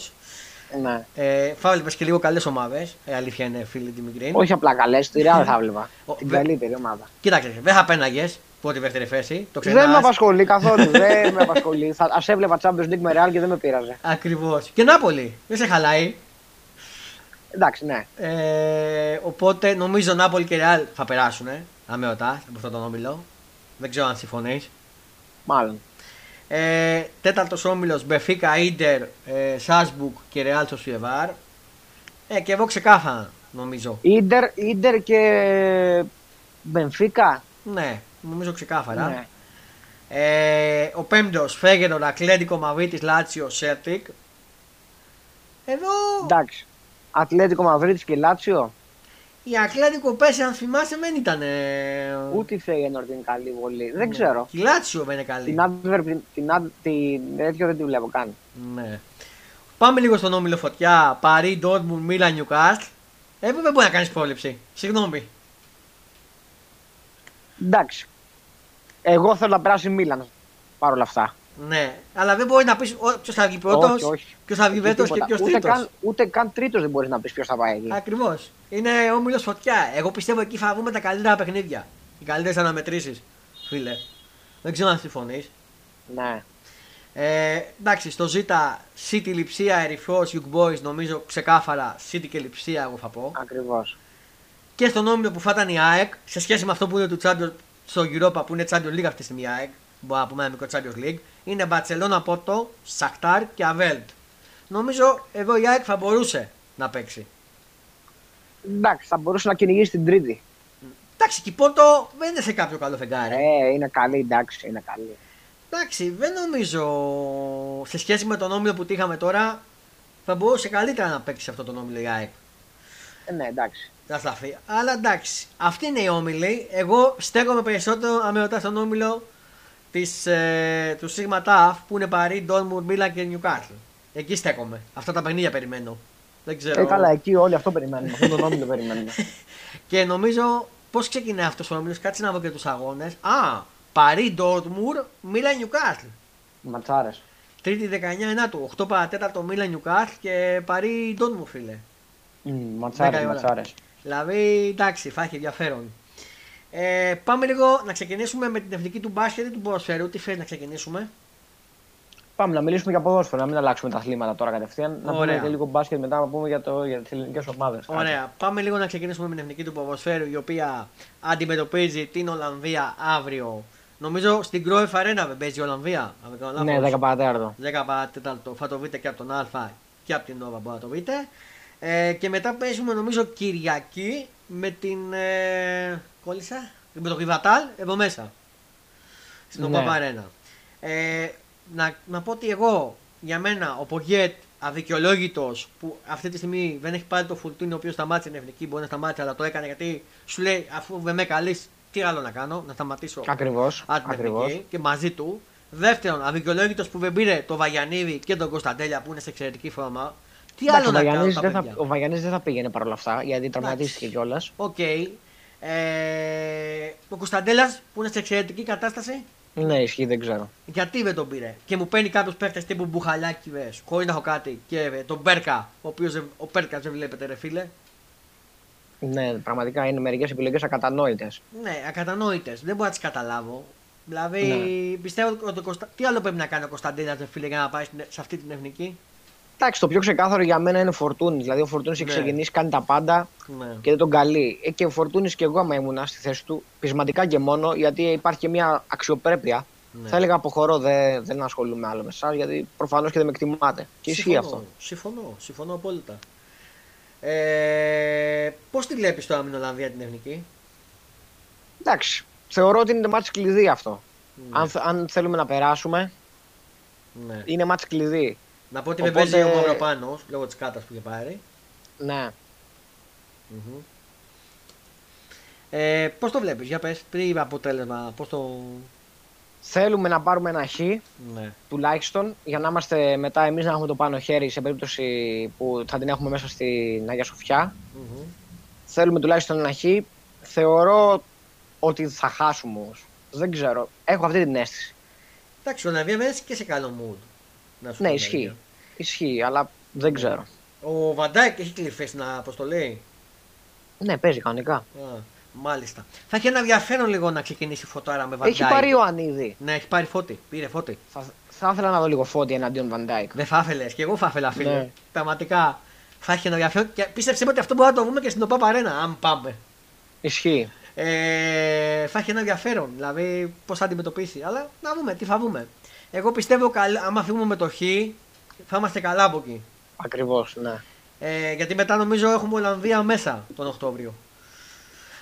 Ναι. Ε, θα έβλεπε και λίγο καλές ομάδες. Ε, αλήθεια είναι, φίλοι τη Μικρή. Όχι απλά καλές, τη Ρεάλ θα έβλεπα. Την καλύτερη ομάδα. Κοίταξε, δεν θα πέναγες πρώτη δεύτερη θέση. Το δεν με απασχολεί καθόλου. δεν με απασχολεί. Α έβλεπα Champions League με Ρεάλ και δεν με πείραζε. Ακριβώς. Και Νάπολη. Δεν σε χαλάει. Εντάξει, ναι. Ε, οπότε νομίζω Νάπολη και Ρεάλ θα περάσουν. Αν με ρωτάς από αυτόν τον όμιλο. Δεν ξέρω αν συμφωνείς. Μάλλον. Ε, Τέταρτος όμιλος Μπεφίκα, Ιντερ, ε, Σάσμπουκ και Ρεάλ Σοσιεβάρ. Ε, και εγώ ξεκάθαρα νομίζω. Ίντερ, Ίντερ και Μπενφίκα; Ναι, νομίζω ξεκάθαρα. Ναι. Ε, ο πέμπτος Φέγενορντ, Ατλέτικο Μαδρίτης, Λάτσιο, Σέλτικ. Εδώ. Εντάξει. Ατλέτικο Μαδρίτης και Λάτσιο; Η Ατλέτικο πέρσι, αν θυμάσαι, δεν ήταν. Ούτε η Φέγενορντ είναι καλή πολύ. Δεν ναι. ξέρω. Η Λάτσιο δεν είναι καλή. Την Αντβέρπ, την, την, τέτοιο δεν τη βλέπω καν. Ναι. Πάμε λίγο στον όμιλο φωτιά. Παρί, Ντόρμουν, Μίλα, Νιουκάστ. Ε, δεν μπορεί να κάνεις πρόληψη. Συγγνώμη. Εντάξει. Εγώ θέλω να περάσει Μίλαν παρόλα αυτά. Ναι, αλλά δεν μπορεί να πεις ποιος θα βγει πρώτος, ποιος θα βγει δεύτερο και ποιος τρίτος. Καν, ούτε καν τρίτος δεν μπορείς να πεις ποιος θα πάει εκεί. Ακριβώς. Είναι όμιλος φωτιά. Εγώ πιστεύω εκεί θα βγούμε τα καλύτερα παιχνίδια. Οι καλύτερες αναμετρήσεις, φίλε. Δεν ξέρω αν συμφωνείς. Ναι. Ε, εντάξει, στο Z City Λιψία, Ερυφό, Young Boys νομίζω ξεκάθαρα City και Λιψία, εγώ θα πω. Ακριβώς. Και στον όμιλο που θα ήταν η ΑΕΚ, σε σχέση με αυτό που είναι του Champions, στο Europa που είναι Champions League αυτή τη στιγμή η ΑΕΚ, μπορεί να πούμε ένα μικρό Champions League, είναι Μπαρσελόνα Πότο, Σακτάρ και Αβέλτ. Νομίζω εδώ η ΑΕΚ θα μπορούσε να παίξει. Εντάξει, θα μπορούσε να κυνηγήσει την Τρίτη. Εντάξει, και η Πόρτο δεν είναι σε κάποιο καλό φεγγάρι. Ε, είναι καλή, εντάξει, είναι καλή. Εντάξει, δεν νομίζω σε σχέση με τον όμιλο που είχαμε τώρα θα μπορούσε καλύτερα να παίξει αυτό τον όμιλο η ΑΕΚ. Ε, ναι, εντάξει. Θα σταθεί. Αλλά εντάξει, αυτή είναι η όμιλη. Εγώ στέκομαι περισσότερο αν με ρωτάς τον όμιλο της, ε, του Sigma TAF που είναι Παρί, Ντόρμουρ, Μίλαν και Newcastle. Εκεί στέκομαι. Αυτά τα παιχνίδια περιμένω. Δεν ξέρω. Ε, καλά, εκεί όλοι αυτό περιμένουμε. αυτόν τον όμιλο περιμένουμε. Και νομίζω πώς ξεκινάει αυτός ο όμιλο. Κάτσε να δω και τους αγώνες. Α, Παρί, Ντόρμουρ, Μίλαν, Newcastle. Ματσάρε. Τρίτη 19 Ενάτου, 8 παρατέταρτο Μίλαν Νιουκάστ και Παρί Ντόρμουρ, φίλε. Ματσάρε, Δέκα η ώρα. ματσάρε. Δηλαδή, εντάξει, θα έχει ενδιαφέρον. Ε, πάμε λίγο να ξεκινήσουμε με την εθνική του μπάσκετ ή του ποδοσφαίρου. Τι θέλει να ξεκινήσουμε; Πάμε να μιλήσουμε για ποδόσφαιρο, να μην αλλάξουμε τα αθλήματα τώρα κατευθείαν. Να Ωραία. πούμε και λίγο μπάσκετ μετά να πούμε για, το, για τις ελληνικές ομάδες. Ωραία. Πάμε λίγο να ξεκινήσουμε με την εθνική του ποδοσφαίρου η οποία αντιμετωπίζει την Ολλανδία αύριο. Νομίζω στην Κρόεφ Αρένα δεν παίζει η Ολλανδία. Αν δεν κάνω Ναι, λάθος. 10 παρατέταρτο. 10 παρατέταρτο. Θα το βρείτε και από τον Α και από την Νόβα μπορεί να το βρείτε. Ε, και μετά παίζουμε νομίζω Κυριακή με την. Ε, κόλλησα. Με το Βιβατάλ εδώ μέσα. Στην Ναι. ναι. Αρένα. Ε, να, να πω ότι εγώ για μένα ο Πογιέτ αδικαιολόγητος που αυτή τη στιγμή δεν έχει πάρει το Φορτούνη ο οποίος σταμάτησε την εθνική, μπορεί να σταμάτησε, αλλά το έκανε γιατί σου λέει αφού δεν με καλείς, τι άλλο να κάνω, να σταματήσω Ακριβώς. Α, την Ακριβώς. εθνική και μαζί του. Δεύτερον, αδικαιολόγητος που δεν πήρε το Βαγιαννίδη και τον Κωνσταντέλια που είναι σε εξαιρετική φόρμα. Τι Εντάξει, άλλο ο να κάνω. Βαγιαννίδης τα δεν θα- παιδιά; Ο Βαγιαννίδης δεν θα πήγαινε παρόλα αυτά γιατί τραυματίστηκε κιόλας. Οκ. Ε, ο Κωνσταντέλια που είναι σε εξαιρετική κατάσταση, Ναι, ισχύει, δεν ξέρω. γιατί δεν τον πήρε; Και μου παίρνει κάποιος παίχτε τύπου Μπουχαλάκι, βες, χωρίς να έχω κάτι. Και ε, τον Μπέρκα, ο οποίος ο Μπέρκα δεν βλέπετε, ρε φίλε. Ναι, πραγματικά είναι μερικές επιλογές ακατανόητες. Ναι, ακατανόητες. Δεν μπορώ να τις καταλάβω. Δηλαδή, Ναι. πιστεύω ότι ο Κωνστα... τι άλλο πρέπει να κάνει ο Κωνσταντέλια, ρε φίλε, για να πάει στην- σε αυτή την εθνική; Εντάξει, το πιο ξεκάθαρο για μένα είναι ο Φορτούνης. Δηλαδή, ο Φορτούνης έχει Ναι. ξεκινήσει, κάνει τα πάντα Ναι. και δεν τον καλεί. Ε, και ο Φορτούνης και εγώ, άμα ήμουν στη θέση του, πεισματικά και μόνο, γιατί υπάρχει και μια αξιοπρέπεια. Ναι. Θα έλεγα αποχωρώ, δεν, δεν ασχολούμαι άλλο με εσάς, γιατί προφανώς και δεν με εκτιμάτε. Και ισχύει Συμφωνώ, αυτό. Συμφωνώ, συμφωνώ απόλυτα. Ε, Πώς τη βλέπεις τώρα με την Ολλανδία την εθνική, Εντάξει, θεωρώ ότι είναι μάτς κλειδί αυτό. Ναι. Αν, θε- αν θέλουμε να περάσουμε, ναι. είναι μάτς κλειδί. Να πω ότι με Οπότε- παίζει ο Μαυροπάνο λόγω της κάτα που είχε πάρει. Ναι. Μμμ. Ε, Πώς το βλέπεις, για πες, πριν αποτέλεσμα, πώς το. Θέλουμε να πάρουμε ένα χ, Ναι. τουλάχιστον, για να είμαστε μετά εμείς να έχουμε το πάνω χέρι σε περίπτωση που θα την έχουμε μέσα στην Αγία Σοφιά. Μμμ. Θέλουμε τουλάχιστον ένα χ. Θεωρώ ότι θα χάσουμε όμως. Δεν ξέρω. Έχω αυτή την αίσθηση. Εντάξει, ο Ολλανδία δεν είναι και σε καλό mood. Να σου Ναι, πω ισχύει. αλήθεια. Ισχύει, αλλά δεν ξέρω. Ο Βαν Ντάικ έχει κληθεί στην αποστολή. Ναι, παίζει κανονικά. Α, μάλιστα. Θα έχει ένα ενδιαφέρον λίγο να ξεκινήσει η Φωτάρα με Βαν Ντάικ. Έχει πάρει Ιωαννίδη. Ναι, έχει πάρει Φώτη. Πήρε Φώτη. Θα, θα ήθελα να δω λίγο Φώτη εναντίον Βαν Ντάικ. Δεν θα ήθελες. Και εγώ θα ήθελα, φίλε. Ναι. Πραγματικά θα έχει ένα ενδιαφέρον. Και πίστεψε με ότι αυτό μπορούμε να το βρούμε και στην ΟΠΑΠ Αρένα, αν πάμε. Ισχύει. Ε, θα έχει ένα ενδιαφέρον. Δηλαδή, πώς θα αντιμετωπίσει. Αλλά να δούμε, τι θα δούμε. Εγώ πιστεύω, καλ- άμα φύγουμε με το Χ, θα είμαστε καλά από εκεί. Ακριβώς, ναι. Ε, γιατί μετά νομίζω έχουμε Ολλανδία μέσα τον Οκτώβριο.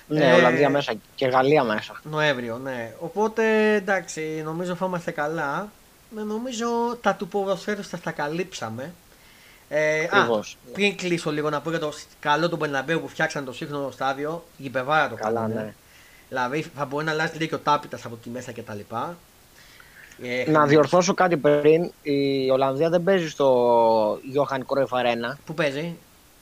Ναι, Ε, Ολλανδία μέσα και Γαλλία μέσα. Νοέμβριο, ναι. Οπότε εντάξει, νομίζω θα είμαστε καλά. Με νομίζω τα του ποδοσφαίρου θα τα καλύψαμε. Ε, α, Ακριβώς. πριν κλείσω λίγο να πω για το καλό του Μπερναμπέου που φτιάξαν το σύγχρονο στάδιο, γηπεδάρα το Καλά, κάνανε. ναι. Δηλαδή θα μπορεί να αλλάζει λίγο και ο τάπητας από εκεί μέσα κτλ. Ε, Να διορθώσω κάτι πριν. Η Ολλανδία δεν παίζει στο Johan Cruyff Arena. Πού παίζει,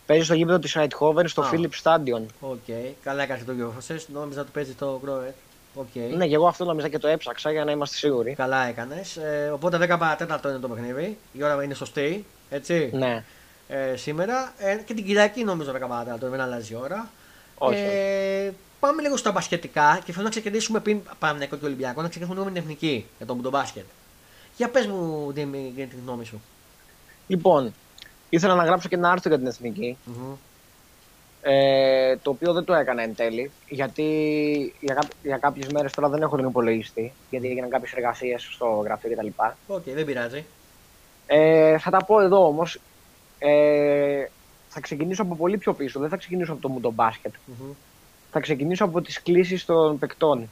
Παίζει στο γήπεδο της Eindhoven στο Α. Philips Stadion. OK, καλά έκανε και το διόρθωσες. Νόμιζα ότι παίζει στο Γκρόετ. Οκ. Ναι, και εγώ αυτό νόμιζα και το έψαξα για να είμαστε σίγουροι. Καλά έκανες. Ε, οπότε 10 παρά τέταρτο είναι το παιχνίδι. Η ώρα είναι σωστή. Έτσι. Ναι, Ε, σήμερα. Ε, και την Κυριακή νομίζω 10 παρατέταρτο, δεν αλλάζει η ώρα. όχι. Ε, πάμε λίγο στα μπασκετικά και θέλω να ξεκινήσουμε πριν πάμε και Ολυμπιακό, να ξεκινήσουμε με την εθνική για τον, τον μπάσκετ. Για πες μου, Δήμη, για την γνώμη σου. Λοιπόν, ήθελα να γράψω και ένα άρθρο για την εθνικη Mm-hmm. Ε, το οποίο δεν το έκανα εν τέλει, γιατί για, κά- για κάποιες μέρες τώρα δεν έχω τον υπολογιστή, γιατί έγιναν κάποιες εργασίες στο γραφείο κτλ. Οκ, δεν πειράζει. Ε, θα τα πω εδώ όμως. Ε, θα ξεκινήσω από πολύ πιο πίσω, δεν θα ξεκινήσω από το Μουντομπάσκετ. Mm-hmm. Θα ξεκινήσω από τις κλήσεις των παικτών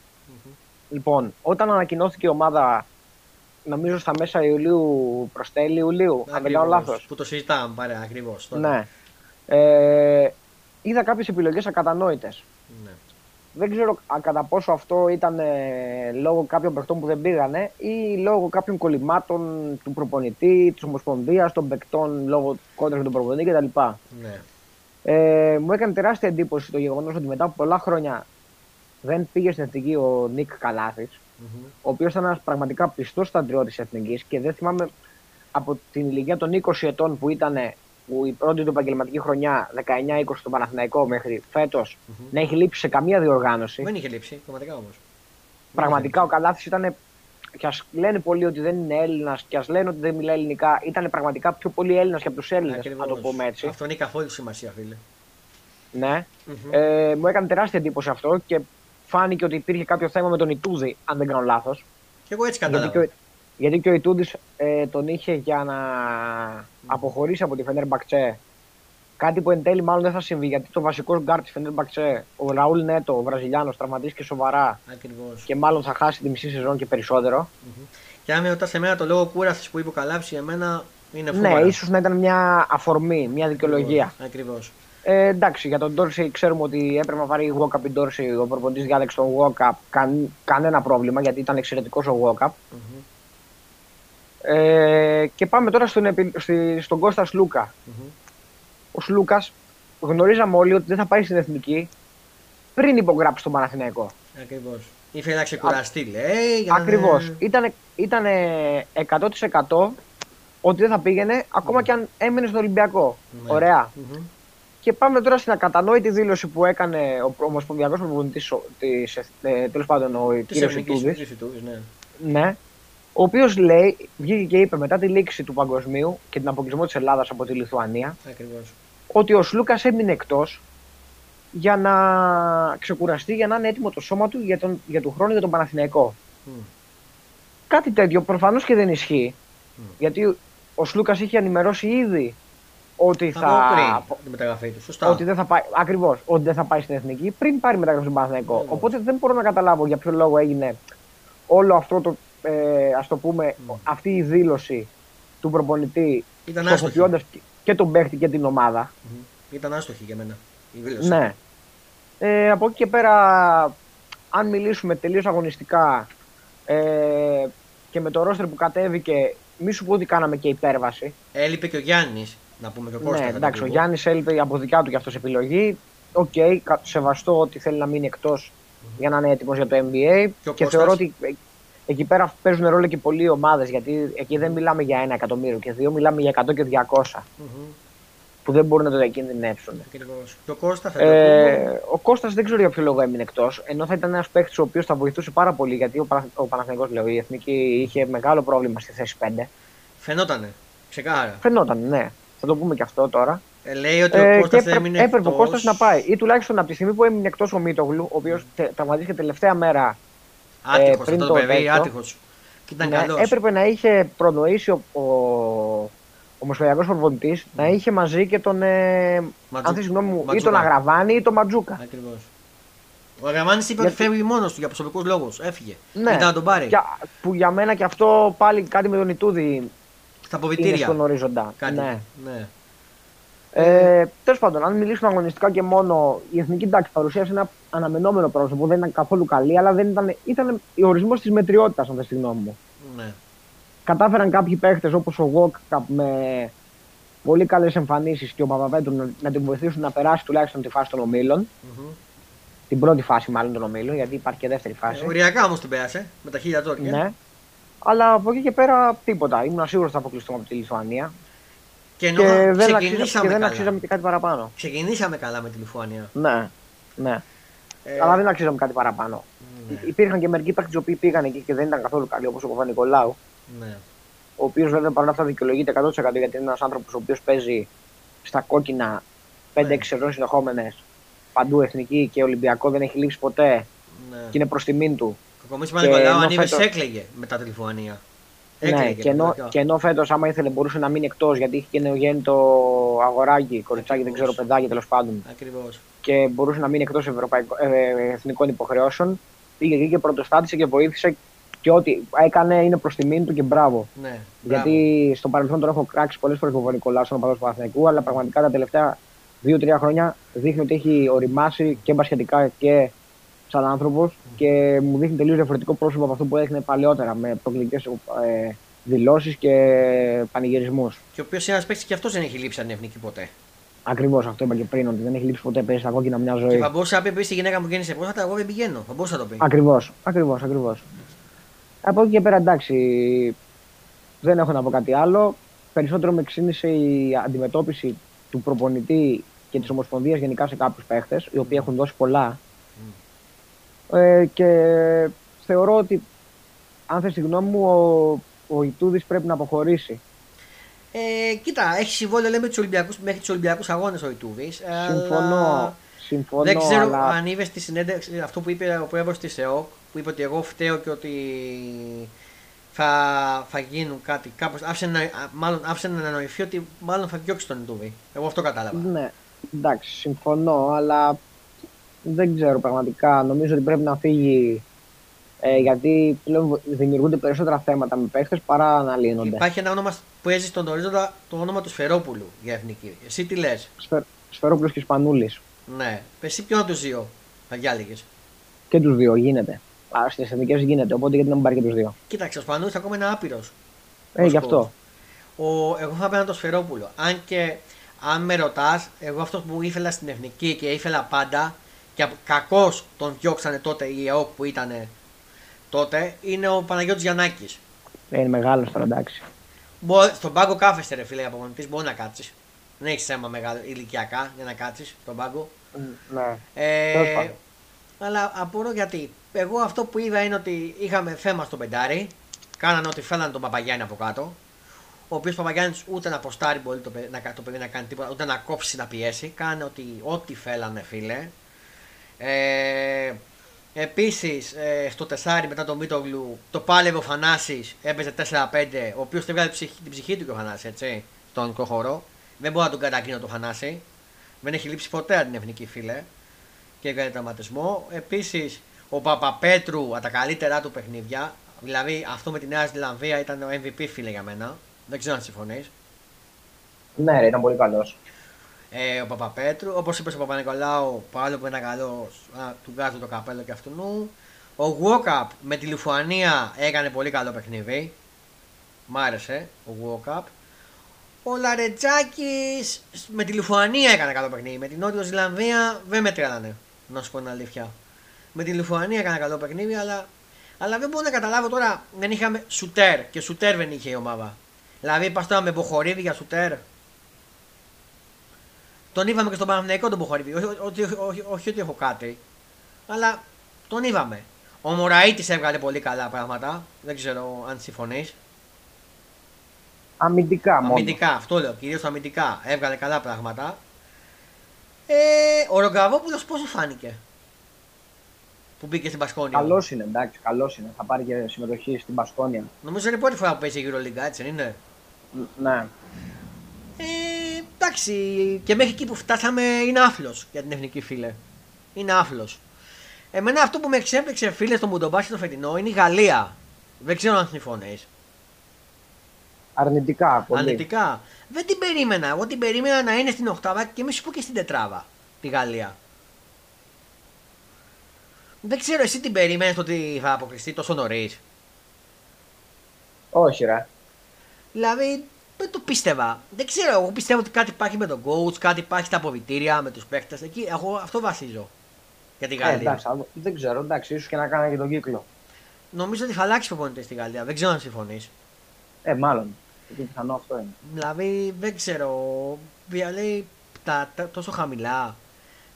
Λοιπόν, όταν ανακοινώθηκε η ομάδα, νομίζω στα μέσα Ιουλίου προς τέλη Ιουλίου, αν δεν κάνω λάθος. Που το συζητάμε παρέα, ακριβώς. Ναι. Ε, είδα κάποιες επιλογές ακατανόητες. ναι. Δεν ξέρω αν κατά πόσο αυτό ήταν ε, λόγω κάποιων παιχτών που δεν πήγανε ή λόγω κάποιων κολλημάτων του προπονητή, της Ομοσπονδίας, των παικτών λόγω κόντρας με τον προπονητή κτλ. ναι. Ε, μου έκανε τεράστια εντύπωση το γεγονός ότι μετά από πολλά χρόνια δεν πήγε στην εθνική ο Νίκ Καλάθης, Mm-hmm. ο οποίος ήταν ένας πραγματικά πιστός σταντριώτη της εθνικής και δεν θυμάμαι από την ηλικία των 20 ετών που ήταν που η πρώτη του επαγγελματική χρονιά 19-20 στο Παναθηναϊκό μέχρι φέτος να έχει λείψει σε καμία διοργάνωση. Δεν είχε λείψει, πραγματικά όμως. Πραγματικά ο Καλάθης ήταν. Και ας λένε πολλοί ότι δεν είναι Έλληνας και ας λένε ότι δεν μιλάει ελληνικά, ήταν πραγματικά πιο πολύ Έλληνας και από τους Έλληνες, να το πούμε έτσι. Αυτό είναι καθόλου σημασία, φίλε. Ναι. Μμμ. Ε, μου έκανε τεράστια εντύπωση αυτό και φάνηκε ότι υπήρχε κάποιο θέμα με τον Ιτούδη, αν δεν κάνω λάθος. Και εγώ έτσι Γιατί, κατάλαβα. και ο- γιατί και ο Ιτούδης ε, τον είχε για να αποχωρήσει από τη Φενέρ Μπακτσέ. Κάτι που εν τέλει μάλλον δεν θα συμβεί γιατί το βασικό γκαρντ της Φενέρ Μπακτσέ, ο Ραούλ Νέτο, ο Βραζιλιάνος, τραυματίστηκε σοβαρά Ακριβώς. και μάλλον θα χάσει τη μισή σεζόν και περισσότερο. Και αν με ρωτά εμένα το λόγο κούρασης που είπε ο Καλάψης, εμένα είναι Ναι, φόρα. ίσως να ήταν μια αφορμή, μια δικαιολογία. Ακριβώς. Ε, εντάξει, για τον Ντόρσεϊ ξέρουμε ότι έπρεπε να πάρει walk-up η Ντόρσεϊ. Ο προπονητής διάλεξε τον walk-up. Καν, κανένα πρόβλημα γιατί ήταν εξαιρετικός ο walk-up. Ε, και πάμε τώρα στον, επι- στη- στον Κώστας Σλούκα. Ο Σλούκα γνωρίζαμε όλοι ότι δεν θα πάει στην εθνική πριν υπογράψει τον Παναθηναϊκό. Ακριβώς. Ήθελε να ξεκουραστεί, λέει. για να- Ακριβώς. Ήταν, ήταν 100% ότι δεν θα πήγαινε ακόμα και αν έμενε στο Ολυμπιακό. Ναι. Ωραία. Μμμ. Και πάμε τώρα στην ακατανόητη δήλωση που έκανε ο Ομοσπονδιακός Προπονητής της. Ε, Τέλος πάντων, ο Της κ. Εθνικής Ιτούδης. της Ιτούδης, ναι. Ναι. Ο οποίος λέει, βγήκε και είπε μετά τη λήξη του παγκοσμίου και την αποκλεισμό της Ελλάδας από τη Λιθουανία, Ακριβώς. Ότι ο Σλούκας έμεινε εκτός για να ξεκουραστεί, για να είναι έτοιμο το σώμα του για, τον, για του χρόνου για τον Παναθηναϊκό. Κάτι τέτοιο προφανώς και δεν ισχύει. Γιατί ο Σλούκας είχε ενημερώσει ήδη ότι Θα θα. πω πριν τη μεταγραφή του. Σωστά. Ότι δεν θα πάει, ακριβώς, ότι δεν θα πάει στην εθνική πριν πάρει μεταγραφή στον Παναθηναϊκό. Ακριβώς. Οπότε δεν μπορώ να καταλάβω για ποιο λόγο έγινε όλο αυτό το, ε, ας το πούμε, αυτή η δήλωση του προπονητή Ήταν άστοχη. στοχοποιώντας και- και τον παίχτη και την ομάδα. Μμμ. Ήταν άστοχη για μένα. Η δήλωση. Ναι. Ε, από εκεί και πέρα, αν μιλήσουμε τελείως αγωνιστικά ε, και με το ρόστερ που κατέβηκε, μη σου πω ότι κάναμε και υπέρβαση. Έλειπε και ο Γιάννης. Να πούμε και ο Κώστα. Ναι, εντάξει, ο Γιάννης έλειπε από δικιά του και αυτός επιλογή. Οκ, κα- σεβαστό ότι θέλει να μείνει εκτός για να είναι έτοιμος για το NBA. Και ο Και, Κώστας; θεωρώ ότι ε- εκεί πέρα παίζουν ρόλο και πολλοί ομάδες. Γιατί εκεί δεν μιλάμε για ένα εκατομμύριο και δύο, μιλάμε για 100 και 200 που δεν μπορούν να το διακινδυνεύσουν. Ακριβώ. Και ο Κώστας θα το Ε, ο Κώστας δεν ξέρω για ποιο λόγο έμεινε εκτός. Ενώ θα ήταν ένας παίκτης ο οποίος θα βοηθούσε πάρα πολύ γιατί ο, Παναθ- ο Παναθηναϊκός, λέω, η εθνική είχε μεγάλο πρόβλημα στη θέση 5. Φαινότανε. Ξεκάρα. Φαινόταν, ναι. Θα το πούμε και αυτό τώρα. Ε, λέει ότι Ε, ο και Κώστα έπρεπε, έμεινε. έπρεπε ο εκτός. Κώστας να πάει. Ή τουλάχιστον από τη στιγμή που έμεινε εκτός ο Μίτογλου, ο οποίος τραυματίστηκε τελευταία μέρα. Άτυχος ε, πριν αυτό το το παιδί, τέτοιο. άτυχος. Και ήταν ναι, καλός. έπρεπε να είχε προνοήσει ο, ο, ο Μοσπονδιακός προπονητής να είχε μαζί και τον. Ε, Ματζου- αν θες συγγνώμη μου, ή Ματζούκα. τον Αγραβάνη ή τον Ματζούκα. Ακριβώς. Ο Αγραμάνη είπε ότι Γιατί- φεύγει μόνος του για προσωπικούς λόγους. Έφυγε. Ναι. Μετά να τον πάρει. Για- που για μένα και αυτό πάλι κάτι με τον Ιτούδη Στα είναι αποβιτήρια. στον ορίζοντα. Κάτι. Ναι. ναι. Ε, Τέλος πάντων, αν μιλήσουμε αγωνιστικά και μόνο, η εθνική εντάξει παρουσίασε ένα αναμενόμενο πρόσωπο. Δεν ήταν καθόλου καλή, αλλά δεν ήταν, ήταν ο ορισμός της μετριότητας, αν θες τη γνώμη μου. ναι. Κατάφεραν κάποιοι παίχτες όπως ο Γόκκαπ με πολύ καλές εμφανίσεις και ο Παπαπέτρου να, να την βοηθήσουν να περάσει τουλάχιστον τη φάση των ομίλων. Μμμ. Την πρώτη φάση μάλλον των ομίλων, γιατί υπάρχει και δεύτερη φάση. Ε, Οριακά όμως την πέρασε. Με τα χίλια τζόρια. Ναι. Αλλά από εκεί και πέρα τίποτα. Ήμουν σίγουρος ότι θα αποκλειστούμε από τη Λιθουανία. Και ενώ Και δεν, αξίζαμε, ξεκινήσαμε, και δεν καλά. αξίζαμε και κάτι παραπάνω. ξεκινήσαμε καλά με τη Λιθουανία. Ναι, ναι. Ε... Αλλά δεν αξίζαμε κάτι παραπάνω. Ναι. Υπήρχαν και μερικοί παίκτες που πήγαν εκεί και δεν ήταν καθόλου καλοί, όπως ο Παπα-Νικολάου. Ναι. Ο οποίος βέβαια παρόλα αυτά δικαιολογείται 100% γιατί είναι ένας άνθρωπος ο οποίος παίζει στα κόκκινα 5-6 ναι. σεζόν συνεχόμενες παντού εθνική και Ολυμπιακό δεν έχει λείψει ποτέ. Ναι. Και είναι προς τιμήν του. Ο Παπα-Νικολάου αν φέτος... έκλαιγε μετά τη Λιθουανία. Ναι, και ενώ, και ενώ φέτος, άμα ήθελε, μπορούσε να μείνει εκτός γιατί είχε και νεογέννητο αγοράκι, κοριτσάκι, δεν ξέρω, παιδάκι τέλος πάντων. Ακριβώς. Και μπορούσε να μείνει εκτός ε, εθνικών υποχρεώσεων. Πήγε εκεί και πρωτοστάτησε και βοήθησε και ό,τι έκανε είναι προς τιμήν του και μπράβο. Ναι, γιατί στο παρελθόν τον έχω κράξει πολλές φορές τον Νικολάου στον παδό του Παναθηναϊκού, αλλά πραγματικά τα τελευταία δύο-τρία χρόνια δείχνει ότι έχει οριμάσει και μπασχετικά και σαν άνθρωπος και μου δείχνει τελείως διαφορετικό πρόσωπο από αυτό που έδειχνε παλαιότερα με προκλητικές ε, δηλώσεις και πανηγυρισμούς. Και ο οποίος είναι ένας παίκτης και αυτός δεν έχει λείψει αν εθνική ποτέ. Ακριβώς αυτό είπα και πριν, ότι δεν έχει λείψει ποτέ παίζει στα κόκκινα μια ζωή. Και θα μπορούσε να πει στη γυναίκα μου γέννησε πρόσφατα, εγώ δεν πηγαίνω. Θα μπορούσε να το πει. Ακριβώς, ακριβώς, ακριβώς. Από εκεί και πέρα εντάξει, δεν έχω να πω κάτι άλλο. Περισσότερο με ξύνησε η αντιμετώπιση του προπονητή και της Ομοσπονδίας γενικά σε κάποιους παίχτες, οι οποίοι έχουν δώσει πολλά ε, και θεωρώ ότι, αν θες τη γνώμη μου, ο, ο Ιτούδης πρέπει να αποχωρήσει. Ε, κοίτα, έχει συμβόλαιο λέμε τους Ολυμπιακούς, μέχρι τους Ολυμπιακούς Αγώνες ο Ιτούδης. Συμφωνώ. Αλλά... Συμφωνώ, δεν ξέρω αλλά... αν είδες στη συνέντευξη αυτό που είπε ο πρόεδρος της ΕΟΚ, που είπε ότι εγώ φταίω και ότι θα, θα γίνουν κάτι. Κάπως, άφησε, να, μάλλον άφησε να ανανοηθεί ότι μάλλον θα διώξει τον Ιτούδη. Εγώ αυτό κατάλαβα. Ναι, εντάξει, συμφωνώ, αλλά δεν ξέρω πραγματικά. Νομίζω ότι πρέπει να φύγει ε, γιατί πλέον δημιουργούνται περισσότερα θέματα με παίχτες παρά να λύνονται. Υπάρχει ένα όνομα που έζει στον ορίζοντα, το όνομα του Σφερόπουλου για εθνική. Εσύ τι λες; Σφε, Σφερόπουλος και Σπανούλη. Ναι. Εσύ ποιον από τους δύο θα διάλεγες; Και τους δύο γίνεται. Στις εθνικές γίνεται, οπότε γιατί να μην πάρει και τους δύο. Κοίταξε, ο Σπανούλη ακόμα είναι άπειρος. Ε, γι' αυτό. Ο, εγώ θα παίρνω το Σφερόπουλο. Αν και αν με ρωτάς, εγώ αυτό που ήθελα στην εθνική και ήθελα πάντα και κακώ τον διώξανε τότε η ΕΟΚ που ήταν τότε είναι ο Παναγιώτης Γιαννάκης. Ε, είναι μεγάλος τώρα εντάξει. στον πάγκο κάθεστε ρε φίλε από μπορεί να κάτσεις. Δεν έχεις θέμα μεγάλο ηλικιακά για να κάτσεις στον πάγκο. Ναι. Ε, αλλά απορώ γιατί. Εγώ αυτό που είδα είναι ότι είχαμε θέμα στο πεντάρι. Κάνανε ότι φέλανε τον Παπαγιάννη από κάτω. Ο οποίος Παπαγιάννης ούτε να αποστάρει μπορεί το, να, το παιδί να κάνει τίποτα, ούτε να κόψει να πιέσει. Κάνε ότι ό,τι φέλανε φίλε. Ε, Επίσης ε, στο τεσάρι μετά τον Μίτογλου το πάλευε ο Φανάση, έπαιζε 4-5, ο οποίος την βγάλει την ψυχή του και ο Φανάση, έτσι, στον μικρό χώρο. Δεν μπορεί να τον κατακρίνω το Φανάση. Δεν έχει λείψει ποτέ την εθνική φίλε και έκανε τραυματισμό. Επίσης ο Παπαπέτρου από τα καλύτερά του παιχνίδια. Δηλαδή αυτό με τη Νέα Ζηλανδία ήταν ο MVP φίλε για μένα. Δεν ξέρω αν συμφωνείς. Ναι, ήταν πολύ καλός ε, ο Παπαπέτρου. Όπως είπες ο Παπα-Νικολάου, παρόλο που είναι καλό, του βγάζω το καπέλο και αυτού. Ο Γουόκαπ με τη Λιθουανία έκανε πολύ καλό παιχνίδι. Μ' άρεσε ο Γουόκαπ. Ο Λαρετζάκης με τη Λιθουανία έκανε καλό παιχνίδι. Με την Νότια Ζηλανδία δεν μετράνε. Να σου πω την αλήθεια. Με τη Λιθουανία έκανε καλό παιχνίδι, αλλά, αλλά δεν μπορώ να καταλάβω τώρα. Δεν είχαμε σουτέρ και σουτέρ δεν είχε η ομάδα. Δηλαδή, πας τώρα με μποχορίδι για σουτέρ. Τον είδαμε και στον Παναθηναϊκό τον Μποχορίδη. Όχι, όχι, όχι, όχι, ότι έχω κάτι. Αλλά τον είδαμε. Ο Μωραήτης έβγαλε πολύ καλά πράγματα. Δεν ξέρω αν συμφωνείς. Αμυντικά μόνο. Αμυντικά, αυτό λέω. Κυρίως αμυντικά. Έβγαλε καλά πράγματα. Ε, ο Ρογκαβόπουλος πώς σου φάνηκε; Που μπήκε στην Πασκόνια. Καλός είναι, εντάξει, καλός είναι. Θα πάρει και συμμετοχή στην Πασκόνια. Νομίζω είναι η πρώτη φορά που παίζει η Euroliga, έτσι είναι; Ναι. Ε, εντάξει, και μέχρι εκεί που φτάσαμε είναι άφλος για την εθνική φίλε. Είναι άφλος. Εμένα αυτό που με εξέπληξε φίλε στο Μουντομπάσι το φετινό είναι η Γαλλία. Δεν ξέρω αν συμφωνείς. Αρνητικά, πολύ. Αρνητικά. Δεν την περίμενα. Εγώ την περίμενα να είναι στην Οχτάδα και μη σου πω και στην Τετράβα. Τη Γαλλία. Δεν ξέρω, εσύ την περίμενες ότι θα αποκλειστεί τόσο νωρίς; Όχι, ρε. Δηλαδή, δεν το πίστευα. Δεν ξέρω, εγώ πιστεύω ότι κάτι υπάρχει με τον coach, κάτι υπάρχει στα αποβιτήρια, με τους παίχτες. Εκεί, εγώ αυτό βασίζω. Για τη Γαλλία. Ε, εντάξει, δεν ξέρω, εντάξει, ίσως και να κάνει και τον κύκλο. Νομίζω ότι θα αλλάξει προπονητή στη Γαλλία. Δεν ξέρω αν συμφωνείς. Ε, μάλλον. Γιατί πιθανό αυτό είναι. Δηλαδή, δεν ξέρω. Δηλαδή, τα, τα, τόσο χαμηλά.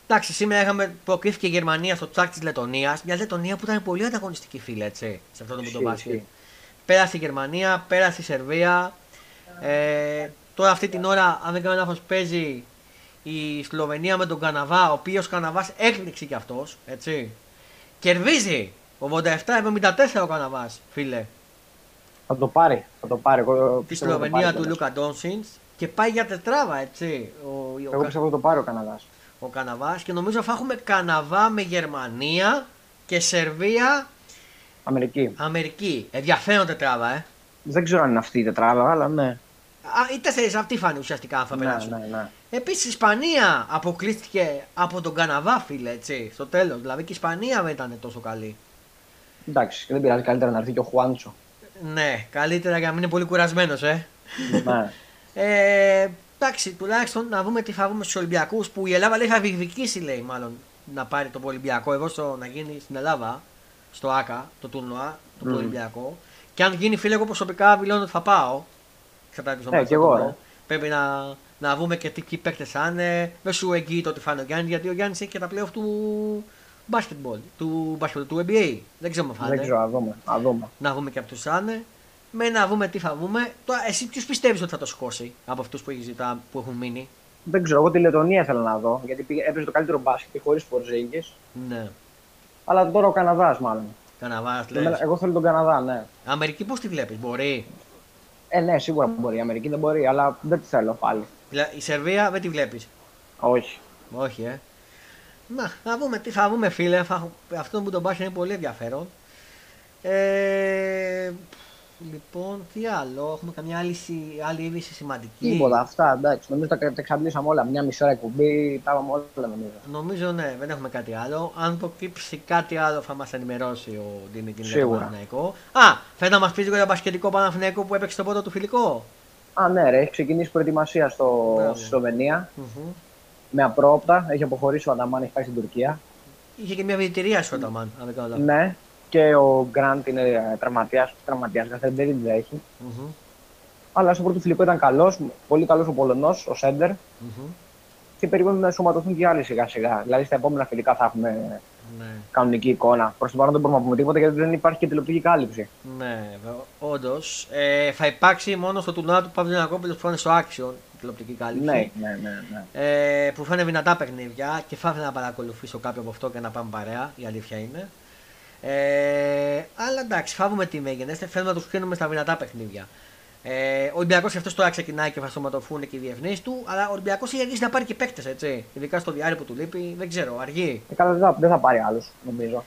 Εντάξει, σήμερα είχαμε προκρίθηκε η Γερμανία στο τσάκ της Λετωνίας. Μια Λετωνία που ήταν πολύ ανταγωνιστική φίλε, έτσι, σε αυτό το Ισχύει, το μπάσκετ. ισχύει. Πέρασε η Γερμανία, πέρασε η Σερβία. Ε, τώρα αυτή την ώρα, αν δεν κάνω λάθος, παίζει η Σλοβενία με τον Καναβά, ο οποίος Καναβάς έκπληξη κι αυτός, έτσι. Κερδίζει 87-74 ο Καναβάς, φίλε. Θα το πάρει. Θα το πάρει. Εγώ Τη πιστεύω θα το Σλοβενία πάρει του κιόλας. Λούκα Ντόνσινς και πάει για τετράβα, έτσι. Ο, ο, Εγώ πιστεύω ότι το πάρει ο Καναδά. ο Καναβάς και νομίζω θα έχουμε Καναβά με Γερμανία και Σερβία Αμερική. Αμερική. Ενδιαφέρον τετράβα, ε. Δεν ξέρω αν είναι αυτή η τετράδα, αλλά ναι. Α, οι τέσσερι αυτοί φάνε ουσιαστικά αν θα Ναι, περάσουν. ναι, ναι. Επίσης η Ισπανία αποκλείστηκε από τον Καναβά, φίλε, έτσι, στο τέλος. Δηλαδή και η Ισπανία δεν ήταν τόσο καλή. Εντάξει, δεν πειράζει καλύτερα να έρθει και ο Χουάντσο. Ναι, καλύτερα για να μην είναι πολύ κουρασμένος, ε. ναι. ε. Εντάξει, τουλάχιστον να δούμε τι θα βγούμε στους Ολυμπιακούς που η Ελλάδα λέει θα διεκδικήσει, λέει, μάλλον να πάρει το Ολυμπιακό. Εγώ στο, να γίνει στην Ελλάδα, στο ΑΚΑ, το τουρνουά, το Μμμ. Ολυμπιακό. Και αν γίνει, φίλε, εγώ προσωπικά δηλώνω ότι θα πάω. Εξαρτάται το Ε, μάτς κι θα εγώ, το δω. ρε. Πρέπει να, να δούμε και τι ποιοι παίκτες θα είναι. Δεν σου εγγύει το ότι θα είναι ο Γιάννης, γιατί ο Γιάννης έχει και τα playoff του basketball, του, basketball, του NBA. Δεν ξέρω αν θα Δεν είναι. ξέρω, να δούμε. Να δούμε. Να δούμε και από του θα είναι. Με να δούμε τι θα δούμε. Τώρα, εσύ ποιου πιστεύεις ότι θα το σηκώσει από αυτούς που, έχει ζητά- που έχουν μείνει; Δεν ξέρω, εγώ τη Λετωνία ήθελα να δω, γιατί πήγε- έπαιζε το καλύτερο μπάσκετ χωρίς Πορζίνγκε. Ναι. Αλλά τώρα ο Καναδάς, μάλλον. Καναβά, λες. Εμένα- Εγώ θέλω τον Καναδά, ναι. Αμερική πώς τη βλέπεις, μπορεί; Ε, ναι, σίγουρα μπορεί. Η Αμερική δεν μπορεί, αλλά δεν τη θέλω πάλι. Δηλαδή, η Σερβία δεν τη βλέπεις; Όχι. Όχι, ε. Να, να δούμε τι θα δούμε, φίλε. Θα- Αυτό που τον μπάσκετ είναι πολύ ενδιαφέρον. Ε, λοιπόν, τι άλλο. Έχουμε καμιά άλλη, συ- άλλη είδηση σημαντική. Τίποτα, αυτά εντάξει. Νομίζω τα, τα εξαντλήσαμε όλα. Μια μισή ώρα εκπομπή, τα είπαμε όλα νομίζω. Νομίζω ναι, δεν έχουμε κάτι άλλο. Αν προκύψει κάτι άλλο θα μας ενημερώσει ο Δημήτρη για το Σίγουρα. Παναθηναϊκό. Α, θέλει να μας πεις λίγο για το μπασκετικό Παναθηναϊκό που έπαιξε το πρώτο του φιλικό. Α, ναι, ρε, έχει ξεκινήσει προετοιμασία στο, Μπράβο. στη Σλοβενία Μμμ. με απρόπτα. Έχει αποχωρήσει ο Ανταμάν, έχει πάει στην Τουρκία. Είχε και μια βιητηρία σου όταν, αν δεν κάνω λάθος. Ναι, και ο Γκραντ είναι τραυματίας. Τραυματίας, καθένα δεν την έχει. Μμμ. Αλλά στο πρώτο φιλικό ήταν καλός, πολύ καλός ο Πολωνός, ο Σέντερ. Μμμ. Και περιμένουμε να ενσωματωθούν και άλλοι σιγά σιγά. Δηλαδή στα επόμενα φιλικά θα έχουμε Ναι. κανονική εικόνα. Προς το παρόν δεν μπορούμε να πούμε τίποτα γιατί δεν υπάρχει και τηλεοπτική κάλυψη. Ναι, όντως. Ε, θα υπάρξει μόνο στο τουρνουά του Παύλου που θα είναι στο Action η τηλεοπτική κάλυψη. Ναι, ναι, ναι. ναι. Ε, που θα είναι δυνατά παιχνίδια και θα ήθελα να παρακολουθήσω κάποιο από αυτό και να πάμε παρέα. Η αλήθεια είναι. Ε, αλλά εντάξει, θα δούμε τι μέγενε. Θέλουμε να τους κρίνουμε στα δυνατά παιχνίδια. Ε, ο Ολυμπιακός αυτός τώρα ξεκινάει και θα σωματωθούν και οι διεθνεί του. Αλλά ο Ολυμπιακός έχει αρχίσει να πάρει και παίκτες, έτσι. Ειδικά στο διάρκεια που του λείπει, δεν ξέρω, αργεί. Ε, καλά, δεν θα, δεν θα πάρει άλλους, νομίζω.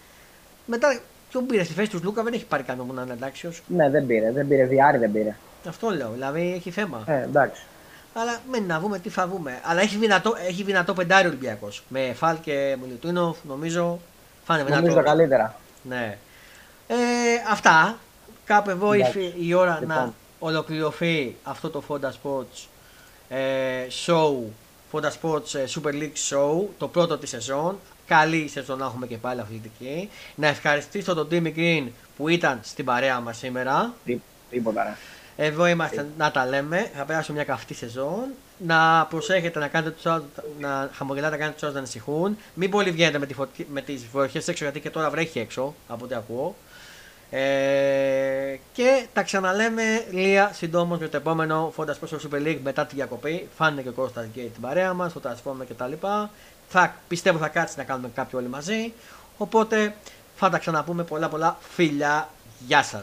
Μετά, ποιον πήρε στη θέση τους Λούκα, δεν έχει πάρει κανένα που να είναι εντάξει. Ναι, δεν πήρε. Δεν πήρε. Διάρρη δεν πήρε. Αυτό λέω, δηλαδή έχει θέμα. Ε, εντάξει. Αλλά μένει να δούμε τι θα δούμε. Αλλά έχει δυνατό, έχει δυνατό πεντάρι Ολυμπιακός. Με Φαλ και Μιλουτίνοφ, νομίζω. Θα είναι δυνατό. Νομίζω τα καλύτερα. Ναι. Ε, αυτά. Κάπου εδώ Εντάξει. ήρθε η ώρα Λοιπόν. να ολοκληρωθεί αυτό το Fonda Sports ε, show. Fonda Sports ε, Super League Show. Το πρώτο της σεζόν. Καλή σεζόν να έχουμε και πάλι αθλητική. Να ευχαριστήσω τον Timmy Green που ήταν στην παρέα μας σήμερα. Τι, τίποτα, ρε. Εδώ είμαστε να τα λέμε. Θα περάσουμε μια καυτή σεζόν. Να προσέχετε να κάνετε τους άλλους, να χαμογελάτε, να κάνετε τους άλλους να ανησυχούν. Μην πολύ βγαίνετε με, τη φωτι... με τις βροχές έξω γιατί και τώρα βρέχει έξω από ό,τι ακούω. Ε, και τα ξαναλέμε λίγα συντόμως με το επόμενο Fonda Sports Super League μετά τη διακοπή. Φάνε και ο Κώστας και την παρέα μας, το Transformer και τα λοιπά. Θα, πιστεύω θα κάτσει να κάνουμε κάποιο όλοι μαζί. Οπότε θα τα ξαναπούμε πολλά πολλά φιλιά. Γεια σας.